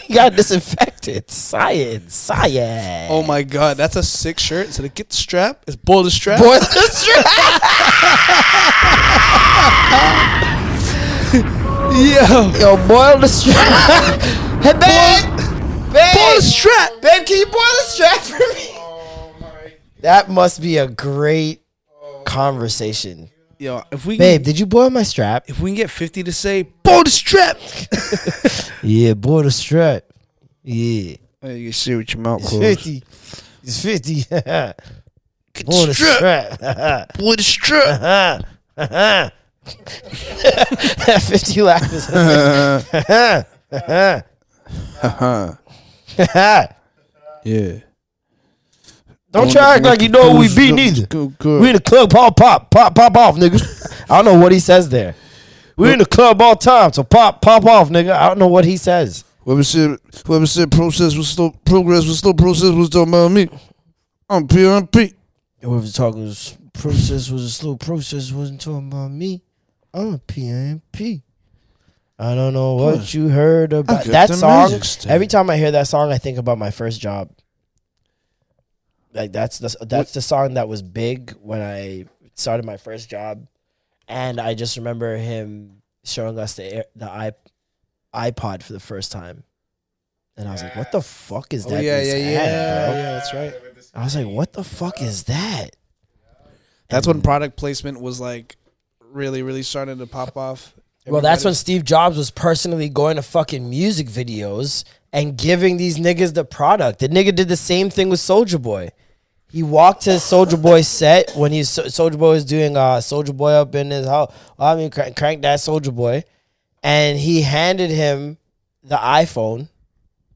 you got disinfected. Science. Science. oh my god, that's a sick shirt. Instead of get the strap, it's boil the strap. Boil the strap. Yo, Yo, boil the strap. hey, babe. Babe. boil the strap. Babe, can you boil the strap for me? Oh, that must be a great conversation. Yo, if we Babe, can, did you boil my strap? if we can get fifty to say boil the strap, Yeah, boil the strap. Yeah. you see what your mouth It's 50. It's 50. boil the strap. boil the strap. 50 laughs. Yeah. Don't try act like you know who we be neither. We in the club, pop, pop, pop, pop off, nigga. I don't know what he says there. We in the club all time, so pop, pop off, nigga. I don't know what he says. Whoever said whoever said process was slow progress was slow process was talking about me. I'm PRP. Whoever's talking was process was a slow process wasn't talking about me. I'm a PMP. I don't know what Huh. you heard about that song. Every time I hear that song, I think about my first job. Like that's the that's the song that was big when I started my first job, and I just remember him showing us the the i iPod for the first time, and I was like, "What the fuck is Oh that?" yeah, yeah, hand, yeah, bro?" yeah. That's right. I was like, "What the fuck is that?" That's when product placement was like really, really starting to pop off. Well, that's when Steve Jobs was personally going to fucking music videos and giving these niggas the product. The nigga did the same thing with Soulja Boy. He walked to Soulja Boy's set when he's Soulja Boy was doing uh Soulja Boy up in his house. I mean, crank, crank that Soulja Boy, and he handed him the iPhone,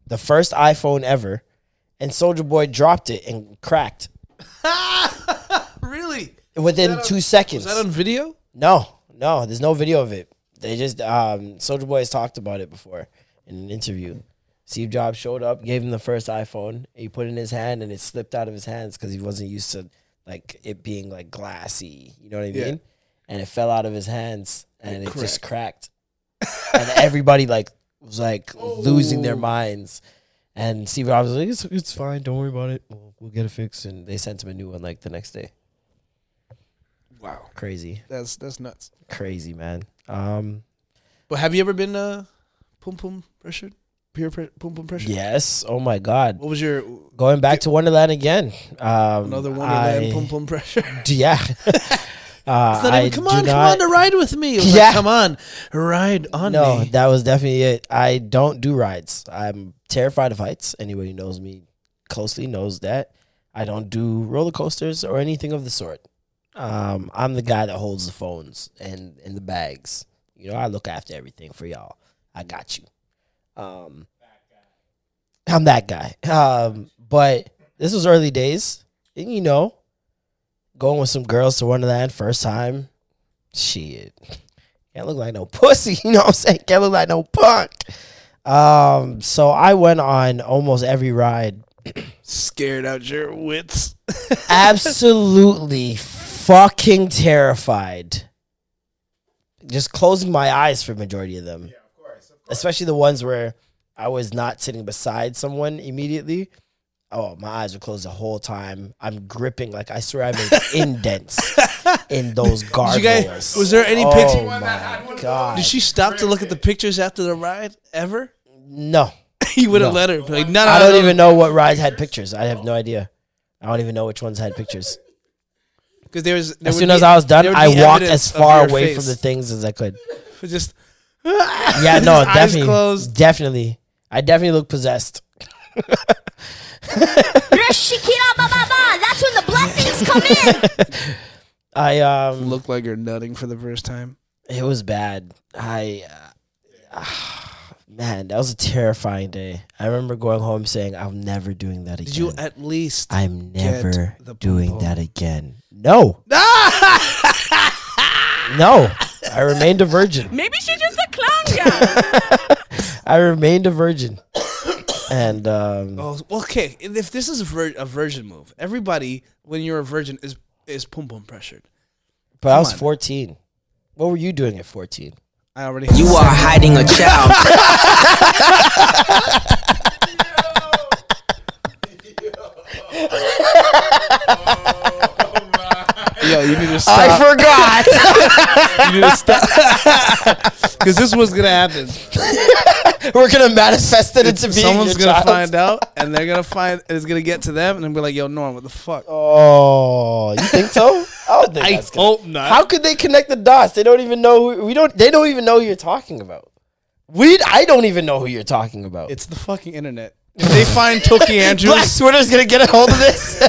the first iPhone ever, and Soulja Boy dropped it and cracked really within two seconds. was that on video? No, no, there's no video of it. They just um Soulja Boy has talked about it before in an interview. Steve Jobs showed up, gave him the first iPhone. He put it in his hand, and it slipped out of his hands because he wasn't used to like it being like glassy. You know what I Yeah. mean? And it fell out of his hands, and it, just cracked. and everybody like was like losing their minds. And Steve Jobs was like, "It's, it's fine. Don't worry about it. We'll, we'll get it fixed." And they sent him a new one like the next day. Wow, Crazy, that's that's nuts. crazy man. Um, But have you ever been uh, pum pum pressured? Peer pre- pum pum pressured? Yes. Oh my God. What was your Going back to Wonderland again. Um, another Wonderland I- pum pum pressure? Yeah. uh, It's not I even, come on, come not- on to ride with me. Yeah. like, come on, ride on no, me. that was definitely it. I don't do rides. I'm terrified of heights. Anybody who knows me closely knows that. I don't do roller coasters or anything of the sort. Um, I'm the guy that holds the phones and, and the bags. You know, I look after everything for y'all. I got you. Um, I'm that guy. Um, but this was early days. And you know, going with some girls to Wonderland first time. Shit. Can't look like no pussy. You know what I'm saying? Can't look like no punk. Um, so I went on almost every ride. Scared out your wits. Absolutely fucking terrified. Just closing my eyes for majority of them. Yeah, of course, of course. Especially the ones where I was not sitting beside someone immediately. Oh, my eyes were closed the whole time. I'm gripping like I swear I made indents in those guardrails. guys? Was there any oh picture? my god! Did she stop to look at the pictures after the ride ever? No, you would have No. let her. Like, no, no, I don't even know what rides had pictures. I have no idea. I don't even know which ones had pictures. Because there was. there As soon be- as I was done, I walked as far away face. from the things as I could. Just. Yeah, no, Eyes definitely, closed. definitely. I definitely look possessed. Rishikira ba ba ba. That's when the blessings come in. I um, Look like you're nutting for the first time. it was bad. I, uh, man, that was a terrifying day. I remember going home saying, "I'm never doing that again." Did you at least? I'm never doing that again. No, no. I remained a virgin. Maybe she's just a clown girl. I remained a virgin. And um, Oh, okay. If this is a, vir- a virgin move, everybody when you're a virgin is is pum pum pressured. but I was on. 14. What were you doing at 14? I already. You are hiding a child. you need to stop. I forgot. you need to stop. Because this was gonna happen. We're gonna manifest it into being Someone's gonna child. find out, and they're gonna find. It's gonna get to them, and then be like, "Yo, Norm, what the fuck?" Oh, you think so? I think I gonna- hope not. How could they connect the dots? They don't even know. Who, we don't. They don't even know who you're talking about. We. I don't even know who you're talking about. It's the fucking internet. If they find Toki Andrews, Black Twitter's gonna get a hold of this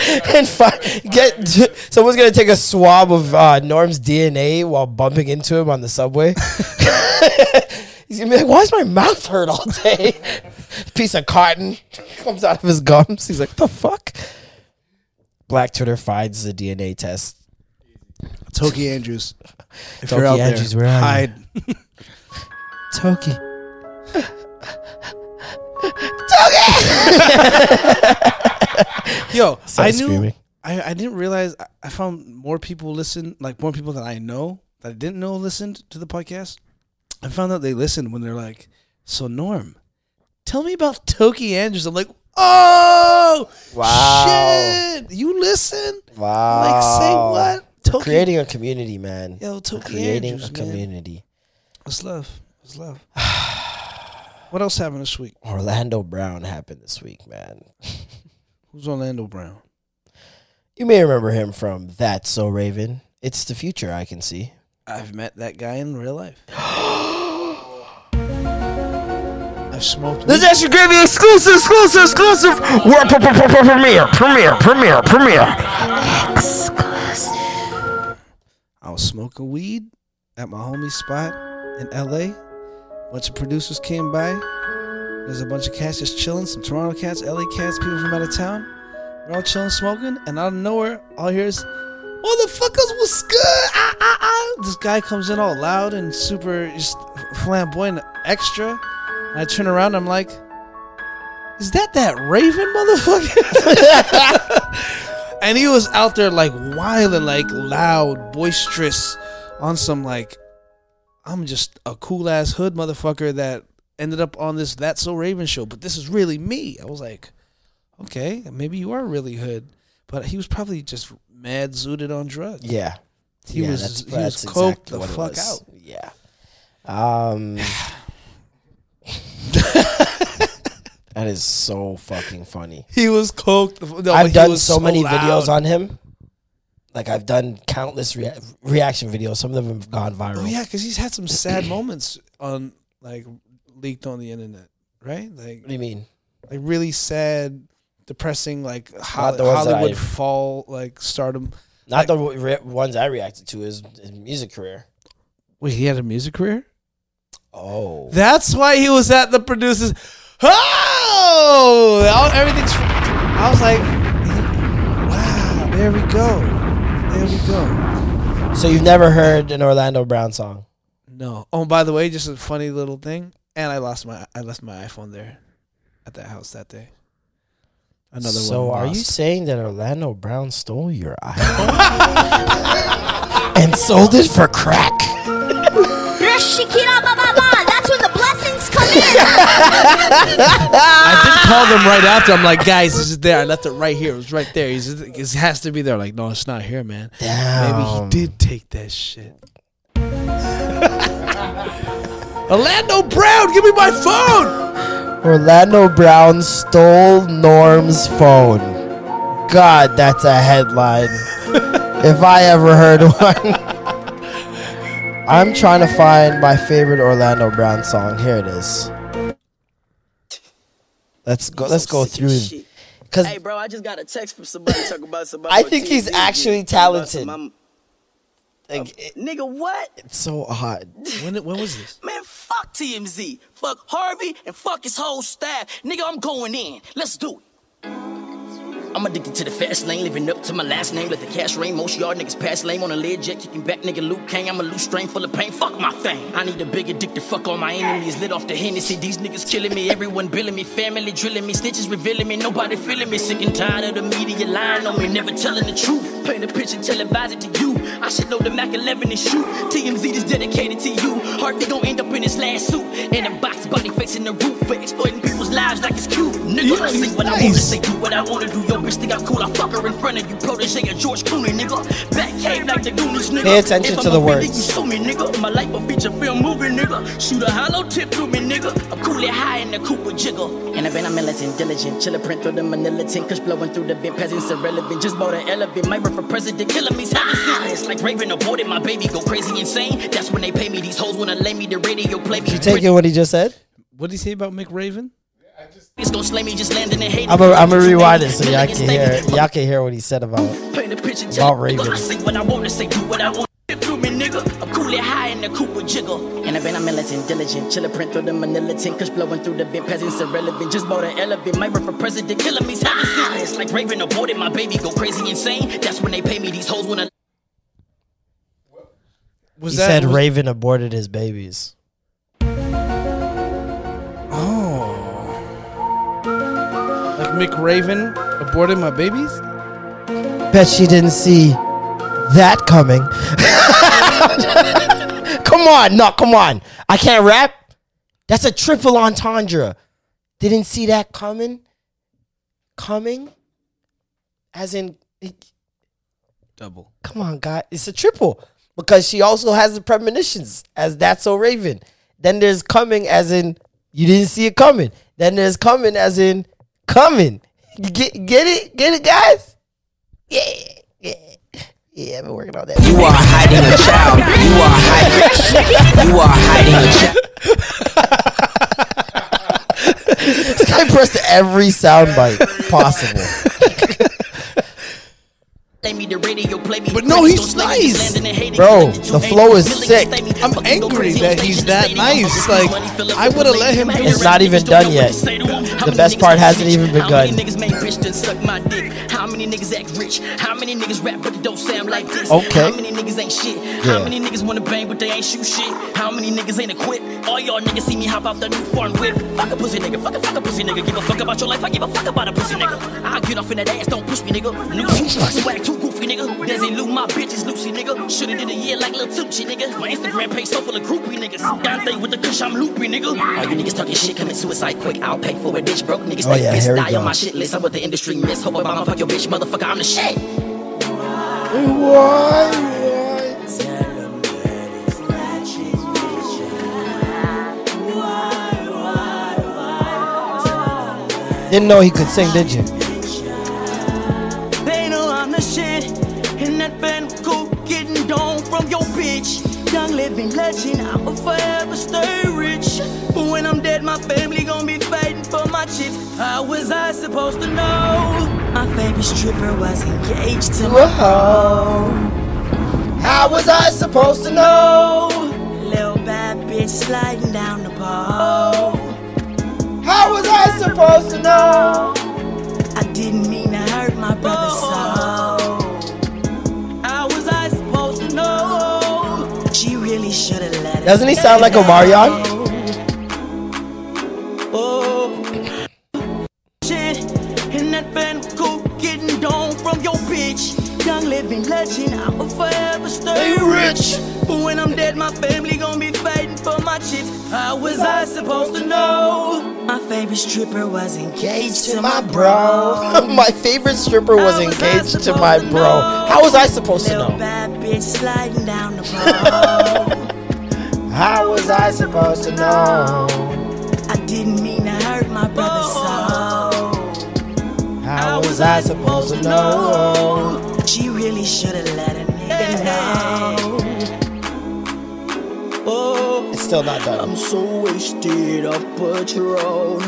and fi- get. Someone's gonna take a swab of uh, Norm's DNA while bumping into him on the subway. He's gonna be like, "Why is my mouth hurt all day?" Piece of cotton comes out of his gums. He's like, the fuck?" Black Twitter finds the DNA test. Toki Andrews. If Toki you're out Andrews, there, where are you? hide. Toki. Yo, Start I knew. screaming. I, I didn't realize. I, I found more people listen, like more people that I know that I didn't know listened to the podcast. I found out they listened when they're like, "So Norm, tell me about Toki Andrews." I'm like, "Oh, Wow. shit! You listen? Wow. Like, say what? Toki, Creating a community, man. Yo, Toki Creating Andrews, a man. community. What's love? What's love? what else happened this week? Orlando Brown happened this week, man. Who's Orlando Brown? You may remember him from That's So Raven. It's the future I can see. I've met that guy in real life. I've smoked. This weed. extra gravy exclusive, exclusive, exclusive. World pre- pre- pre- pre- premiere, premiere, premiere, premiere. I was smoking weed at my homie's spot in LA. Bunch of producers came by. There's a bunch of cats just chilling, some Toronto cats, LA cats, people from out of town. We're all chilling, smoking, and out of nowhere, all is, Motherfuckers, what's good? Ah, ah, ah. This guy comes in all loud and super just flamboyant, extra. And I turn around, I'm like, is that that Raven motherfucker? and he was out there like wilding, like loud, boisterous, on some like, I'm just a cool ass hood motherfucker that ended up on this That's So Raven show, but this is really me. I was like, okay, maybe you are really hood, but he was probably just mad zooted on drugs. Yeah. He Yeah, was that's- he was coked exactly the fuck out. Yeah. Um That is so fucking funny. He was coked. no, I've done so, many loud. videos on him. Like I've done countless rea- reaction videos. Some of them have gone viral. Oh yeah, because he's had some sad moments on like leaked on the internet, right? Like What do you mean? like really sad, depressing, like the Hollywood fall, like stardom. Not the re- ones I reacted to. His, his music career. Wait, he had a music career. Oh, That's why he was at the producers. Oh, everything's. I was like, wow, there we go, there we go. so you've never heard an Orlando Brown song? No. Oh, by the way, just a funny little thing. And I lost my I left my iPhone there at that house that day. Another so one. So are you saying that Orlando Brown stole your iPhone and sold it for crack? I did call them right after. I'm like, guys, this is there. I left it right here. It was right there. He's, it has to be there. Like, no, it's not here, man. Damn. Maybe he did take that shit. Orlando Brown, give me my phone. Orlando Brown stole Norm's phone. God, that's a headline. if I ever heard one. I'm trying to find my favorite Orlando Brown song. Here it is. Let's go. Let's go through. Because Hey, bro, I just got a text from somebody talking about somebody. I on think he's actually talented. some- like, uh, it- Nigga, what? it's so odd. When when was this? Man, fuck TMZ. Fuck Harvey and fuck his whole staff. Nigga, I'm going in. Let's do it. I'm addicted to the fast lane, living up to my last name. Let the cash rain. Most y'all niggas pass lame on a lead jet, kicking back, nigga Luke Kang. I'm a loose strain full of pain. Fuck my fame. I need a big addicted. Fuck all my enemies. Lit off the Hennessy. These niggas killing me. Everyone billing me. Family drilling me. Snitches revealing me. Nobody feeling me. Sick and tired of the media lying on me. Never telling the truth. Paint a picture, televise it to you. I should know the Mac 11 and shoot. TMZ is dedicated to you. Harvey gon' end up in his last suit. In a box, body facing the roof. For exploiting people's lives like it's cute. Nigga, I say what I wanna say. Do what I wanna do. Yo, bitch, think I'm cool. I fuck her in front of you. Protege of George Clooney, nigga. Back cave like the Goonies, nigga. Pay attention If to I'm the a villain, words. You show me, nigga. My life a feature film movie, nigga. Shoot a hollow tip through me, nigga. I'm cool coolly high in the Cooper jiggle. And I've been a militant, diligent. Chiller print through the manila tin. Kush blowing through the vent. Peasants irrelevant. Just bought an elephant. Might run for president. Killing me's having sentence. Like Raven aborted my baby. Go crazy insane. That's when they pay me. These hoes wanna lay me. The radio play me. Did you take it what he just said? What did he say about Mick Raven? It's gonna slay me. Just landing in hate. I'm gonna rewind it so y'all can hear y'all can hear what he said about Paint a picture, about Raven. I say what I wanna say, do what I want. Through me, nigga. I'm coolly high in the Cooper jiggle. And I've been a militant, diligent. Chiller print through the manila tin. Kush blowing through the vent. Peasants irrelevant. Just bought an elephant. Might run for president. Killing me. Having sentence. Like Raven aborted my baby. Go crazy insane. That's when they pay me. These hoes wanna. Was he that said was- Raven aborted his babies. Oh. Like Mick Raven aborted my babies? Bet she didn't see that coming. come on, no, come on. I can't rap. That's a triple entendre. Didn't see that coming. Coming, as in, Double. come on, God, it's a triple because she also has the premonitions as that's so Raven. Then there's coming as in you didn't see it coming. Then there's coming as in coming. Get get it, get it, guys. Yeah, yeah, yeah. I've been working on that. You are hiding a child. You are hiding. You are hiding a child. this guy pressed every soundbite possible. Play me the radio, play me. But no, he's nice. Bro, the flow is sick. I'm angry that he's that nice. Like, I would have let him It's not even done yet. The best part hasn't even How many begun. niggas main suck my dick? How many niggas act rich? How many niggas rap but they don't sound like this? Okay. How many niggas ain't shit? How Yeah. many niggas wanna bang but they ain't shoot shit? How many niggas ain't equipped? All y'all niggas see me hop out the new foreign whip. Fuck a pussy nigga, fuck a fuck a pussy nigga. Give a fuck about your life, I give a fuck about a pussy nigga. I'll get off in that ass, don't push me nigga. New swag too goofy nigga. Desi Lou, my bitch is Lucy nigga. Shoulda did a year like Lil Tucci nigga. My Instagram page so full of groupie niggas. Dante with the kush, I'm loopy nigga. All you niggas talking shit, commit suicide quick. I'll pay for it, bitch. Broke niggas Oh, yeah, pissed. Die on my shit list. I'm what the industry miss. Hope Obama fuck your bitch, motherfucker. I'm the shit. Didn't know he could sing, did you? Living legend, I will forever stay rich. But when I'm dead, my family gon' be fighting for my chips. How was I supposed to know? My favorite stripper was engaged to my hoe. How was I supposed to know? Little bad bitch sliding down the pole. How was I supposed to know? I didn't mean Doesn't he sound like Omarion? Oh, shit. And that been cool getting down from your bitch. Young living legend, I will forever stay rich. But when I'm dead, my family gon' be fighting for my chips. How was I supposed to know? My favorite stripper was engaged to my Bro, my favorite stripper was engaged to my bro. How was I supposed to know? bad bitch sliding down the pole. How was I supposed to know? I didn't mean to hurt my brother's soul. How was I supposed to know? She really should have let a nigga know. Oh, It's still not done. I'm so wasted of Patron.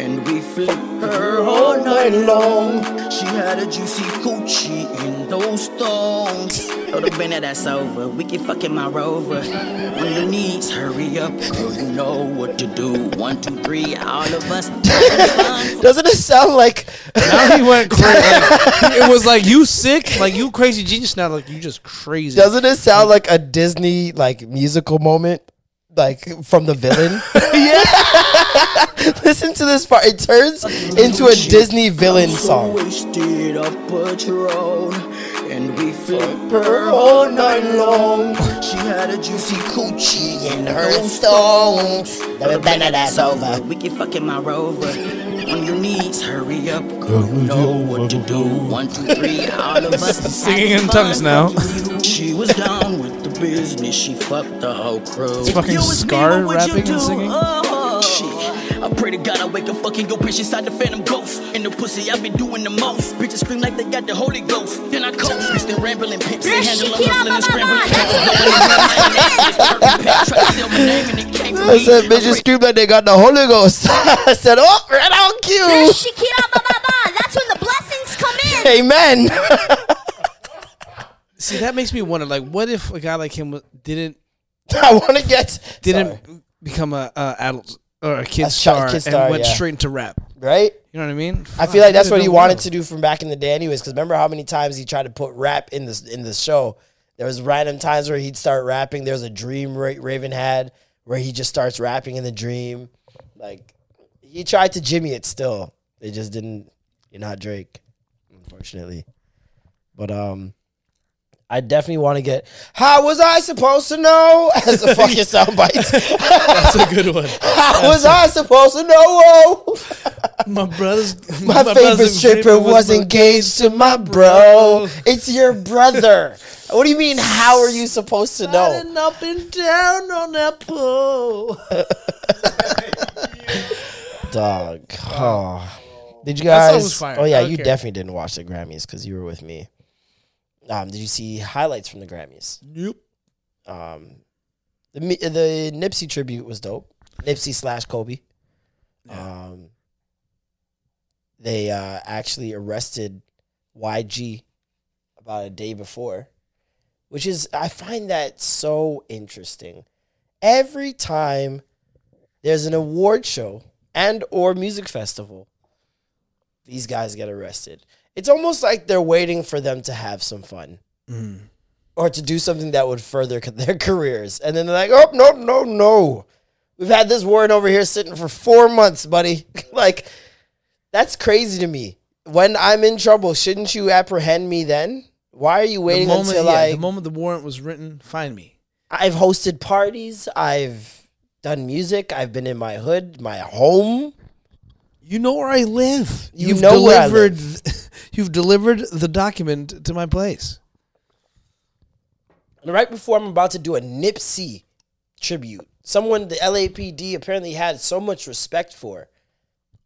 And we flip her all night long. She had a juicy coochie in those thongs. Told the been that's over. We can fucking my rover. On your knees, hurry up. Girl, you know what to do. One, two, three, all of us. Doesn't it sound like Now he went crazy. it was like you sick, like you crazy genius. Now like you just crazy. Doesn't it sound like a Disney like musical moment? Like from the villain? yeah. Listen to this part. It turns into a Disney villain song. wasted of Patron. And we flip her all night long. She had a juicy coochie in her stones. Never been at that's over. We can fucking my rover. On your knees, hurry up. Girl, you know what to do. One, two, three, all of us. Singing in tongues now. She was down with the business. She fucked the whole crew. It's fucking You was me, Scar what rapping and singing? Oh, shit. I pray to God I wake up fucking your bitch inside the phantom ghost. In the pussy, I've been doing the most. Bitches scream like they got the Holy Ghost. Then I coast, bitch, then rambling pimps. They handle them hustling and scrambling. I said, bitches scream like they got the Holy Ghost. I said, oh, right on cue. That's when the blessings come in. Amen. See, that makes me wonder. Like, what if a guy like him didn't I want to get didn't sorry. become a, a adult or a kid A star, kid and went yeah. straight into rap? right. You know what I mean? I feel like that's what he wanted to do from back in the day, anyways. Because remember how many times he tried to put rap in this in the show. There was random times where he'd start rapping. There was a dream Raven had where he just starts rapping in the dream. Like he tried to Jimmy it still. They just didn't. You're not Drake, unfortunately. But um, I definitely want to get. How was I supposed to know? As a fucking soundbite. That's a good one. How was I supposed to know? My brother's My, favorite stripper was my- engaged to my bro. It's your brother. what do you mean? How are you supposed to know? Sliding up and down on that pole. Dog. Oh. Did you guys? Oh yeah, you care. definitely didn't watch the Grammys because you were with me. Um, did you see highlights from the Grammys? Nope. Um, the the Nipsey tribute was dope. Nipsey slash Kobe. Um, they uh, actually arrested YG about a day before, which is I find that so interesting. Every time there's an award show and or music festival, these guys get arrested. It's almost like they're waiting for them to have some fun mm. or to do something that would further their careers. And then they're like, oh, no, no, no. We've had this warrant over here sitting for four months, buddy. like, that's crazy to me. When I'm in trouble, shouldn't you apprehend me then? Why are you waiting the moment, until yeah, I? the moment the warrant was written, find me. I've hosted parties. I've done music. I've been in my hood, my home. You know where I live. You You've know where I delivered. You've delivered the document to my place. And right before I'm about to do a Nipsey tribute, someone the LAPD apparently had so much respect for,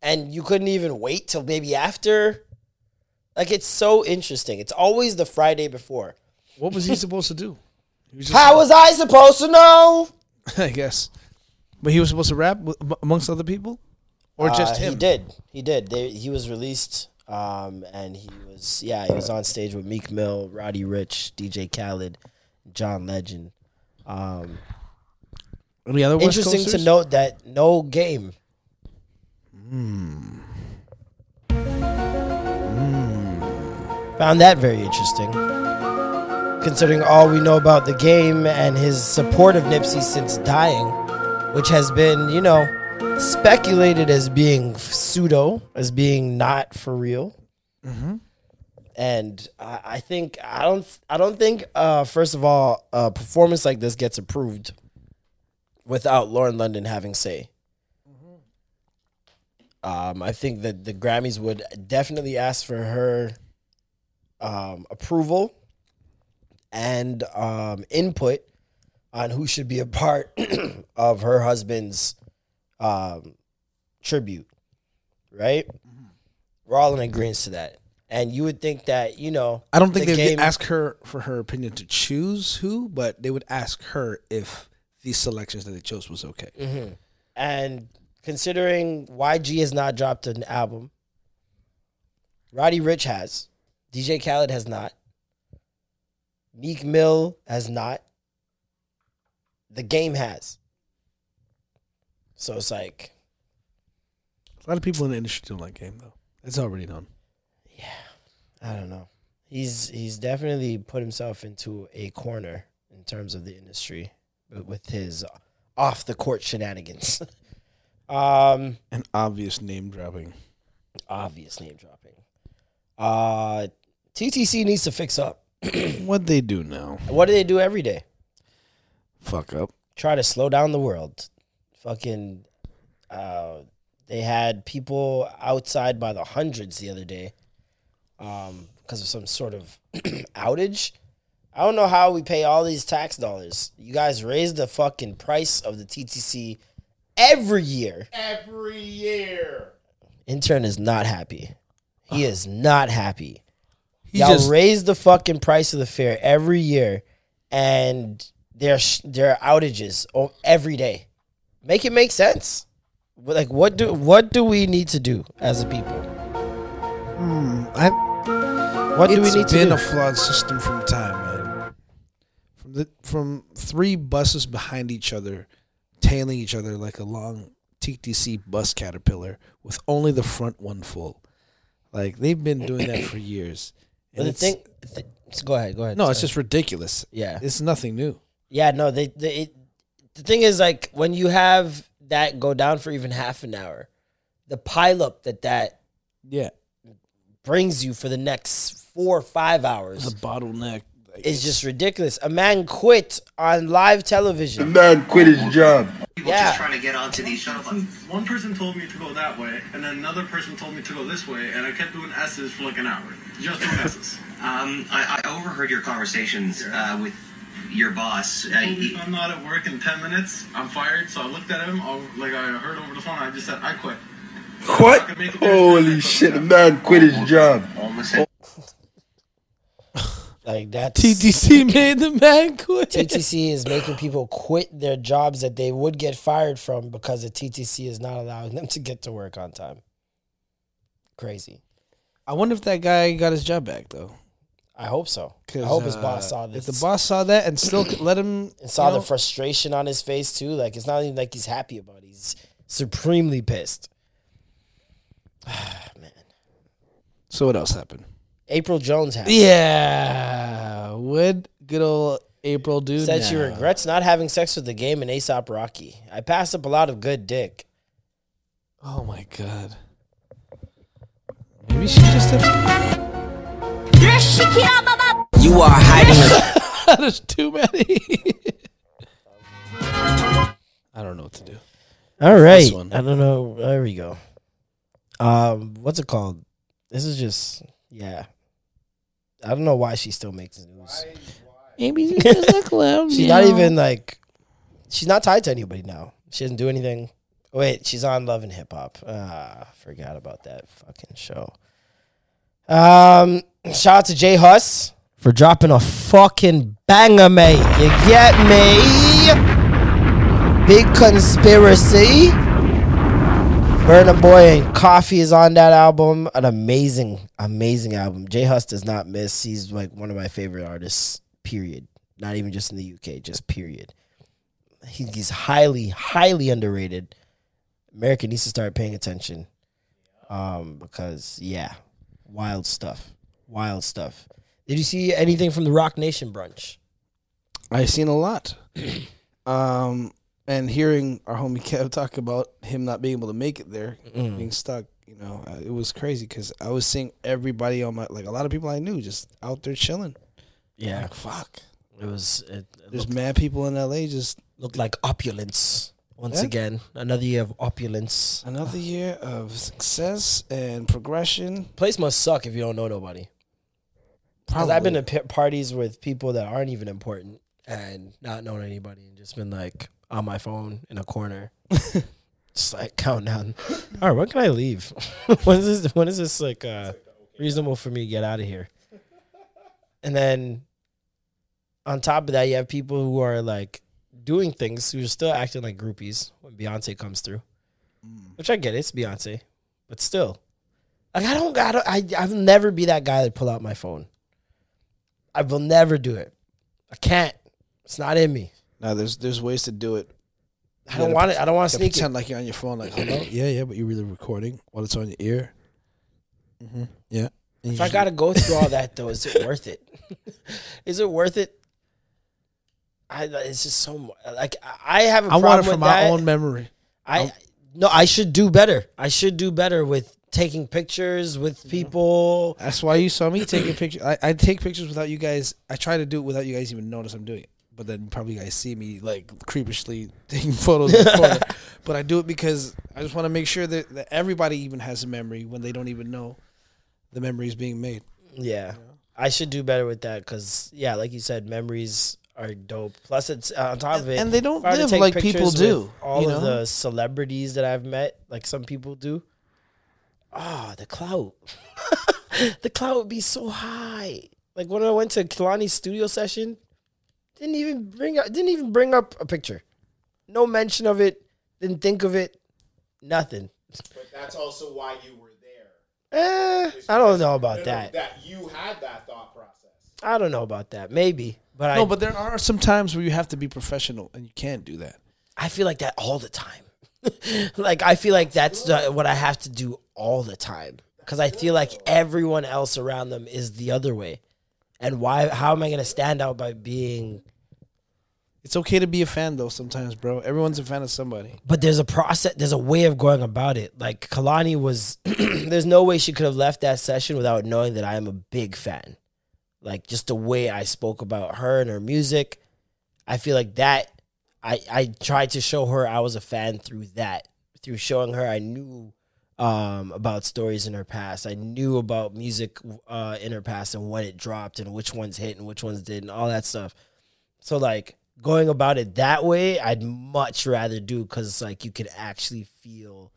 and you couldn't even wait till maybe after. Like it's so interesting. It's always the Friday before. What was he supposed to do? He was How was I supposed to know? I guess. But he was supposed to rap amongst other people, or just Uh, him. He did. He did. They, he was released, um, and he was yeah. He was on stage with Meek Mill, Roddy Ricch, DJ Khaled, John Legend. Um, Any other West interesting to note that no game. Found that very interesting. Considering all we know about the game and his support of Nipsey since dying, which has been, you know, speculated as being pseudo, as being not for real. Mhm. And I, I think I don't I don't think uh, first of all a performance like this gets approved without Lauren London having say. Um, I think that the Grammys would definitely ask for her um, approval and um, input on who should be a part of her husband's um, tribute. Right? We're all in agreement to that. And you would think that, you know, I don't think the they would game- ask her for her opinion to choose who, but they would ask her if these selections that they chose was okay. Mhm. And considering YG has not dropped an album, Roddy Ricch has, DJ Khaled has not, Meek Mill has not, the game has. So it's like, A lot of people in the industry don't like game though. It's already known. Yeah, I don't know. He's he's definitely put himself into a corner in terms of the industry with- with his off the court shenanigans. um, An obvious name dropping. obvious name dropping. Uh, TTC needs to fix up. what they do now? What do they do every day? Fuck up. Try to slow down the world. Fucking, uh, they had people outside by the hundreds the other day, um, because of some sort of outage. I don't know how we pay all these tax dollars. You guys raise the fucking price of the TTC every year. Every year. Intern is not happy. He is not happy. He Y'all just- raise the fucking price of the fare every year, and there sh- there are outages every day. Make it make sense. Like what do what do we need to do as a people? Hmm, I, What do we need to do? It's been a flawed system from time, man. From the, from three buses behind each other, tailing each other like a long TTC bus caterpillar with only the front one full. Like they've been doing that for years. But the thing, th- go ahead, go ahead. no, it's just ridiculous. Yeah. it's nothing new. Yeah, no, they, they it, the thing is like when you have that go down for even half an hour, the pileup that that Yeah, brings you for the next four or five hours the bottleneck. is just ridiculous. A man quit on live television. A man quit his job. Yeah. just trying to get onto these shuttle buses. One person told me to go that way, and then another person told me to go this way, and I kept doing S's for like an hour. Just doing S's. Um, I, I overheard your conversations uh, with your boss. Uh, he- if I'm not at work in 10 minutes, I'm fired. So I looked at him, I, like I heard over the phone, I just said, I quit. What? Holy shit, the man quit his job. Like that TTC made the man quit. TTC is making people quit their jobs that they would get fired from because the TTC is not allowing them to get to work on time. Crazy. I wonder if that guy got his job back though. I hope so. I hope his uh, boss saw this. If the boss saw that and still let him, and saw you know, the frustration on his face too. Like it's not even like he's happy about it. He's supremely pissed. Man. So what else happened? Apryl Jones happened. Yeah, what good old Apryl do? Said she regrets not having sex with the game in ASAP Rocky. I passed up a lot of good dick. Oh my god. Maybe she just did. You are hiding. There's too many. I don't know what to do. All right. This one. I don't know. There we go. Um, what's it called? This is just yeah. I don't know why she still makes news. Maybe she's just a clown. She's not even like she's not tied to anybody now. She doesn't do anything. Wait, she's on Love and Hip Hop. Ah, forgot about that fucking show. Um, shout out to J Hus for dropping a fucking banger, mate. You get me? Big conspiracy. Burna Boy and Koffee is on that album. An amazing, amazing album. J Hus does not miss. He's like one of my favorite artists, period. Not even just in the UK, just period. He's highly, highly underrated. America needs to start paying attention. Um, because yeah, wild stuff. Wild stuff. Did you see anything from the Roc Nation brunch? I've seen a lot. um, and hearing our homie Kev talk about him not being able to make it there, Mm. being stuck, you know, uh, it was crazy because I was seeing everybody on my like a lot of people I knew just out there chilling. Yeah. Like, fuck. It was. It, it There's mad people in LA just looked like opulence once Yeah. again. Another year of opulence. another year of success and progression. Place must suck if you don't know nobody. Because I've been to p- parties with people that aren't even important and not knowing anybody and just been like on my phone in a corner, just like counting down. All right, when can I leave? when is this? When is this like uh, reasonable for me to get out of here? And then on top of that, you have people who are like doing things who are still acting like groupies when Beyonce comes through, which I get. It's Beyonce, but still, like I don't got. I I'll never be that guy that pull out my phone. I will never do it. I can't. It's not in me. Now there's there's ways to do it. I don't want it. I don't want to You gotta sneak it. pretend like you're on your phone, like hello, yeah, yeah, but you're really recording while it's on your ear. Mm-hmm. Yeah. And If I gotta go through all that though, is it worth it? is it worth it? I it's just so mu- like I I have a I problem want it with from my that. own memory. I no, I should do better. I should do better with taking pictures with people. That's why you saw me taking pictures. I, I take pictures without you guys. I try to do it without you guys even notice I'm doing it. But then probably you guys see me like creepishly taking photos in the corner. But I do it because I just want to make sure that, that everybody even has a memory when they don't even know the memory is being made. Yeah, I should do better with that because yeah, like you said, memories are dope. Plus, it's uh, on top of it, and they don't if I were to live take like people pictures do, with All you of know? the celebrities that I've met, like some people do. Ah, the clout, the clout would be so high. Like when I went to Kehlani's studio session, didn't even bring up, didn't even bring up a picture. No mention of it. Didn't think of it. Nothing. But that's also why you were there. Eh, I don't know about that. That you had that thought process. I don't know about that. Maybe, But no, I, but there are some times where you have to be professional, and you can't do that. I feel like that all the time. like I feel like that's the, what I have to do all the time because I feel like everyone else around them is the other way. And why? How am I going to stand out by being? It's okay to be a fan though. Sometimes, bro. Everyone's a fan of somebody. But there's a process. There's a way of going about it. Like Kehlani was. there's no way she could have left that session without knowing that I am a big fan. Like just the way I spoke about her and her music. I feel like that. I I tried to show her I was a fan through that. Through showing her I knew um, about stories in her past. I knew about music uh, in her past and when it dropped and which ones hit and which ones didn't, all that stuff. So like going about it that way, I'd much rather do because it's like you can actually feel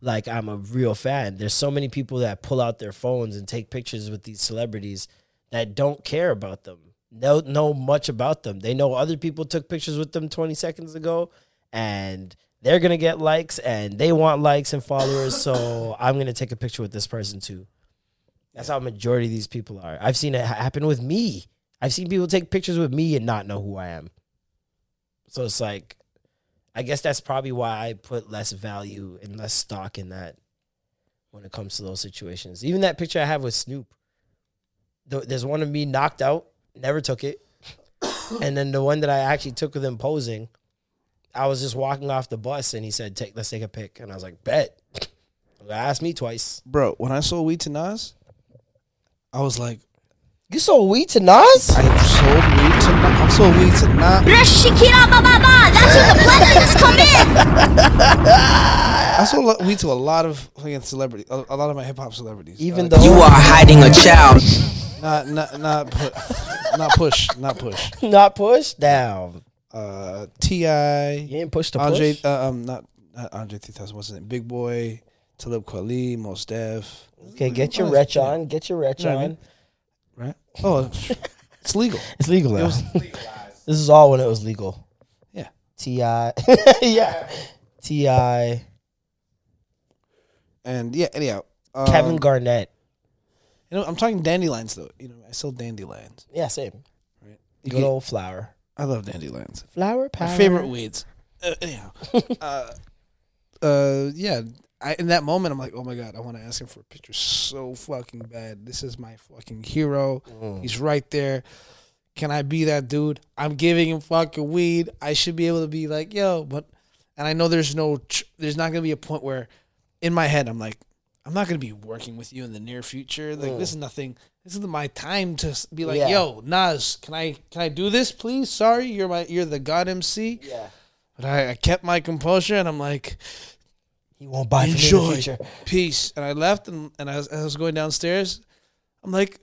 like I'm a real fan. There's so many people that pull out their phones and take pictures with these celebrities that don't care about them, don't know much about them. They know other people took pictures with them 20 seconds ago and they're gonna get likes and they want likes and followers. So I'm gonna take a picture with this person too. That's how majority of these people are. I've seen it happen with me. I've seen people take pictures with me and not know who I am. So it's like, I guess that's probably why I put less value and less stock in that when it comes to those situations. Even that picture I have with Snoop, there's one of me knocked out, never took it, and then the one that I actually took with him posing. I was just walking off the bus and he said, "Take, let's take a pic," and I was like, "Bet." Asked me twice, bro. When I sold weed to Nas, I was like, "You sold weed to Nas?" I sold weed to Nas. I sold weed to Nas. That's when the blessings come in. I sold lo- weed to a lot of fucking celebrities, a, a lot of my hip hop celebrities. Even Uh, though You are hiding a child. Not, not, not, pu- not push, not push, not push down. Uh, Ti. You didn't push the Andre, push? Uh, um, not, not Andre 3000. What's his name? Big Boi, Talib Kweli, Mos Def. Okay, get your Oh, wretch yeah. on. Get your wretch You know what I on. mean? Right? Oh, it's legal. It's legal now. was this is all when it was legal. Yeah. Ti. yeah. Ti. And yeah, anyhow, um, Kevin Garnett. You know, I'm talking dandelions though. You know, I sell dandelions. Yeah, same. Right. Good old flower. I love dandelions. Flower power. My favorite weeds. Uh, anyhow, uh, uh, yeah. I, in that moment, I'm like, oh my god, I want to ask him for a picture so fucking bad. This is my fucking hero. Mm. He's right there. Can I be that dude? I'm giving him fucking weed. I should be able to be like, yo, but, and I know there's no, tr- there's not gonna be a point where, in my head, I'm like, I'm not gonna be working with you in the near future. Like Mm. this is nothing. This is my time to be like, Yeah. yo, Nas, can I can I do this, please? Sorry, you're my you're the god MC. Yeah. But I, I kept my composure and I'm like, he won't buy from me in the enjoy, future. peace. And I left and, and I, was, as I was going downstairs, I'm like,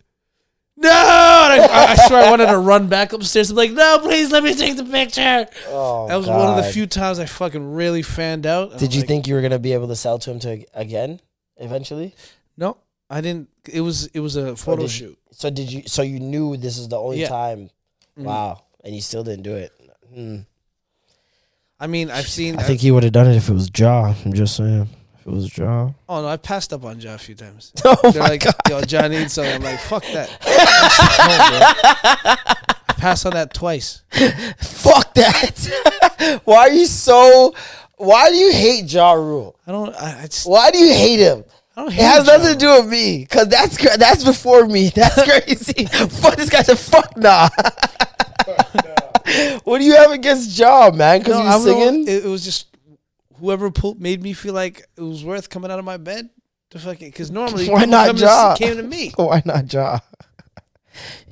no! I, I swear I wanted to run back upstairs. I'm like, no, please let me take the picture. Oh, that was one of the few times I fucking really fanned out. Did I'm you like, think you were gonna be able to sell to him to again eventually? No, I didn't. It was it was a photo did shoot. You, so did you? So you knew this is the only Yeah. time? Mhm. Wow, and you still didn't do it. Hmm. I mean, I've seen. I think he would have done it if it was Ja. I'm just saying, if it was Ja. Oh no, I passed up on Ja a few times. Oh They're my like, God. yo, Ja needs something. I'm like, fuck that. I passed on that twice. Fuck that. why are you so? Why do you hate Ja Rule? I don't. I, I just, Why do you hate him? It has nothing to do with me, cause that's cra- that's before me. That's crazy. fuck this guy said fuck nah. what do you have against Ja, man? Cause No, he I was don't singing. It, it was just whoever pulled made me feel like it was worth coming out of my bed to fucking. Because normally, Why not come to Ja? Came to me. Why not Ja?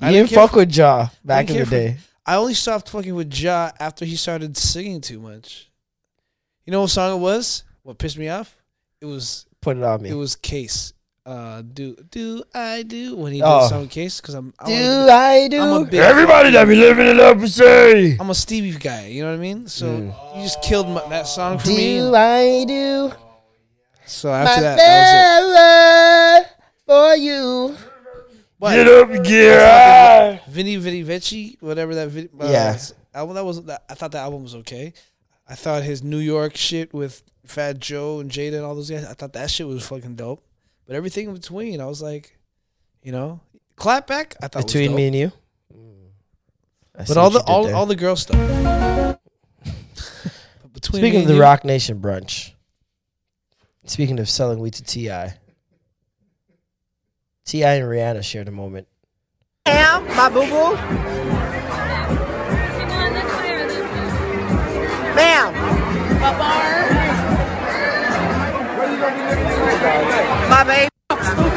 You I didn't fuck for- with Ja back in the care for- day. I only stopped fucking with Ja after he started singing too much. You know what song it was? What pissed me off? It was Put it on me. It was Case. Uh, do do I do when he Oh. did the song Case? Because I'm, I'm Do a, I do? I'm a big Everybody that be living it up and say. I'm a Stevie guy. You know what I mean? So Mm. you just killed my, that song for me. Do and I do? so My after that, that for you. was it. Get up and get That's high. fucking Venni Vetti Vecci, whatever that video. Uh, Yeah. album that was. That, I thought that album was okay. I thought his New York shit with Fat Joe and Jada and all those guys. I thought that shit was fucking dope. But everything in between, I was like, you know, clapback. I thought Between was me and you. Mm. I But all the all, there. all the girl stuff. Between Speaking of the you- Roc Nation brunch, speaking of selling weed to T.I., T.I. and Rihanna shared a moment. Damn, my boo boo. Ma'am. My baby.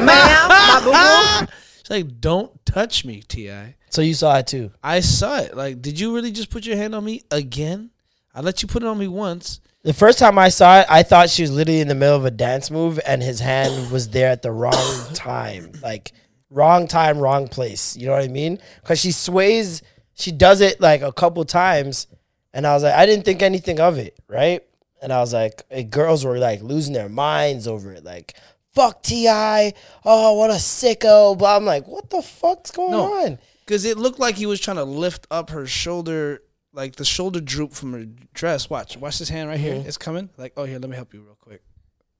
Ma'am, my boo boo. She's like, "Don't touch me, Ti." So you saw it too. I saw it. Like, did you really just put your hand on me again? I let you put it on me once. The first time I saw it, I thought she was literally in the middle of a dance move and his hand was there at the wrong time. Like, wrong time, wrong place. You know what I mean? Because she sways, she does it like a couple times. And I was like, I didn't think anything of it, right? And I was like, eh, girls were like losing their minds over it. Like, fuck T.I. Oh, what a sicko. But I'm like, what the fuck's going on? Because it looked like he was trying to lift up her shoulder, like the shoulder droop from her dress. Watch, watch this hand right here. Mhm. It's coming. Like, oh, here, let me help you real quick.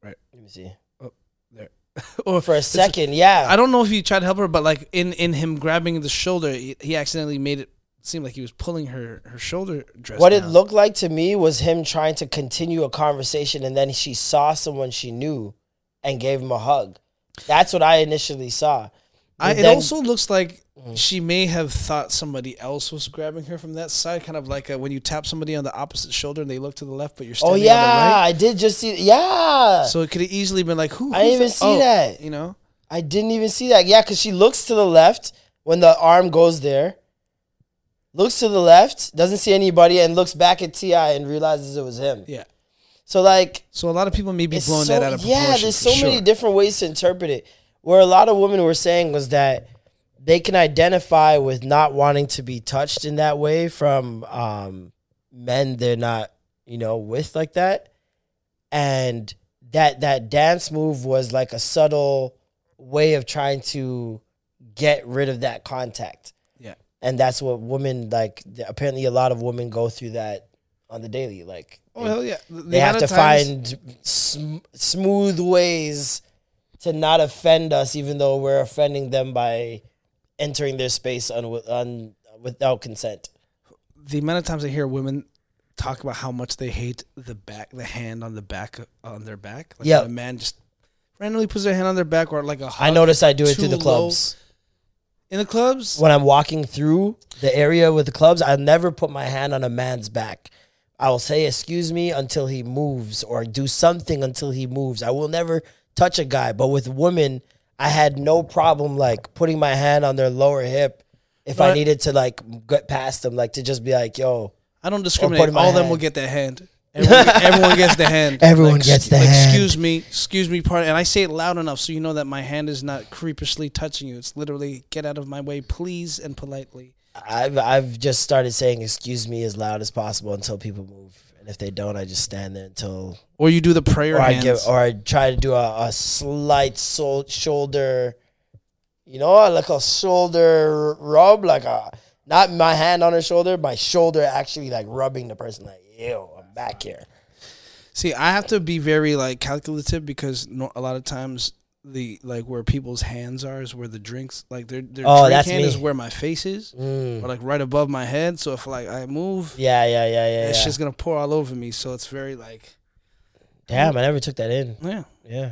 Right. Let me see. Oh, there. or For a second, yeah. I don't know if he tried to help her, but like in in him grabbing the shoulder, he, he accidentally made it seem like he was pulling her her shoulder dress. What it looked like to me was him trying to continue a conversation, and then she saw someone she knew and gave him a hug. That's what I initially saw. I, it then- also looks like she may have thought somebody else was grabbing her from that side, kind of like uh when you tap somebody on the opposite shoulder and they look to the left, but you're oh standing yeah, on the right. Oh yeah, I did just see. Yeah, So it could have easily been like, who? I didn't even that? see Oh, that. You know, I didn't even see that. Yeah, because she looks to the left when the arm goes there. Looks to the left, doesn't see anybody, and looks back at T.I. and realizes it was him. Yeah. So like, so a lot of people may be blowing so- that out of proportion. Yeah, there's so many different ways to interpret it. Where a lot of women were saying was that they can identify with not wanting to be touched in that way from um, men they're not, you know, with like that, and that that dance move was like a subtle way of trying to get rid of that contact. And that's what women like. Apparently, a lot of women go through that on the daily. Like, Oh, hell yeah. The- the they have to find sm- smooth ways to not offend us, even though we're offending them by entering their space un- un- without consent. the amount of times I hear women talk about how much they hate the back, the hand on the back on their back. Like Yeah. a man just randomly puts their hand on their back or like a. I notice I do it through the low. In the clubs, When I'm walking through the area with the clubs, I'll never put my hand on a man's back. I will say excuse me until he moves or do something until he moves. I will never touch a guy, but with women, I had no problem like putting my hand on their lower hip if I needed to like get past them, like to just be like, yo. I don't discriminate. All of them will get that hand. Everyone, everyone gets the hand. Everyone gets the like, hand. Excuse me, excuse me, part. And I say it loud enough so you know that my hand is not creepishly touching you. It's literally get out of my way, please, and politely. I've I've just started saying excuse me as loud as possible until people move, and if they don't, I just stand there until Or you do the prayer or I give or I try to do a, a slight sol- shoulder, you know, like a shoulder rub, like a not my hand on her shoulder, my shoulder actually like rubbing the person, like ew, I'm back here. See, I have to be very like calculative because no, a lot of times the like where people's hands are is where the drinks like their their Oh, drink hand me. is where my face is, Mm. or like right above my head. So if like I move, Yeah, yeah, yeah, yeah. it's yeah. just gonna pour all over me. So it's very like Damn, I never took that in. yeah, Yeah.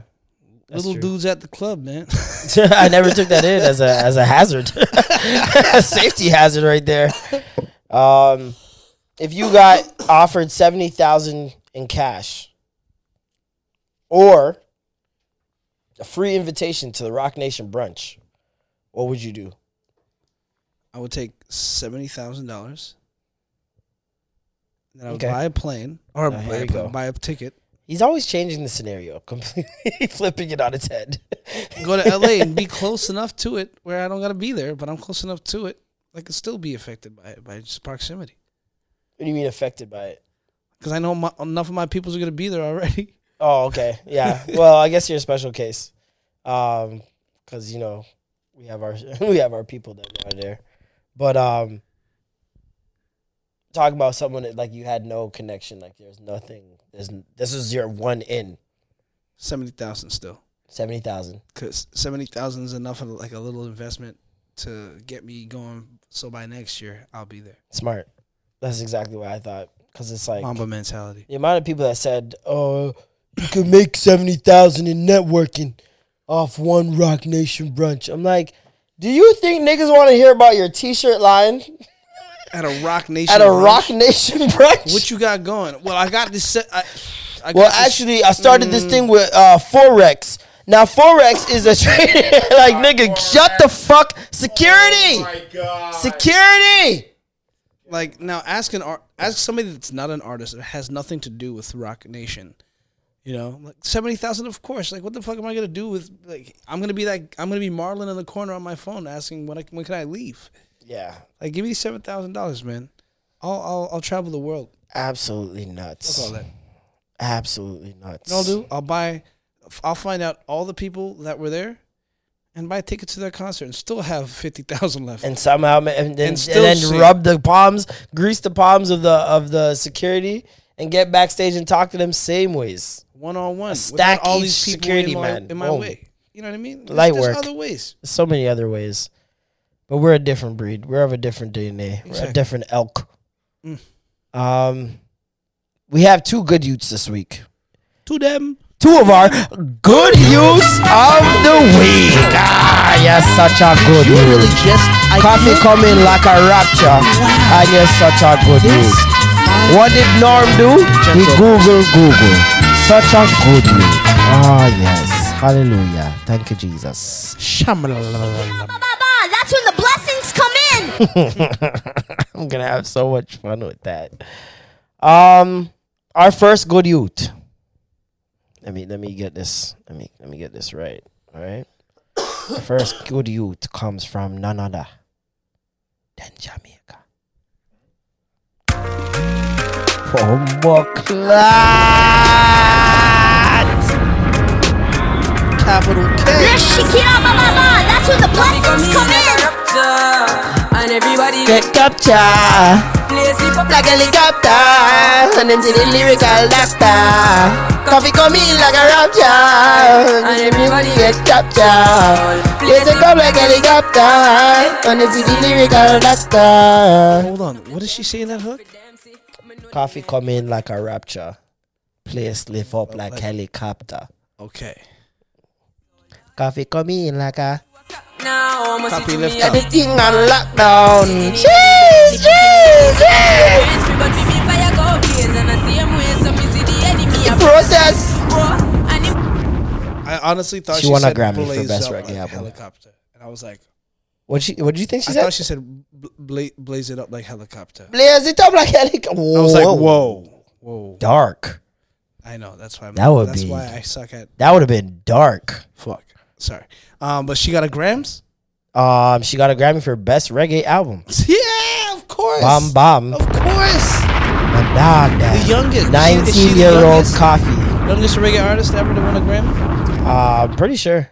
That's little true. dudes at the club, man. I never took that in as a as a hazard, a safety hazard right there. Um, if you got offered seventy thousand in cash, or a free invitation to the Roc Nation brunch, what would you do? I would take seventy thousand dollars. Then I would Okay. buy a plane or here buy, a, go. buy a ticket. He's always changing the scenario, completely flipping it on its head. Go to LA and be close enough to it where I don't gotta be there, but I'm close enough to it. I could still be affected by it by just proximity. What do you mean affected by it? Because I know my, enough of my peoples are gonna be there already. Oh, okay. Yeah. Well, I guess you're a special case. Um, cause you know, we have our we have our people that are there. But um talk about someone that like you had no connection, like there's nothing there's this is your one in. Seventy thousand still. Seventy thousand. Because seventy thousand is enough of like a little investment to get me going. So by next year, I'll be there. Smart. That's exactly what I thought. Because it's like Mamba mentality. the amount of people that said, "Oh, you can make seventy thousand in networking off one Roc Nation brunch." I'm like, do you think niggas want to hear about your T-shirt line At a Roc Nation. at a brunch? Roc Nation brunch? What you got going? Well, I got this. Set, I, I got well, this- actually, I started Mm. this thing with uh, forex. Now forex is a trade. like nigga, shut the fuck. Security. Security. Like now ask an art ask somebody that's not an artist that has nothing to do with Roc Nation. You know, like seventy thousand, of course. Like, what the fuck am I gonna do with? Like, I'm gonna be like, I'm gonna be Marlon in the corner on my phone asking when I, when can I leave? Yeah. Like, give me seven thousand dollars, man. I'll, I'll I'll travel the world. Absolutely nuts. That's all that. Absolutely nuts. You know I'll do? I'll buy. I'll find out all the people that were there, and buy tickets to their concert, and still have fifty thousand left. and somehow and then, and still then rub the palms, grease the palms of the of the security, and get backstage and talk to them same ways. one on one. Stack all each these people security in my, man. in my way. You know what I mean? There's- Light there's work. other ways. There's so many other ways, but we're a different breed. We're of a different DNA. We're a different elk. Mm. Um, we have two good youths this week. To them. Two of our good youths of the week. Ah, you're such a good You really just I Koffee can't- coming like a rapture, and you're such a good youth. What did Norm do? He Google Google. Such a good youth. Ah, yes. Hallelujah. Thank you, Jesus. Baba, that's when the blessings come in. I'm gonna have so much fun with that. Um, our first good youth. Let me let me get this. Let me let me get this right. All right. the first good youth comes from none other than Jamaica. Bombo Capital K. Let's Shakira Baba, that's when the blessings come in. And everybody Get capture. Play up like helicopter, and them see the lyrical doctor. Koffee come in like a rapture, and everybody get captured. Yes, it come like helicopter, and them see the lyrical doctor. Hold on. What does she say in that hook? Koffee come in like a rapture, place lift up like helicopter. Okay. Koffee come in like a now. Must Copy left me the everything on lockdown. Go blaze and the same way so me see the enemy a Process. bro. And him I honestly thought She she, won a Grammy for Best up Reggae like Album. Helicopter, and I was like, What she? What did you think she I said? I thought she said bla- bla- blaze it up like helicopter. Blaze it up like helicopter. I was like, whoa, whoa. Dark. I know that's why. I'm, That would that's be- why I suck at That would have been dark. fuck. Sorry, um, but she got a Grams. Um, she got a Grammy for best reggae album. Yeah, of course. Bomb bomb. Of course. My dog, that. The youngest. Is she- is she Nineteen year old youngest? Koffee. Youngest reggae artist ever to win a Grammy. Uh, I'm pretty sure.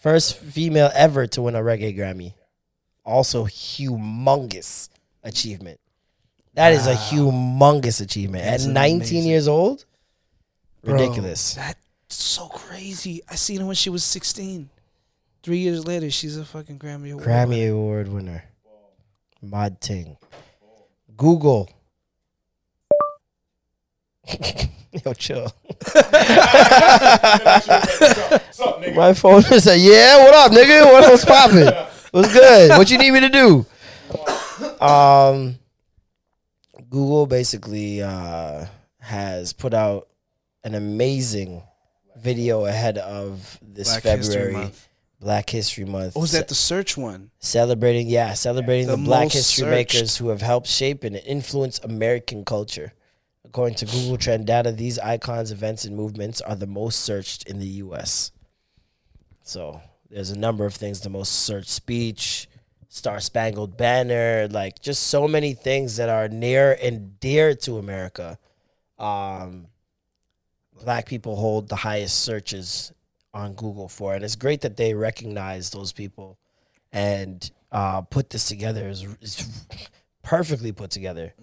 First female ever to win a reggae Grammy. Also, humongous achievement. That is a humongous achievement. That's At 19 amazing. years old, Bro, ridiculous. That's so crazy. I seen her when she was 16. Three years later, she's a fucking Grammy Award. Grammy Award winner. Mod ting. Google. Yo, chill. My phone is like, yeah, what up, nigga? What else popping? What's good? What you need me to do? Um, Google basically uh, has put out an amazing video ahead of this Black February. Black History Month. Oh, was that the search one? Celebrating, yeah, celebrating the, The Black history searched. makers who have helped shape and influence American culture. According to Google Trend data, these icons, events, and movements are the most searched in the U.S. So there's a number of things. The most searched speech, Star Spangled Banner, like just so many things that are near and dear to America. Um, black people hold the highest searches on Google for, and it's great that they recognize those people and uh, put this together. It's, it's perfectly put together,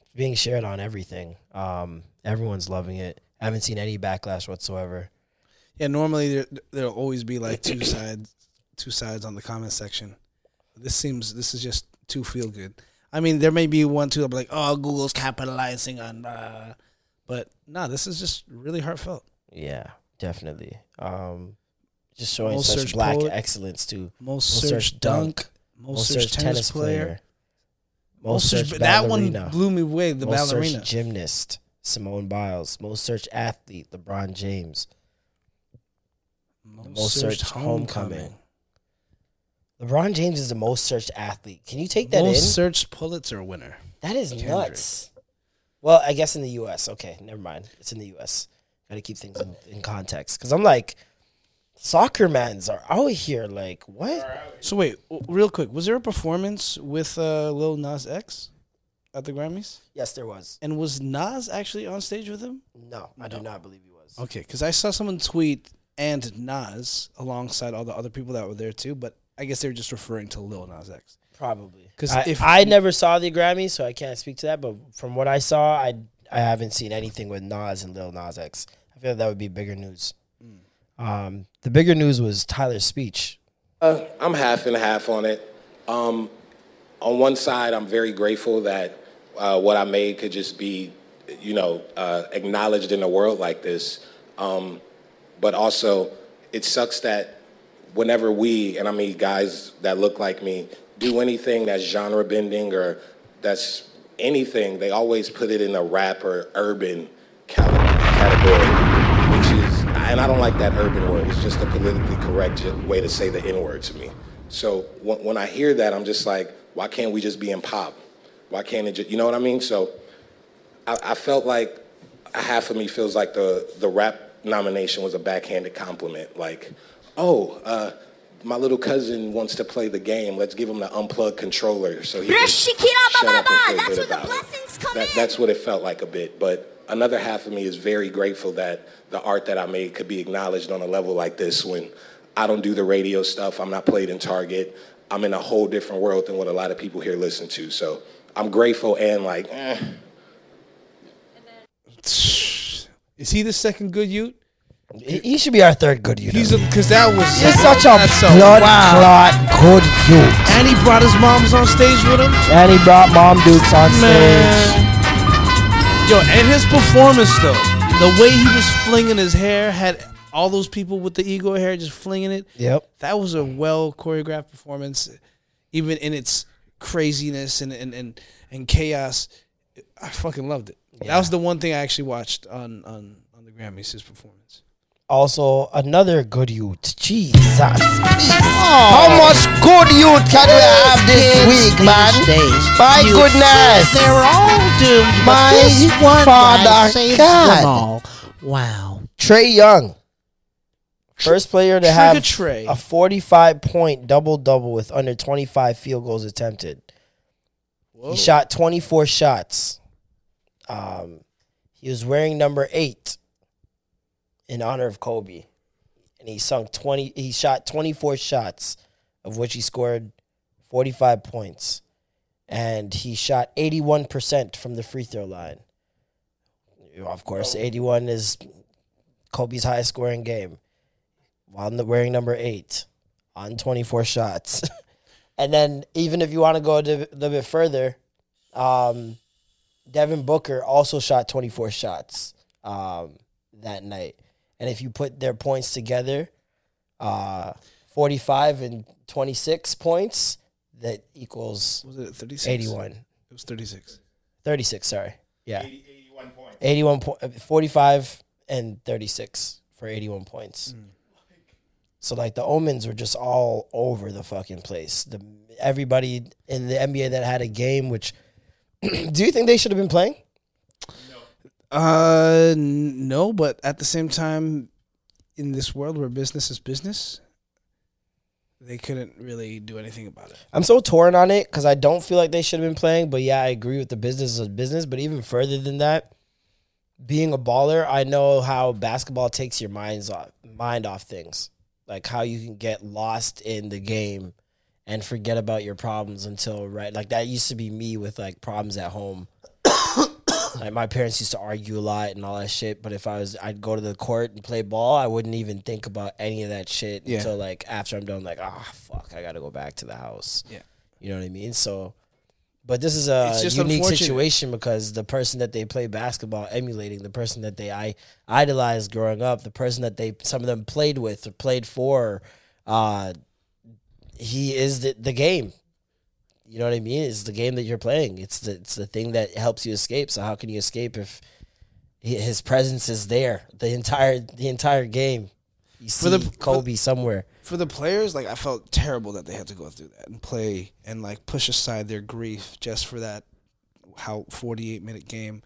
It's being shared on everything. Um, everyone's loving it. I haven't seen any backlash whatsoever. Yeah, normally there there'll always be like two sides two sides on the comment section. This seems this is just too feel good. I mean, there may be one that'll be like, oh, Google's capitalizing on, uh, but no, this is just really heartfelt. Yeah, definitely. Um, just showing Most such black poet, excellence too. most searched dunk, most searched tennis player, most most searched- searched that one blew me away, the most ballerina. searched gymnast Simone Biles, most searched athlete LeBron James, the most searched homecoming. LeBron James is the most searched athlete. Can you take that most in? Most searched Pulitzer winner. That is Kendrick. nuts. Well, I guess in the U.S. Okay, never mind. It's in the U.S. Got to keep things in, in context because I'm like, soccer mans are out here. Like what? So wait, w- real quick, was there a performance with uh, Lil Nas X at the Grammys? Yes, there was. And was Nas actually on stage with him? No, I do not believe he was. Okay, because I saw someone tweet and Nas alongside all the other people that were there too, but I guess they were just referring to Lil Nas X. Probably Because I, if I never saw the Grammys, so I can't speak to that. But from what I saw, I I haven't seen anything with Nas and Lil Nas X. I feel like that would be bigger news. Um, the bigger news was Tyler's speech. Uh, I'm half and half on it. Um, on one side, I'm very grateful that uh, what I made could just be, you know, uh, acknowledged in a world like this. Um, but also, it sucks that whenever we, and I mean guys that look like me, do anything that's genre bending or that's anything, they always put it in a rap or urban category, which is, and I don't like that urban word. It's just a politically correct way to say the N word to me. So when, I hear that, I'm just like, why can't we just be in pop? Why can't it just, you know what I mean? So I, I felt like half of me feels like the the rap nomination was a backhanded compliment. Like, oh, uh, my little cousin wants to play the game. Let's give him the unplugged controller so he can shut up and feel good about it. That, that's what it felt like a bit. But another half of me is very grateful that the art that I made could be acknowledged on a level like this when I don't do the radio stuff. I'm not played in Target. I'm in a whole different world than what a lot of people here listen to. So I'm grateful and like, eh. is he the second good youth? He, should be our third good youth. He's because that was such a that's blood clot good youth. And he brought his moms on stage with him. And he brought Mom Dukes on Man. stage. Yo, and his performance though, the way he was flinging his hair had all those people with the ego hair just flinging it. Yep. That was a well choreographed performance, even in its craziness and and and, and chaos. I fucking loved it. That was the one thing I actually watched on on on the Grammys. His performance. Also, another good youth. Jesus. How much good youth can we have this week, man? My goodness. They're all doomed, My one father God. Wow. Trae Young. First player to have Trey. a 45 point double double with under 25 field goals attempted. He shot 24 shots. Um, he was wearing number eight in honor of Kobe. And he sunk 20 he shot 24 shots of which he scored 45 points. And he shot 81% from the free throw line. Of course, 81 is Kobe's highest scoring game. While wearing number 8 on 24 shots. and then even if you want to go a little bit further, um, Devin Booker also shot 24 shots um, that night. And if you put their points together, uh, 45 and 26 points, that equals Was it 36? 81. It was 36. 36, sorry. Yeah. 81 points. 81 po- uh, 45 and 36 for 81 points. So like the omens were just all over the fucking place. The everybody in the NBA that had a game which do you think they should have been playing? Uh, no, but at the same time, in this world where business is business, they couldn't really do anything about it. I'm so torn on it because I don't feel like they should have been playing. But yeah, I agree with the business is business. But even further than that, being a baller, I know how basketball takes your minds off mind off things. Like how you can get lost in the game and forget about your problems until right. Like that used to be me with like problems at home. Like my parents used to argue a lot and all that shit. But if I was, I'd go to the court and play ball. I wouldn't even think about any of that shit Yeah. until like after I'm done. Like, ah, fuck, I got to go back to the house. Yeah. you know what I mean. So, but this is a unique situation because the person that they play basketball emulating, the person that they I idolized growing up, the person that they some of them played with or played for, uh, he is the the game. You know what I mean? It's the game that you're playing. It's the it's the thing that helps you escape. So how can you escape if his presence is there the entire the entire game? You see For the- Kobe somewhere. for the players, like I felt terrible that they had to go through that and play and like push aside their grief just for that how 48 minute game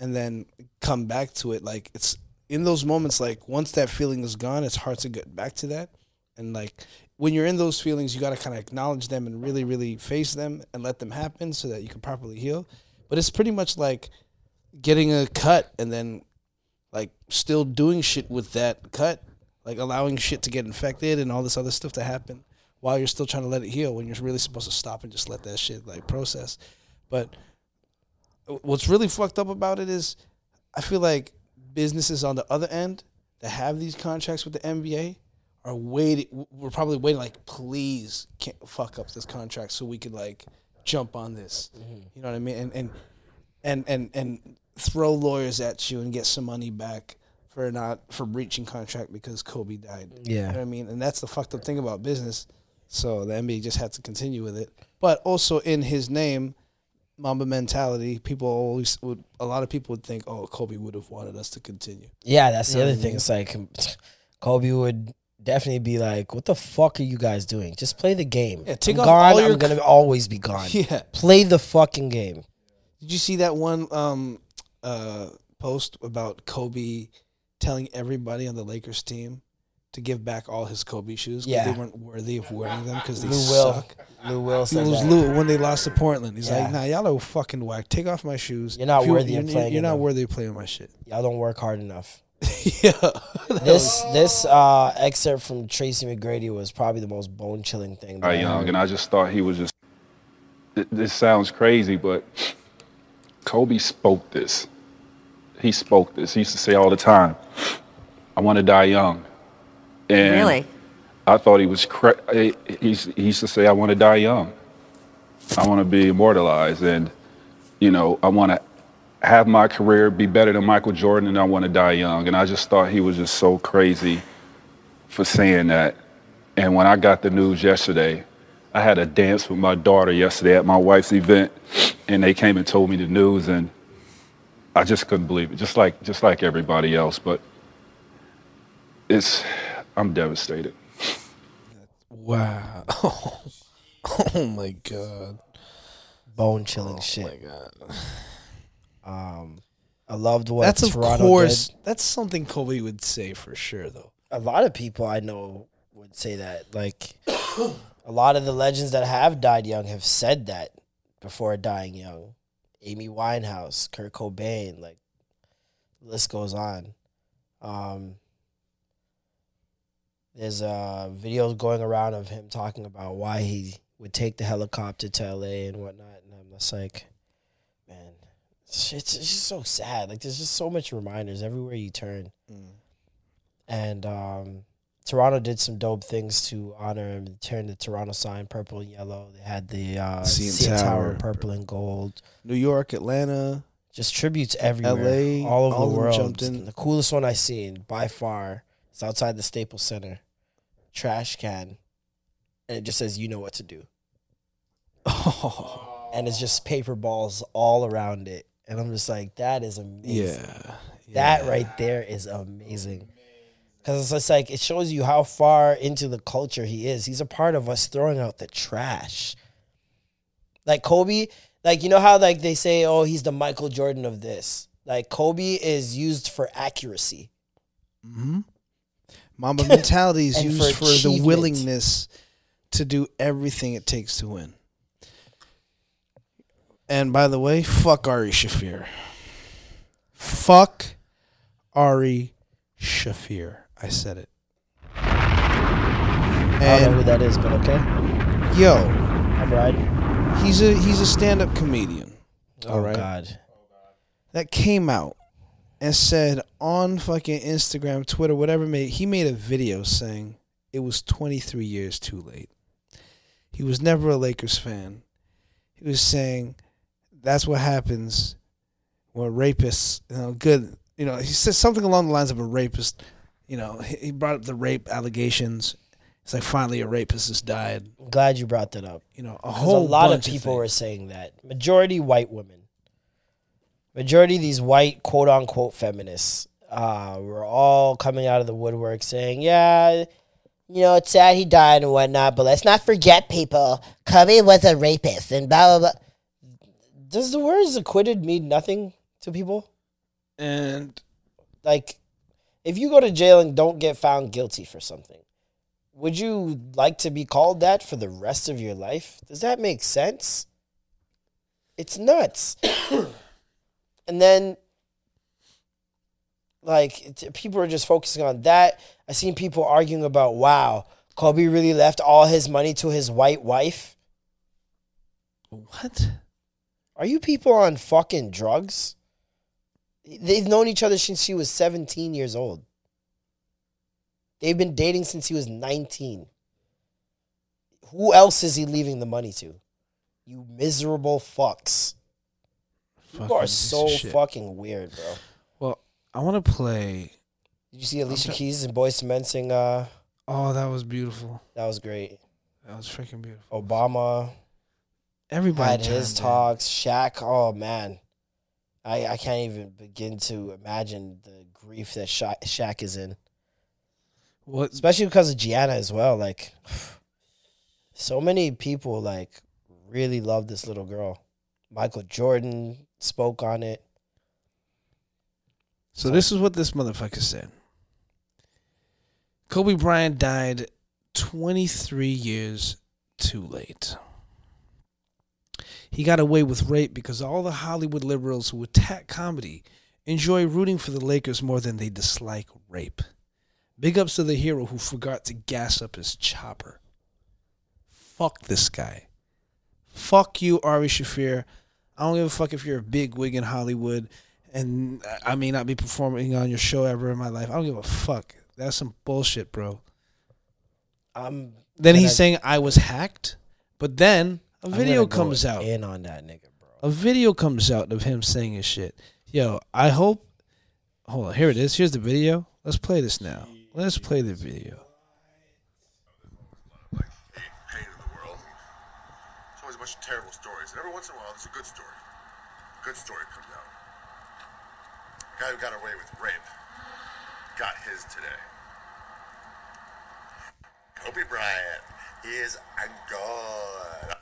and then come back to it like it's in those moments like once that feeling is gone it's hard to get back to that and like when you're in those feelings you got to kind of acknowledge them and really really face them and let them happen so that you can properly heal but it's pretty much like getting a cut and then like still doing shit with that cut, like allowing shit to get infected and all this other stuff to happen while you're still trying to let it heal when you're really supposed to stop and just let that shit like process. But what's really fucked up about it is I feel like businesses on the other end that have these contracts with the NBA are waiting. We're probably waiting like, please can't fuck up this contract so we could like jump on this. Mm-hmm. You know what I mean? And and and and and throw lawyers at you and get some money back for not for breaching contract because Kobe died. Mm-hmm. Yeah. you know what I mean, and that's the fucked up thing about business. So the NBA just had to continue with it, but also in his name, Mamba mentality. People always would. A lot of people would think, oh, Kobe would have wanted us to continue. Yeah, that's You the other thing. mean? It's like Kobe would definitely be like, "What the fuck are you guys doing? Just play the game. Yeah, take I'm off gone. all your I'm gonna always be gone. Yeah. play the fucking game. Did you see that one um, uh, post about Kobe telling everybody on the Lakers team to give back all his Kobe shoes because Yeah. they weren't worthy of wearing them because they Lou Will. suck? Lou Will It said was that. Lou when they lost to Portland. He's Yeah. like, "Nah, y'all are fucking whack. Take off my shoes. You're not If worthy of you're- playing You're not them. worthy of playing my shit." Y'all don't work hard enough. yeah. This this uh, excerpt from Tracy McGrady was probably the most bone chilling thing. that uh, young, and I just thought he was just. This sounds crazy, but Kobe spoke this. He spoke this. He used to say all the time, "I want to die young." And Really? I thought he was. Cra- he, he's- he used to say, "I want to die young. I want to be immortalized, and you know, I want to have my career be better than Michael Jordan, and I want to die young." And I just thought he was just so crazy for saying that. And when I got the news yesterday, I had a dance with my daughter yesterday at my wife's event, and they came and told me the news, and I just couldn't believe it. Just like just like everybody else, but it's I'm devastated. Wow. oh my god. bone chilling shit. Oh my god. Um, I loved what that's of Toronto course. did. That's something Kobe would say for sure, though. A lot of people I know would say that. Like a lot of the legends that have died young have said that before dying young. Amy Winehouse, Kurt Cobain, like the list goes on. Um, there's uh, videos going around of him talking about why he would take the helicopter to LA and whatnot, and I'm just like, it's, it's just so sad. Like there's just so much reminders everywhere you turn. And um, Toronto did some dope things to honor him. They turned the Toronto sign purple and yellow. They had the uh, CN Tower, Tower. purple and gold. New York, Atlanta, Just tributes everywhere, LA, all over all the world. jumped in. The coolest one I seen by far is outside the Staples Center. Trash can, and it just says, "You know what to do." and it's just paper balls all around it, and I'm just like, that is amazing. Yeah, that right there is amazing. Because it's just like it shows you how far into the culture he is. He's a part of us throwing out the trash. Like Kobe, like you know how like they say, oh, he's the Michael Jordan of this. Like Kobe is used for accuracy. Mm-hmm. Mamba mentality is used for for, the willingness to do everything it takes to win. And by the way, fuck Ari Shaffir. Fuck Ari Shaffir. I said it. I don't know who that is, but okay. Yo, I'm riding. he's a he's a stand up comedian. Oh all right. God. that came out and said on fucking Instagram, Twitter, whatever made he made a video saying it was 23 years too late. He was never a Lakers fan. He was saying that's what happens when rapists, you know, good, you know, he said something along the lines of a rapist, you know, he brought up the rape allegations. It's like finally a rapist has died. I'm glad you brought that up. You know, a whole a lot of of people things. were saying that. Majority white women. Majority of these white quote unquote feminists uh, were all coming out of the woodwork saying, Yeah, you know, it's sad he died and whatnot, but let's not forget people. Kobe was a rapist and blah blah blah. Does the words acquitted mean nothing to people? And like if you go to jail and don't get found guilty for something, would you like to be called that for the rest of your life? Does that make sense? It's nuts. and then, like, people are just focusing on that. I've seen people arguing about, wow, Kobe really left all his money to his white wife. What? Are you people on fucking drugs? They've known each other since she was 17 years old. They've been dating since he was 19. Who else is he leaving the money to? You miserable fucks. Fucking are so fucking weird, bro. Well, I want to play. Did you see Alicia try- Keys and Men sing? Uh, Oh, that was beautiful. that was great. That was freaking beautiful. Obama Everybody had his talks. Shaq, oh man, I I can't even begin to imagine the grief that Sha- Shaq is in. What? Especially because of Gianna as well. Like, so many people like really love this little girl. Michael Jordan spoke on it. So this is what this motherfucker said. Kobe Bryant died 23 years too late. He got away with rape because all the Hollywood liberals who attack comedy enjoy rooting for the Lakers more than they dislike rape. Big ups to the hero who forgot to gas up his chopper. Fuck this guy. Fuck you, Ari Shaffir. I don't give a fuck if you're a big wig in Hollywood and I may not be performing on your show ever in my life. I don't give a fuck. That's some bullshit, bro. I'm Then he's saying I was hacked, but then a I'm video comes out. in on that nigga, bro. A video comes out of him saying his shit. Yo, I hope. Hold on, here it is. Here's the video. Let's play this now. Let's play the video. There's always a bunch of terrible stories, and every once in a while, there's a good story. A good story comes out. A guy who got away with rape got his today. Kobe Bryant is a god. The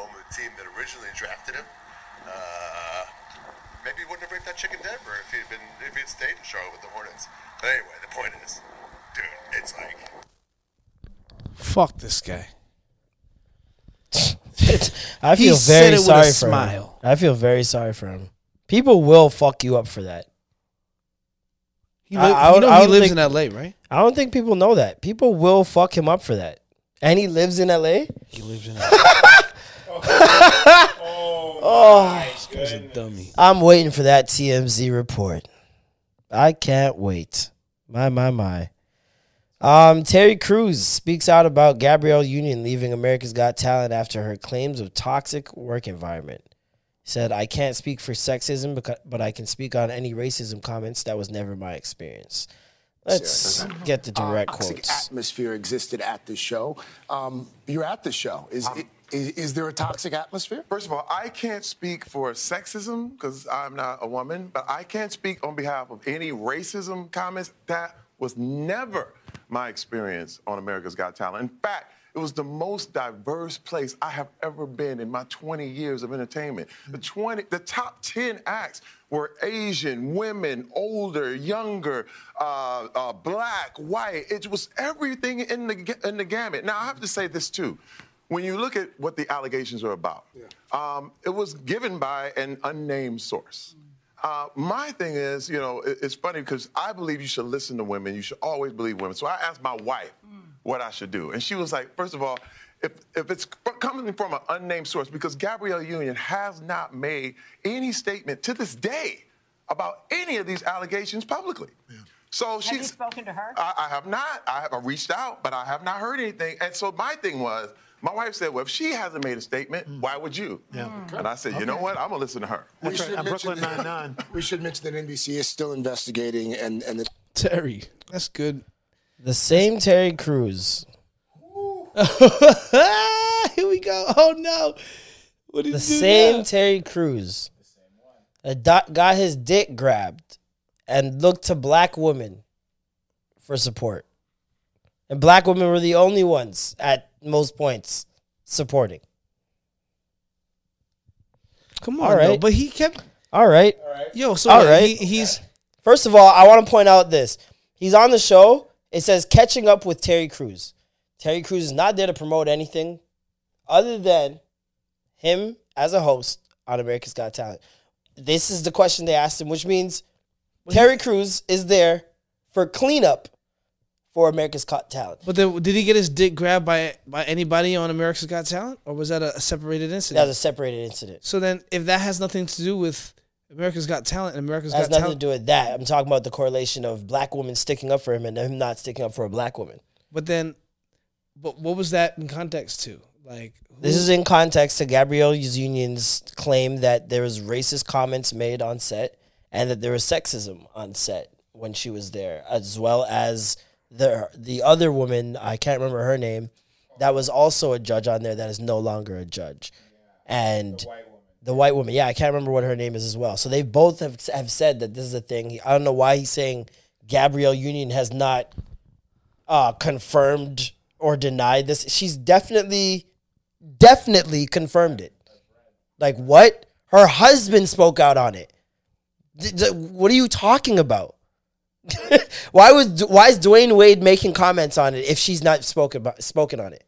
home of the team that originally drafted him. Uh, maybe he wouldn't have raped that chick in Denver if he had been if he had stayed in Charlotte with the Hornets. But anyway, the point is, dude, it's like Fuck this guy. I He feel said very it with a sorry for smile. him. I feel very sorry for him. People will fuck you up for that. He li- you know he lives in LA, right? I don't think people know that. People will fuck him up for that. And he lives in LA? He lives in oh, guy's a dummy. I'm waiting for that TMZ report. I can't wait. My, my, my. Um, Terry Crews speaks out about Gabrielle Union leaving America's Got Talent after her claims of toxic work environment. Said, I can't speak for sexism, but I can speak on any racism comments. That was never my experience. Let's get the direct toxic quotes. atmosphere existed at the show. Um, you're at the show. Is, is is there a toxic atmosphere? First of all, I can't speak for sexism because I'm not a woman, but I can't speak on behalf of any racism comments. That was never my experience on America's Got Talent. In fact, it was the most diverse place I have ever been in my 20 years of entertainment. The 20, the top 10 acts were Asian, women, older, younger, uh, uh, black, white. It was everything in the in the gamut. Now I have to say this too. When you look at what the allegations are about, um, it was given by an unnamed source. Uh, my thing is, you know, it- it's funny because I believe you should listen to women. You should always believe women. So I asked my wife what I should do, and she was like, first of all, if, if it's coming from an unnamed source, because Gabrielle Union has not made any statement to this day about any of these allegations publicly. So Have she's you spoken to her? I, I have not. I have reached out, but I have not heard anything. And so my thing was, my wife said, "Well, if she hasn't made a statement, why would you?" Yeah. Mm. And I said, "You know what? I'm gonna listen to her." We should mention- We should mention that NBC is still investigating, and and the Terry, that's good. The same Terry Crews. Here we go. Oh no. What did The you do same now? Terry Crews. A dot got his dick grabbed and looked to black women for support. And black women were the only ones at most points supporting. Come All on, though, but he kept. All right. All right. Yo, so all right. he- he's First of all, I want to point out this. He's on the show. It says catching up with Terry Crews. Terry Crews is not there to promote anything other than him as a host on America's Got Talent. This is the question they asked him, which means Terry Crews is there for cleanup for America's Got Talent. But then, did he get his dick grabbed by by anybody on America's Got Talent, or was that a, a separated incident? That was a separated incident. So then, if that has nothing to do with America's Got Talent and America's It has Got nothing Talent, to do with that. I'm talking about the correlation of black women sticking up for him and him not sticking up for a black woman. but then, but what was that in context to? Like, This is in context to Gabrielle Union's claim that there was racist comments made on set and that there was sexism on set when she was there, as well as the the other woman, I can't remember her name, that was also a judge on there that is no longer a judge. And the white woman, yeah, I can't remember what her name is as well. So they both have have said that this is a thing. I don't know why he's saying Gabrielle Union has not uh, confirmed or denied this. She's definitely, definitely confirmed it. Like what? Her husband spoke out on it. D- d- what are you talking about? why was why is Dwyane Wade making comments on it if she's not spoken about, spoken on it?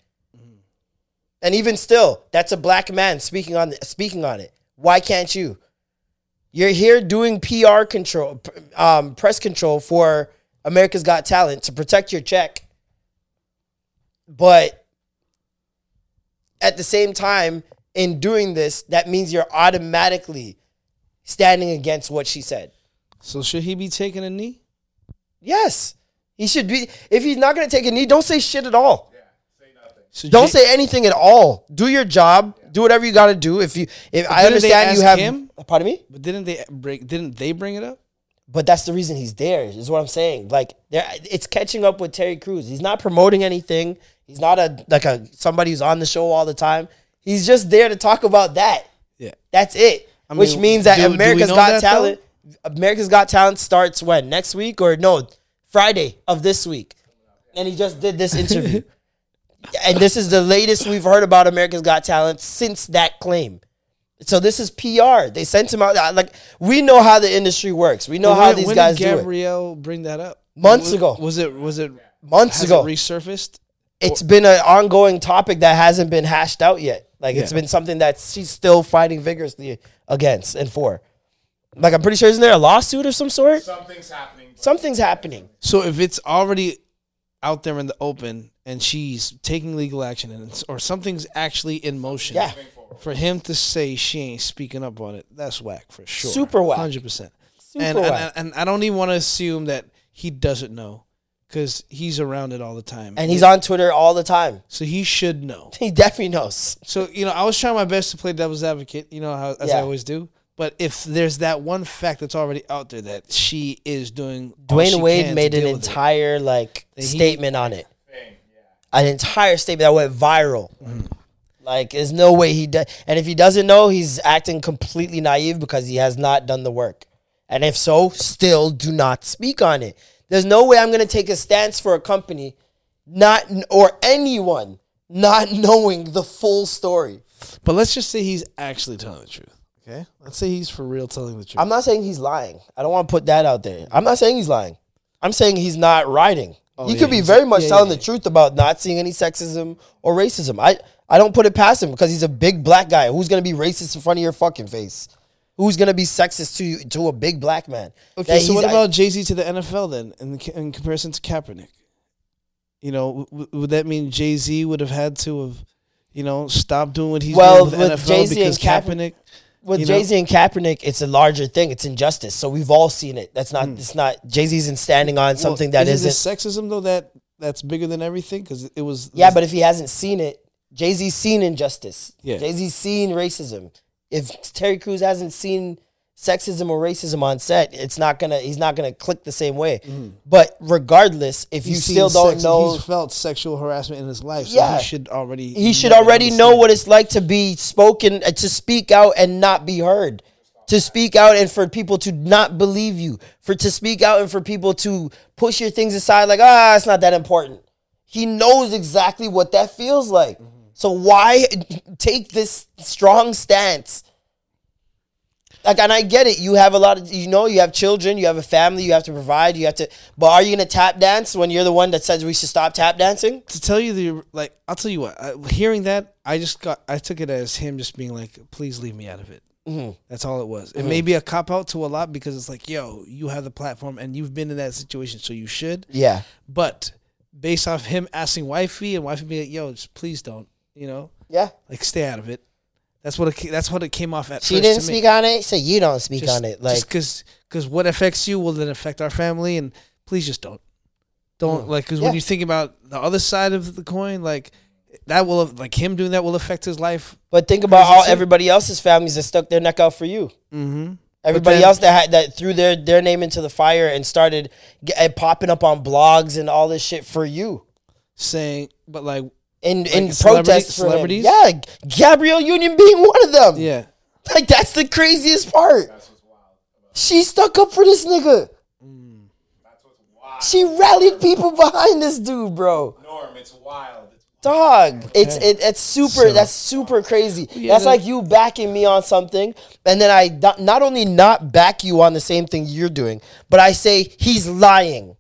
And even still, that's a black man speaking on speaking on it. Why can't you? You're here doing PR control, um, press control for America's Got Talent to protect your check, but at the same time, in doing this, that means you're automatically standing against what she said. so should he be taking a knee? Yes, he should be. If he's not going to take a knee, don't say shit at all. Yeah, say So Don't J- say anything at all. Do your job. Do whatever you got to do. If you, if I Didn't they understand you ask have, him? pardon me. But didn't they break? Didn't they bring it up? But that's the reason he's there. Is what I'm saying. Like, there, it's catching up with Terry Crews. He's not promoting anything. He's not a like a somebody who's on the show all the time. He's just there to talk about that. Yeah. That's it. I Which means that do- do we America's know Got that, though? America's Got Talent starts when next week or no Friday of this week, and he just did this interview. and this is the latest we've heard about America's Got Talent since that claim. So this is PR. They sent him out. Like we know how the industry works. We know But how when- these when guys did. Gabrielle bring that up Months Was- ago. Was it? Was it Months ago. It resurfaced. It's been an ongoing topic that hasn't been hashed out yet. Like it's been something that she's still fighting vigorously against and for. Like I'm pretty sure isn't there a lawsuit of some sort? Something's happening. Something's happening. So if it's already out there in the open and she's taking legal action and it's, or something's actually in motion, Yeah. for him to say she ain't speaking up on it, that's whack for sure. Super whack. hundred percent. Super And, and whack. and I don't even want to assume that he doesn't know because he's around it all the time And he's on Twitter all the time. so he should know. He definitely knows. So you know, I was trying my best to play devil's advocate, you know, how, as Yeah. I always do. But if there's that one fact that's already out there that she is doing, all she Dwyane Wade can to made an deal with it, entire like That he- statement on it. An entire statement that went viral. Mm-hmm. Like, there's no way he does. And if he doesn't know, he's acting completely naive because he has not done the work. And if so, still do not speak on it. There's no way I'm going to take a stance for a company, not or anyone not knowing the full story. But let's just say he's actually telling the truth. Okay, let's say he's for real telling the truth. I'm not saying he's lying. I don't want to put that out there. I'm not saying he's lying. I'm saying he's not writing. Oh, he yeah, could be very much yeah, telling yeah. the truth about not seeing any sexism or racism. I, I don't put it past him because he's a big black guy. Who's gonna be racist in front of your fucking face? Who's gonna be sexist to you, to a big black man? Okay, so what about Jay Z to the NFL then, in, in comparison to Kaepernick? You know, w- would that mean Jay Z would have had to have you know, stop doing what he's well, doing with, with NFL Jay Z and because Kaepernick, Kaepernick. With? Jay Z and Kaepernick, it's a larger thing. It's injustice. So we've all seen it. That's not. Hmm. It's not. Jay Z isn't standing on something. Well, that isn't isn't. sexism though that that's bigger than everything because it was Yeah, but if he hasn't seen it, Jay Z's seen injustice. Yeah. Jay Z's seen racism. If Terry Crews hasn't seen sexism or racism on set, it's not gonna. He's not gonna click the same way. But regardless, if you still don't sex- know, he's felt sexual harassment in his life. So Yeah. he should already he should already know what it's like to be spoken, uh, to speak out and not be heard, to speak out and for people to not believe you, for to speak out and for people to push your things aside, like ah, it's not that important. He knows exactly what that feels like. So why take this strong stance? Like, and I get it. You have a lot of, you know, you have children, you have a family, you have to provide, you have to. But are you gonna tap dance when you're the one that says we should stop tap dancing? to tell you the like i'll tell you what I, hearing that i just got i took it as him just being like please leave me out of it Mhm. that's all it was it Mhm. may be a cop out to a lot because it's like yo you have the platform and you've been in that situation so you should Yeah. but based off him asking wifey and wifey being like yo just please don't you know Yeah. like stay out of it that's what it that's what it came off at She first didn't to me. speak on it, so you don't speak Just- on it. Like, just because because what affects you will then affect our family and please just don't don't Mm. like because Yeah. when you think about the other side of the coin like that will like him doing that will affect his life but think about all everybody else's families that stuck their neck out for you. mm-hmm. Everybody else that had that threw their their name into the fire and started get, popping up on blogs and all this shit for you. saying but like in like in protest for him. celebrities? Yeah, Gabrielle Union being one of them. Yeah, like that's the craziest part. She stuck up for this nigga. Mm. She rallied people behind this dude, bro. Norm, it's wild. Dog, it's it, it's super. So- that's super crazy. Yeah, that's like you backing me on something, and then I not, not only not back you on the same thing you're doing, but I say he's lying.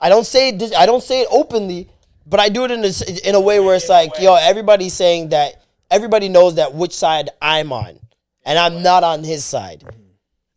I don't say it. I don't say it openly, but I do it in a, in a way where it's like, yo, everybody's saying that everybody knows that which side I'm on, and I'm not on his side,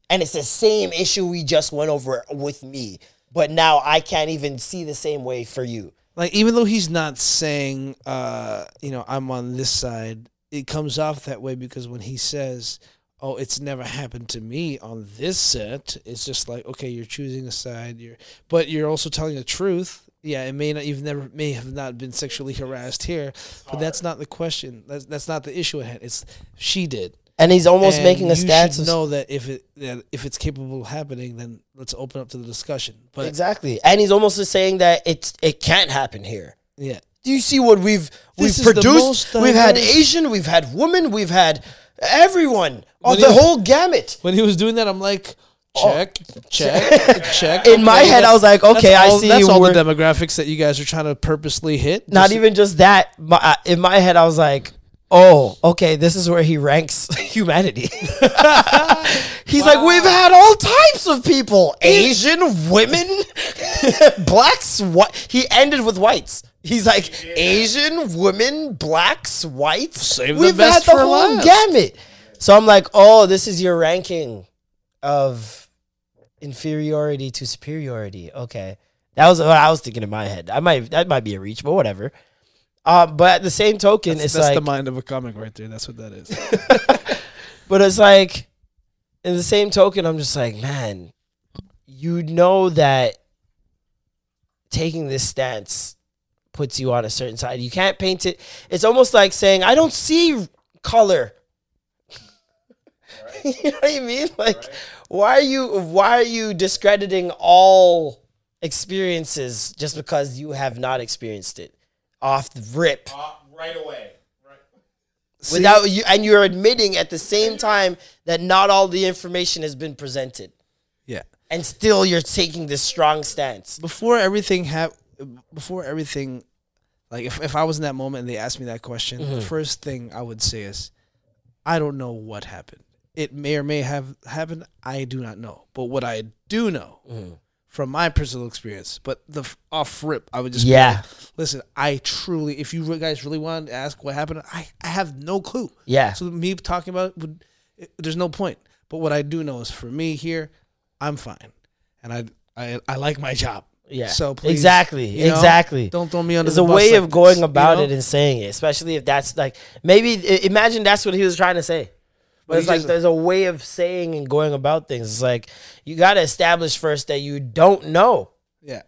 and it's the same issue we just went over with me, but now I can't even see the same way for you. like even though he's not saying uh you know i'm on this side it comes off that way because when he says oh it's never happened to me on this set it's just like okay you're choosing a side you're but you're also telling the truth yeah it may not you've never may have not been sexually harassed here but that's not the question. That's that's not the issue at hand. It's she did. And he's almost And making a you stance should of- know that if it that if it's capable of happening then let's open up to the discussion. But exactly, and he's almost just saying that it's it can't happen here. yeah. Do you see what we've This we've the produced? most We've had diverse- Asian, we've had women, we've had everyone, oh, When the he- whole gamut. when he was doing that, I'm like, check, check, check. In my head, I was like, okay, I see That's all the demographics that you guys are trying to purposely hit. Not even just that. My, uh, in my head, I was like, oh, okay, this is where he ranks humanity. He's like, we've had all types of people: Asian, women, blacks. What? He ended with whites. He's like Asian, women, blacks, whites. Save the We've best had the for whole last. gamut. So I'm like, oh, this is your ranking of inferiority to superiority. Okay, that was what I was thinking in my head. I might that might be a reach, but whatever. Um, but at the same token, That's, it's that's like, the mind of a comic right there. That's what that is. but it's like, in the same token, I'm just like, man, you know that taking this stance puts you on a certain side. You can't paint it. It's almost like saying, I don't see color. you know what I mean? Like, why are you why are you discrediting all experiences just because you have not experienced it off the rip? Uh, right away. without you and you're admitting at the same time that not all the information has been presented yeah. and still you're taking this strong stance Before everything hap- before everything, like if, if I was in that moment and they asked me that question, the Mhm. first thing I would say is, I don't know what happened. It may or may have happened. I do not know. But what I do know Mhm. from my personal experience, but the off rip, I would just Yeah. like, listen, I truly, if you guys really wanted to ask what happened, I, I have no clue. Yeah. So me talking about it would, it, there's no point. But what I do know is for me here, I'm fine, and I I, I like my job. Yeah, So please, exactly, you know, exactly. don't throw me under There's the a way like of going this, about you know? it and saying it, especially if that's like maybe imagine that's what he was trying to say. But it's like there's a way of saying and going about things. It's like you got to establish first that you don't know. Yeah.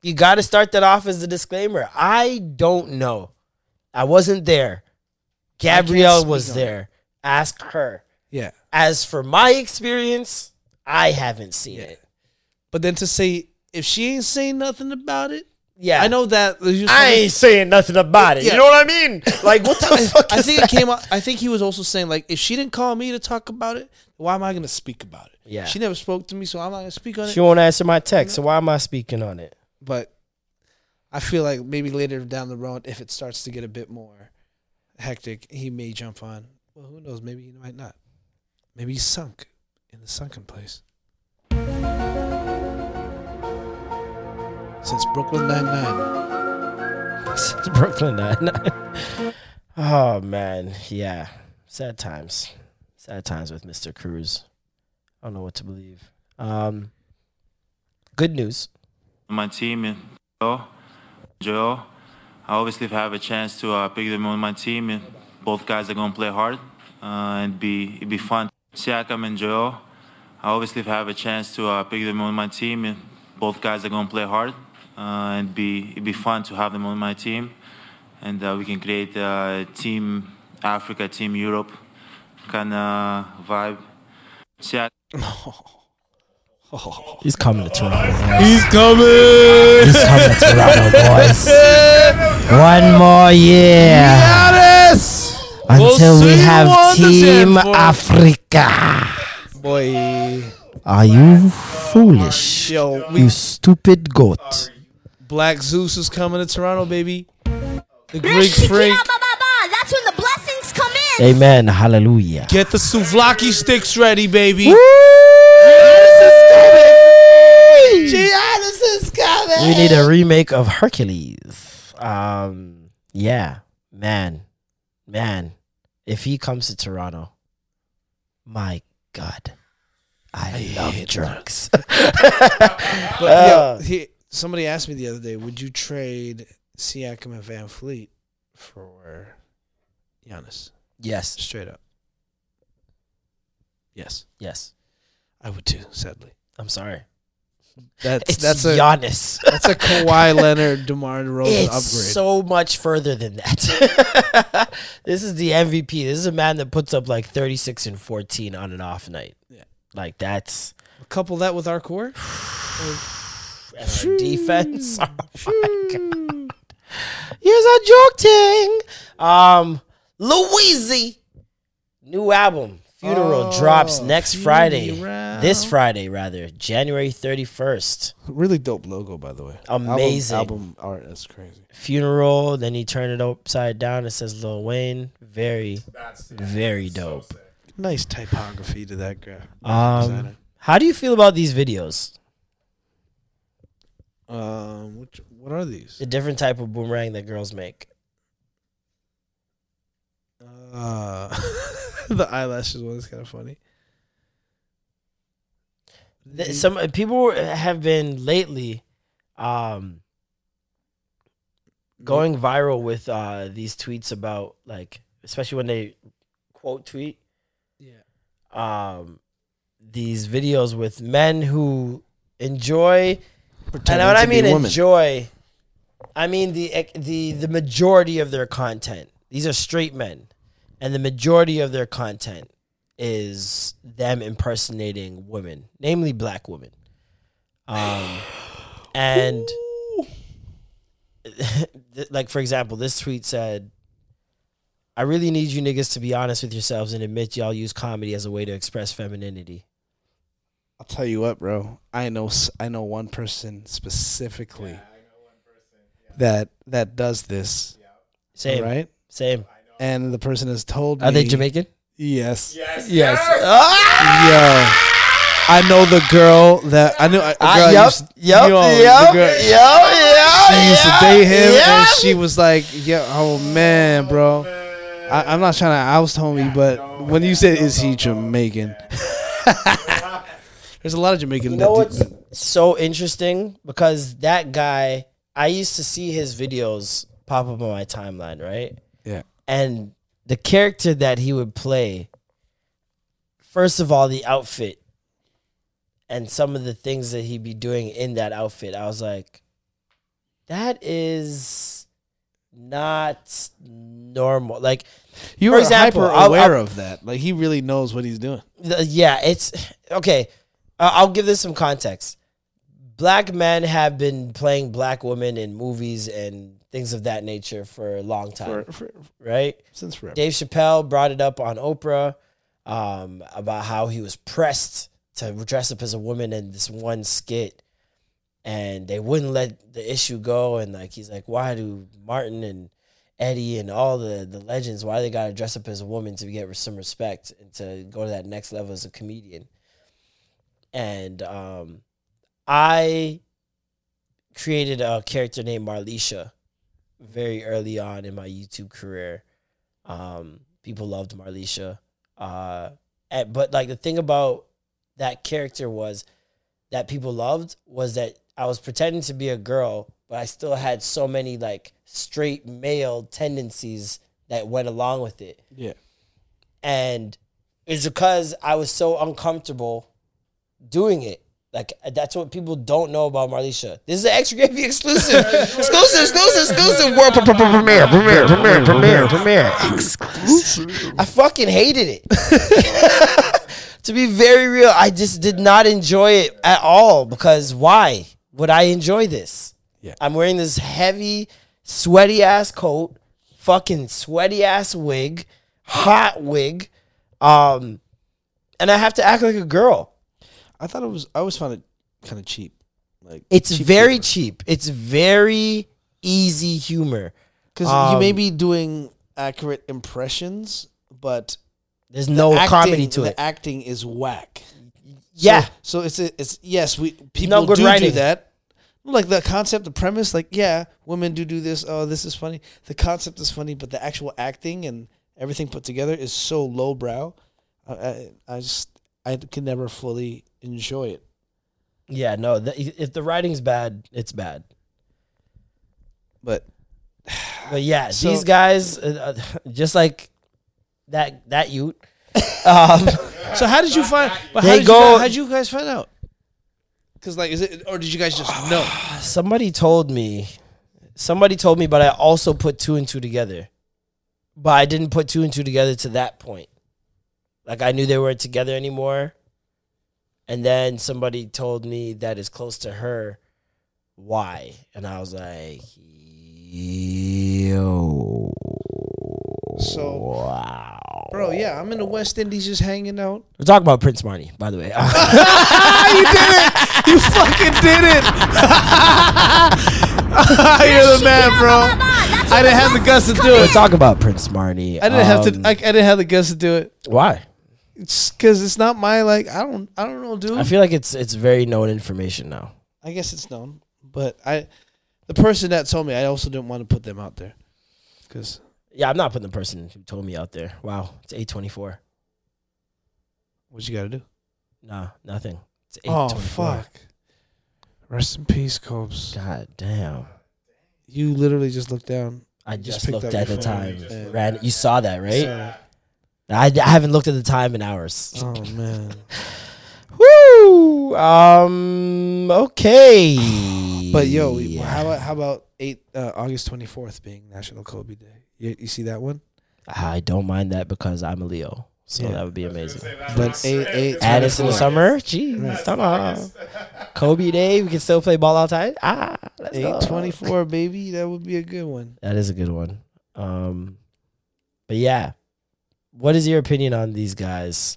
You got to start that off as a disclaimer. I don't know. I wasn't there. Gabrielle was it. there. Ask her. Yeah. As for my experience, I haven't seen it. But then to say if she ain't saying nothing about it, Yeah. I know that. I ain't saying nothing about it. You know what I mean? Like what the fuck I is think that? it came out. I think he was also saying like, if she didn't call me to talk about it, why am I going to speak about it? Yeah. she never spoke to me, so I'm not going to speak on it. She won't answer my text, so why am I speaking on it? But I feel like maybe later down the road, if it starts to get a bit more hectic, he may jump on. Well, who knows? Maybe he might not. Maybe he's sunk in the sunken place. Since Brooklyn Nine Nine. Since Brooklyn Nine. oh man, yeah. Sad times. Sad times with Mr. Crews. I don't know what to believe. Um, good news. my team and Joe, Joe. I obviously have a chance to uh, pick them on my team, and both guys are gonna play hard uh, and be it'd be fun. Siakam and Joe. I obviously have a chance to uh, pick them on my team, and both guys are gonna play hard uh, and be it'd be fun to have them on my team, and uh, we can create a team Africa, team Europe kind of vibe. Siakam. He's coming to Toronto. Boys. He's coming. He's coming to Toronto, boys. One more year Giannis! until We'll we have Team Africa. Boy, Are you foolish? Yo, we- you stupid goat. Black Zeus is coming to Toronto, baby. The Greek freak. That's when the blessings come in. Amen. Hallelujah. Get the souvlaki sticks ready, baby. Giannis is coming. Giannis is coming. We need a remake of Hercules. Um, yeah, man, man. If he comes to Toronto, my God, I, love drugs. But Uh, yeah, he, somebody asked me the other day, would you trade Siakam and VanVleet for Giannis? Yes. Straight up. Yes. Yes. I would too, sadly. I'm sorry. That's It's that's a Giannis. That's a Kawhi Leonard, DeMar DeRozan It's upgrade. so much further than that. this is the MVP. This is a man that puts up like 36 and 14 on an off night. Yeah. Like that's Couple that with our core. and our defense. Oh my god. Here's a joke thing. Um Louise. New album. Funeral Oh, drops next Friday. This Friday, rather. January 31st. Really dope logo, by the way. Amazing. Album, album art. That's crazy. Funeral, then you turn it upside down. It says Lil Wayne. Very, very dope. Nice typography to that graph. Um, how do you feel about these videos? Um, which, what are these? The different type of boomerang that girls make. Uh, the eyelashes one is kind of funny. Th- Some people have been lately, um, going viral with uh these tweets about like, especially when they quote tweet. Yeah. Um, these videos with men who enjoy, Pretending and when to I be mean women. enjoy, I mean the the the majority of their content. These are straight men, and the majority of their content is them impersonating women, namely black women. Um, and like for example, this tweet said, "I really need you niggas to be honest with yourselves and admit y'all use comedy as a way to express femininity." I'll tell you what, bro. I know s- I know one person specifically that that does this. Same. right? Same. And the person has told me Are they Jamaican? Yes. Yes. Yes. Ah! Yo. I know the girl that I knew. A girl Ah, I yup, used, yup, yo, the yup, girl- yup, yup, She used to date him, and she was like, "Yeah, oh man, bro." I, I'm not trying to oust homie, but when you said, "Is he Jamaican?" There's a lot of Jamaican. You that know what's so interesting? Because that guy, I used to see his videos pop up on my timeline, right? Yeah. And the character that he would play, first of all, the outfit and some of the things that he'd be doing in that outfit, I was like, that is not normal. Like, You were example, hyper I'll- aware I'll- of that. Like he really knows what he's doing. yeah, it's okay. Uh, I'll give this some context. Black men have been playing black women in movies and things of that nature for a long time, For- for- right? since forever. Dave Chappelle brought it up on Oprah um, about how he was pressed to dress up as a woman in this one skit, and they wouldn't let the issue go. And like he's like, why do Martin and Eddie and all the the legends why they got to dress up as a woman to get some respect and to go to that next level as a comedian? And um, I created a character named Marlisha very early on in my YouTube career. Um, people loved Marlisha. Uh, and, but like the thing about that character was that people loved was that I was pretending to be a girl, but I still had so many like straight male tendencies that went along with it. Yeah. And it's because I was so uncomfortable doing it. Like that's what people don't know about Marlisha. This is an extra gravy exclusive, exclusive, exclusive, exclusive world pre- pre- pre- premiere, premiere, premiere, premiere, premiere. Exclusive. I fucking hated it. to be very real, I just did not enjoy it at all. Because why would I enjoy this? Yeah. I'm wearing this heavy, sweaty ass coat, fucking sweaty ass wig, hot wig, um, and I have to act like a girl. I thought it was. I always found it kind of cheap. Like It's cheap very humor. cheap. It's very easy humor. because you may Um, be doing accurate impressions, but There's the no acting- comedy to it. the acting is whack. Yeah. So, so it's a, it's yes, we people good do writing. do that. Like the concept, the premise, like yeah, women do do this. Oh, this is funny. The concept is funny, but the actual acting and everything put together is so lowbrow. I, I, I just I can never fully enjoy it. Yeah, no. The, if the writing's bad, it's bad. But but yeah, So- these guys, uh, uh, just like that that Ute. Um, So how did you find? But how They did go- You how did you guys find out? Because like, is it or did you guys just know? somebody told me. Somebody told me, but I also put two and two together. But I didn't put two and two together to that point. Like I knew they weren't together anymore. And then somebody told me that it's close to her. Why? And I was like, yo. So, wow. bro, yeah, I'm in the West Indies just hanging out. We're talking about Prince Marnie, by the way. you did it! You fucking did it! You're the man, bro. I didn't have the guts to do it. We're it. talking about Prince Marnie. I didn't have Um, to. I, I didn't have the guts to do it. Why? It's because it's not my like. I don't. I don't know, dude. I feel like it's it's very known information now. I guess it's known, but I, the person that told me, I also didn't want to put them out there, because Yeah, I'm not putting the person who told me out there. Wow, it's eight twenty four. what you got to do? Nah, nothing. It's eight Oh twenty four. fuck! Rest in peace, Cobes. God damn. You literally just looked down. I just, picked looked up at your the phone. time. Ran, you saw that, right? I, I haven't looked at the time in hours. Oh man. Woo! Um. Okay. But yo, we- how about how about eight uh, August twenty fourth being National Kobe Day? You, you see that one? I don't mind that because I'm a Leo, so Yeah. that would be amazing. But eight eight Add us in the summer. Jeez, come on. Kobe Day, we can still play ball outside. Ah, let's. Eight twenty four, baby. That would be a good one. That is a good one. Um, but yeah, what is your opinion on these guys?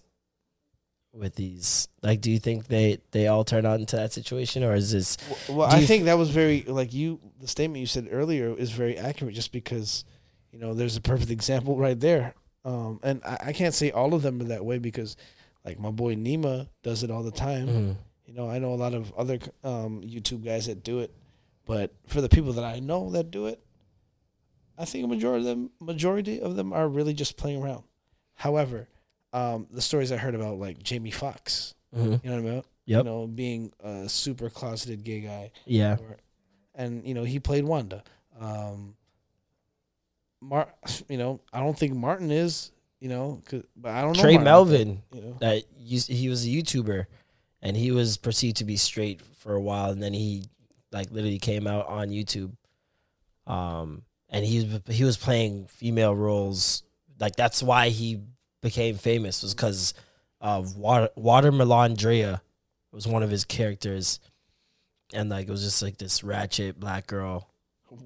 With these, like, do you think they they all turn out into that situation, or is this? Well, do I think that was very like you. The statement you said earlier is very accurate, just because you know there's a perfect example right there. Um, and I, I can't say all of them are that way because, like my boy Nima does it all the time. Mhm. You know, I know a lot of other um, YouTube guys that do it, but for the people that I know that do it, I think a majority of them, majority of them are really just playing around. However, um, the stories I heard about like Jamie Foxx, Mhm. you know what I mean? Yep. You know, being a super closeted gay guy. Yeah. Or- and you know he played Wanda. Um, Mar, you know, I don't think Martin is. You know, 'cause- but I don't know. Trey Melvin, but, you know. that used, he was a YouTuber, and he was perceived to be straight for a while, and then he like literally came out on YouTube, um, and he was he was playing female roles. Like that's why he became famous was because of Water Watermelon Drea was one of his characters, and like it was just like this ratchet black girl.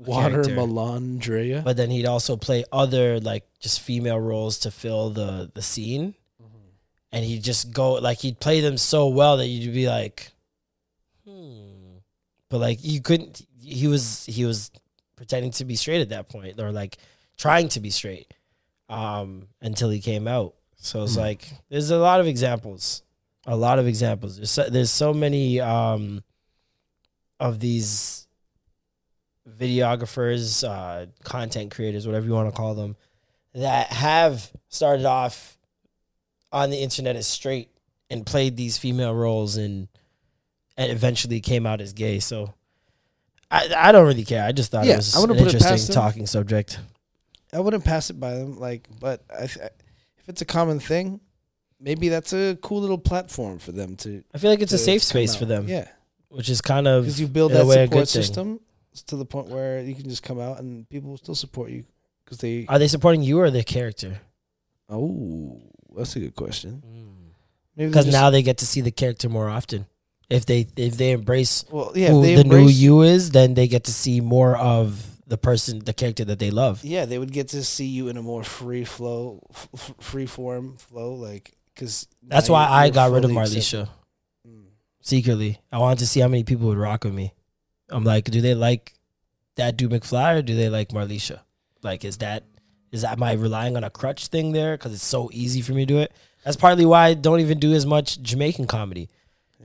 character. Watermelon Drea. But then he'd also play other like just female roles to fill the the scene. And he'd just go like he'd play them so well that you'd be like, hmm. But like you couldn't he was he was pretending to be straight at that point, or like trying to be straight. Um, until he came out. So it's Hmm. like there's a lot of examples. A lot of examples. There's so, there's so many um of these videographers, uh, content creators, whatever you want to call them, that have started off on the internet as straight and played these female roles and and eventually came out as gay. So I I don't really care. I just thought Yeah, it was an wouldn't put it past interesting talking subject. I wouldn't pass it by them. Like, but I, if it's a common thing, maybe that's a cool little platform for them to. I feel like it's a safe space out. for them. Yeah, Which is kind of because you build that way, a support good thing. system to the point where you can just come out and people will still support you because they. Are they supporting you or their character? Oh, that's a good question. Hmm. Because they're now they get to see the character more often. If they if they embrace Well, yeah, who they the new you is, then they get to see more of the person, the character that they love. yeah, they would get to see you in a more free flow, f- free form flow, like because That's why I got rid of Marlisha. Mm. Secretly, I wanted to see how many people would rock with me. I'm like, do they like that dude McFly or do they like Marlisha? Like, is that is that am I relying on a crutch thing there because it's so easy for me to do it? That's partly why I don't even do as much Jamaican comedy.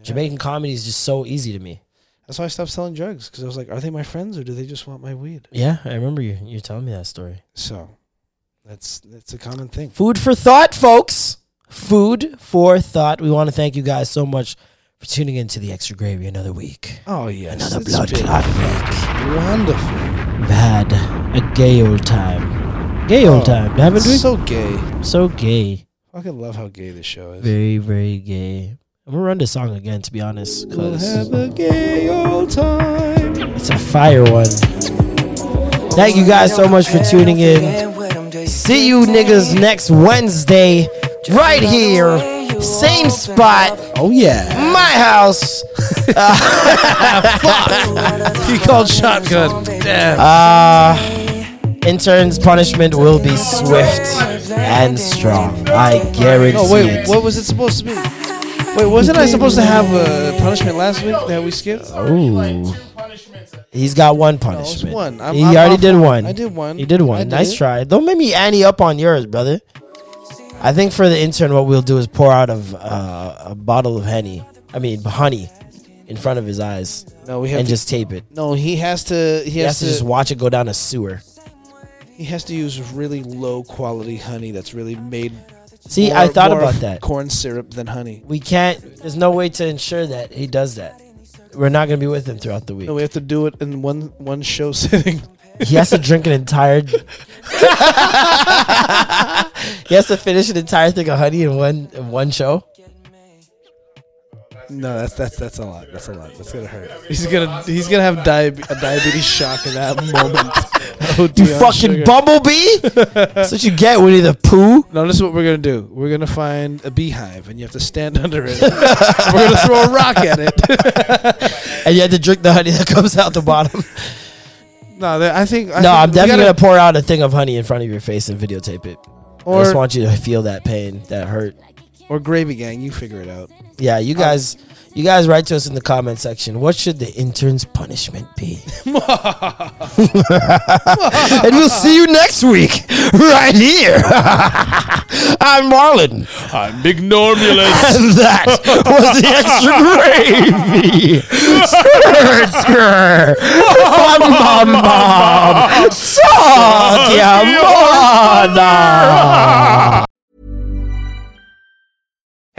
Jamaican comedy is just so easy to me. That's why I stopped selling drugs because I was like, are they my friends or do they just want my weed? Yeah, I remember you. You telling me that story. So that's that's a common thing. Food for thought, folks. Food for thought. We want to thank you guys so much for tuning in to the extra gravy another week. Oh yes, Another it's blood clot week. Wonderful. We've had a gay old time. Gay old Oh, time, haven't we? So gay. So gay. I Fucking love how gay this show is. Very, very gay. I'm gonna run this song again, to be honest, We'll have a gay old time. it's a fire one. Thank you guys so much for tuning in. See you niggas next Wednesday, right here, same spot. Oh yeah, my house. Fuck. he called shotgun. Damn. Uh, intern's punishment will be swift and strong. I guarantee it. Oh wait, it. what was it supposed to be? Wait, wasn't I supposed to have a punishment last week that we skipped? Ooh. He's got one punishment. one. I'm- he I'm already off did one. one. I did one. He did one. I nice did. try. Don't make me Annie up on yours, brother. I think for the intern, what we'll do is pour out of uh, a bottle of henny. I mean, honey, in front of his eyes. No, we have and to- just tape it. No, he has to. He He has, has to just watch it go down a sewer. He has to use really low quality honey that's really made. See, more- I thought about that. Corn syrup than honey. We can't. There's no way to ensure that he does that. We're not gonna be with him throughout the week. No, we have to do it in one one show sitting. He has to drink an entire. he has to finish an entire thing of honey in one in one show. No, that's that's that's a lot. That's a lot. That's gonna hurt. He's gonna he's gonna have diabe- a diabetes shock in that moment. OD oh, You on fucking sugar. bumblebee! That's what you get, Winnie the Pooh. No, this is what we're gonna do. We're gonna find a beehive, and you have to stand under it. we're gonna throw a rock at it. And you had to drink the honey that comes out the bottom. no, that- I think. I no, think I'm we definitely gotta- gonna pour out a thing of honey in front of your face and videotape it. I Or- just want you to feel that pain, that hurt. Or gravy gang, you figure it out. Yeah, you um, guys, you guys write to us in the comment section. What should the intern's punishment be? and we'll see you next week, right here. I'm Marlon. I'm Big Normulus. And that was the extra gravy. Skirt, skirt. Bum, bum, bum. Suck ya mother.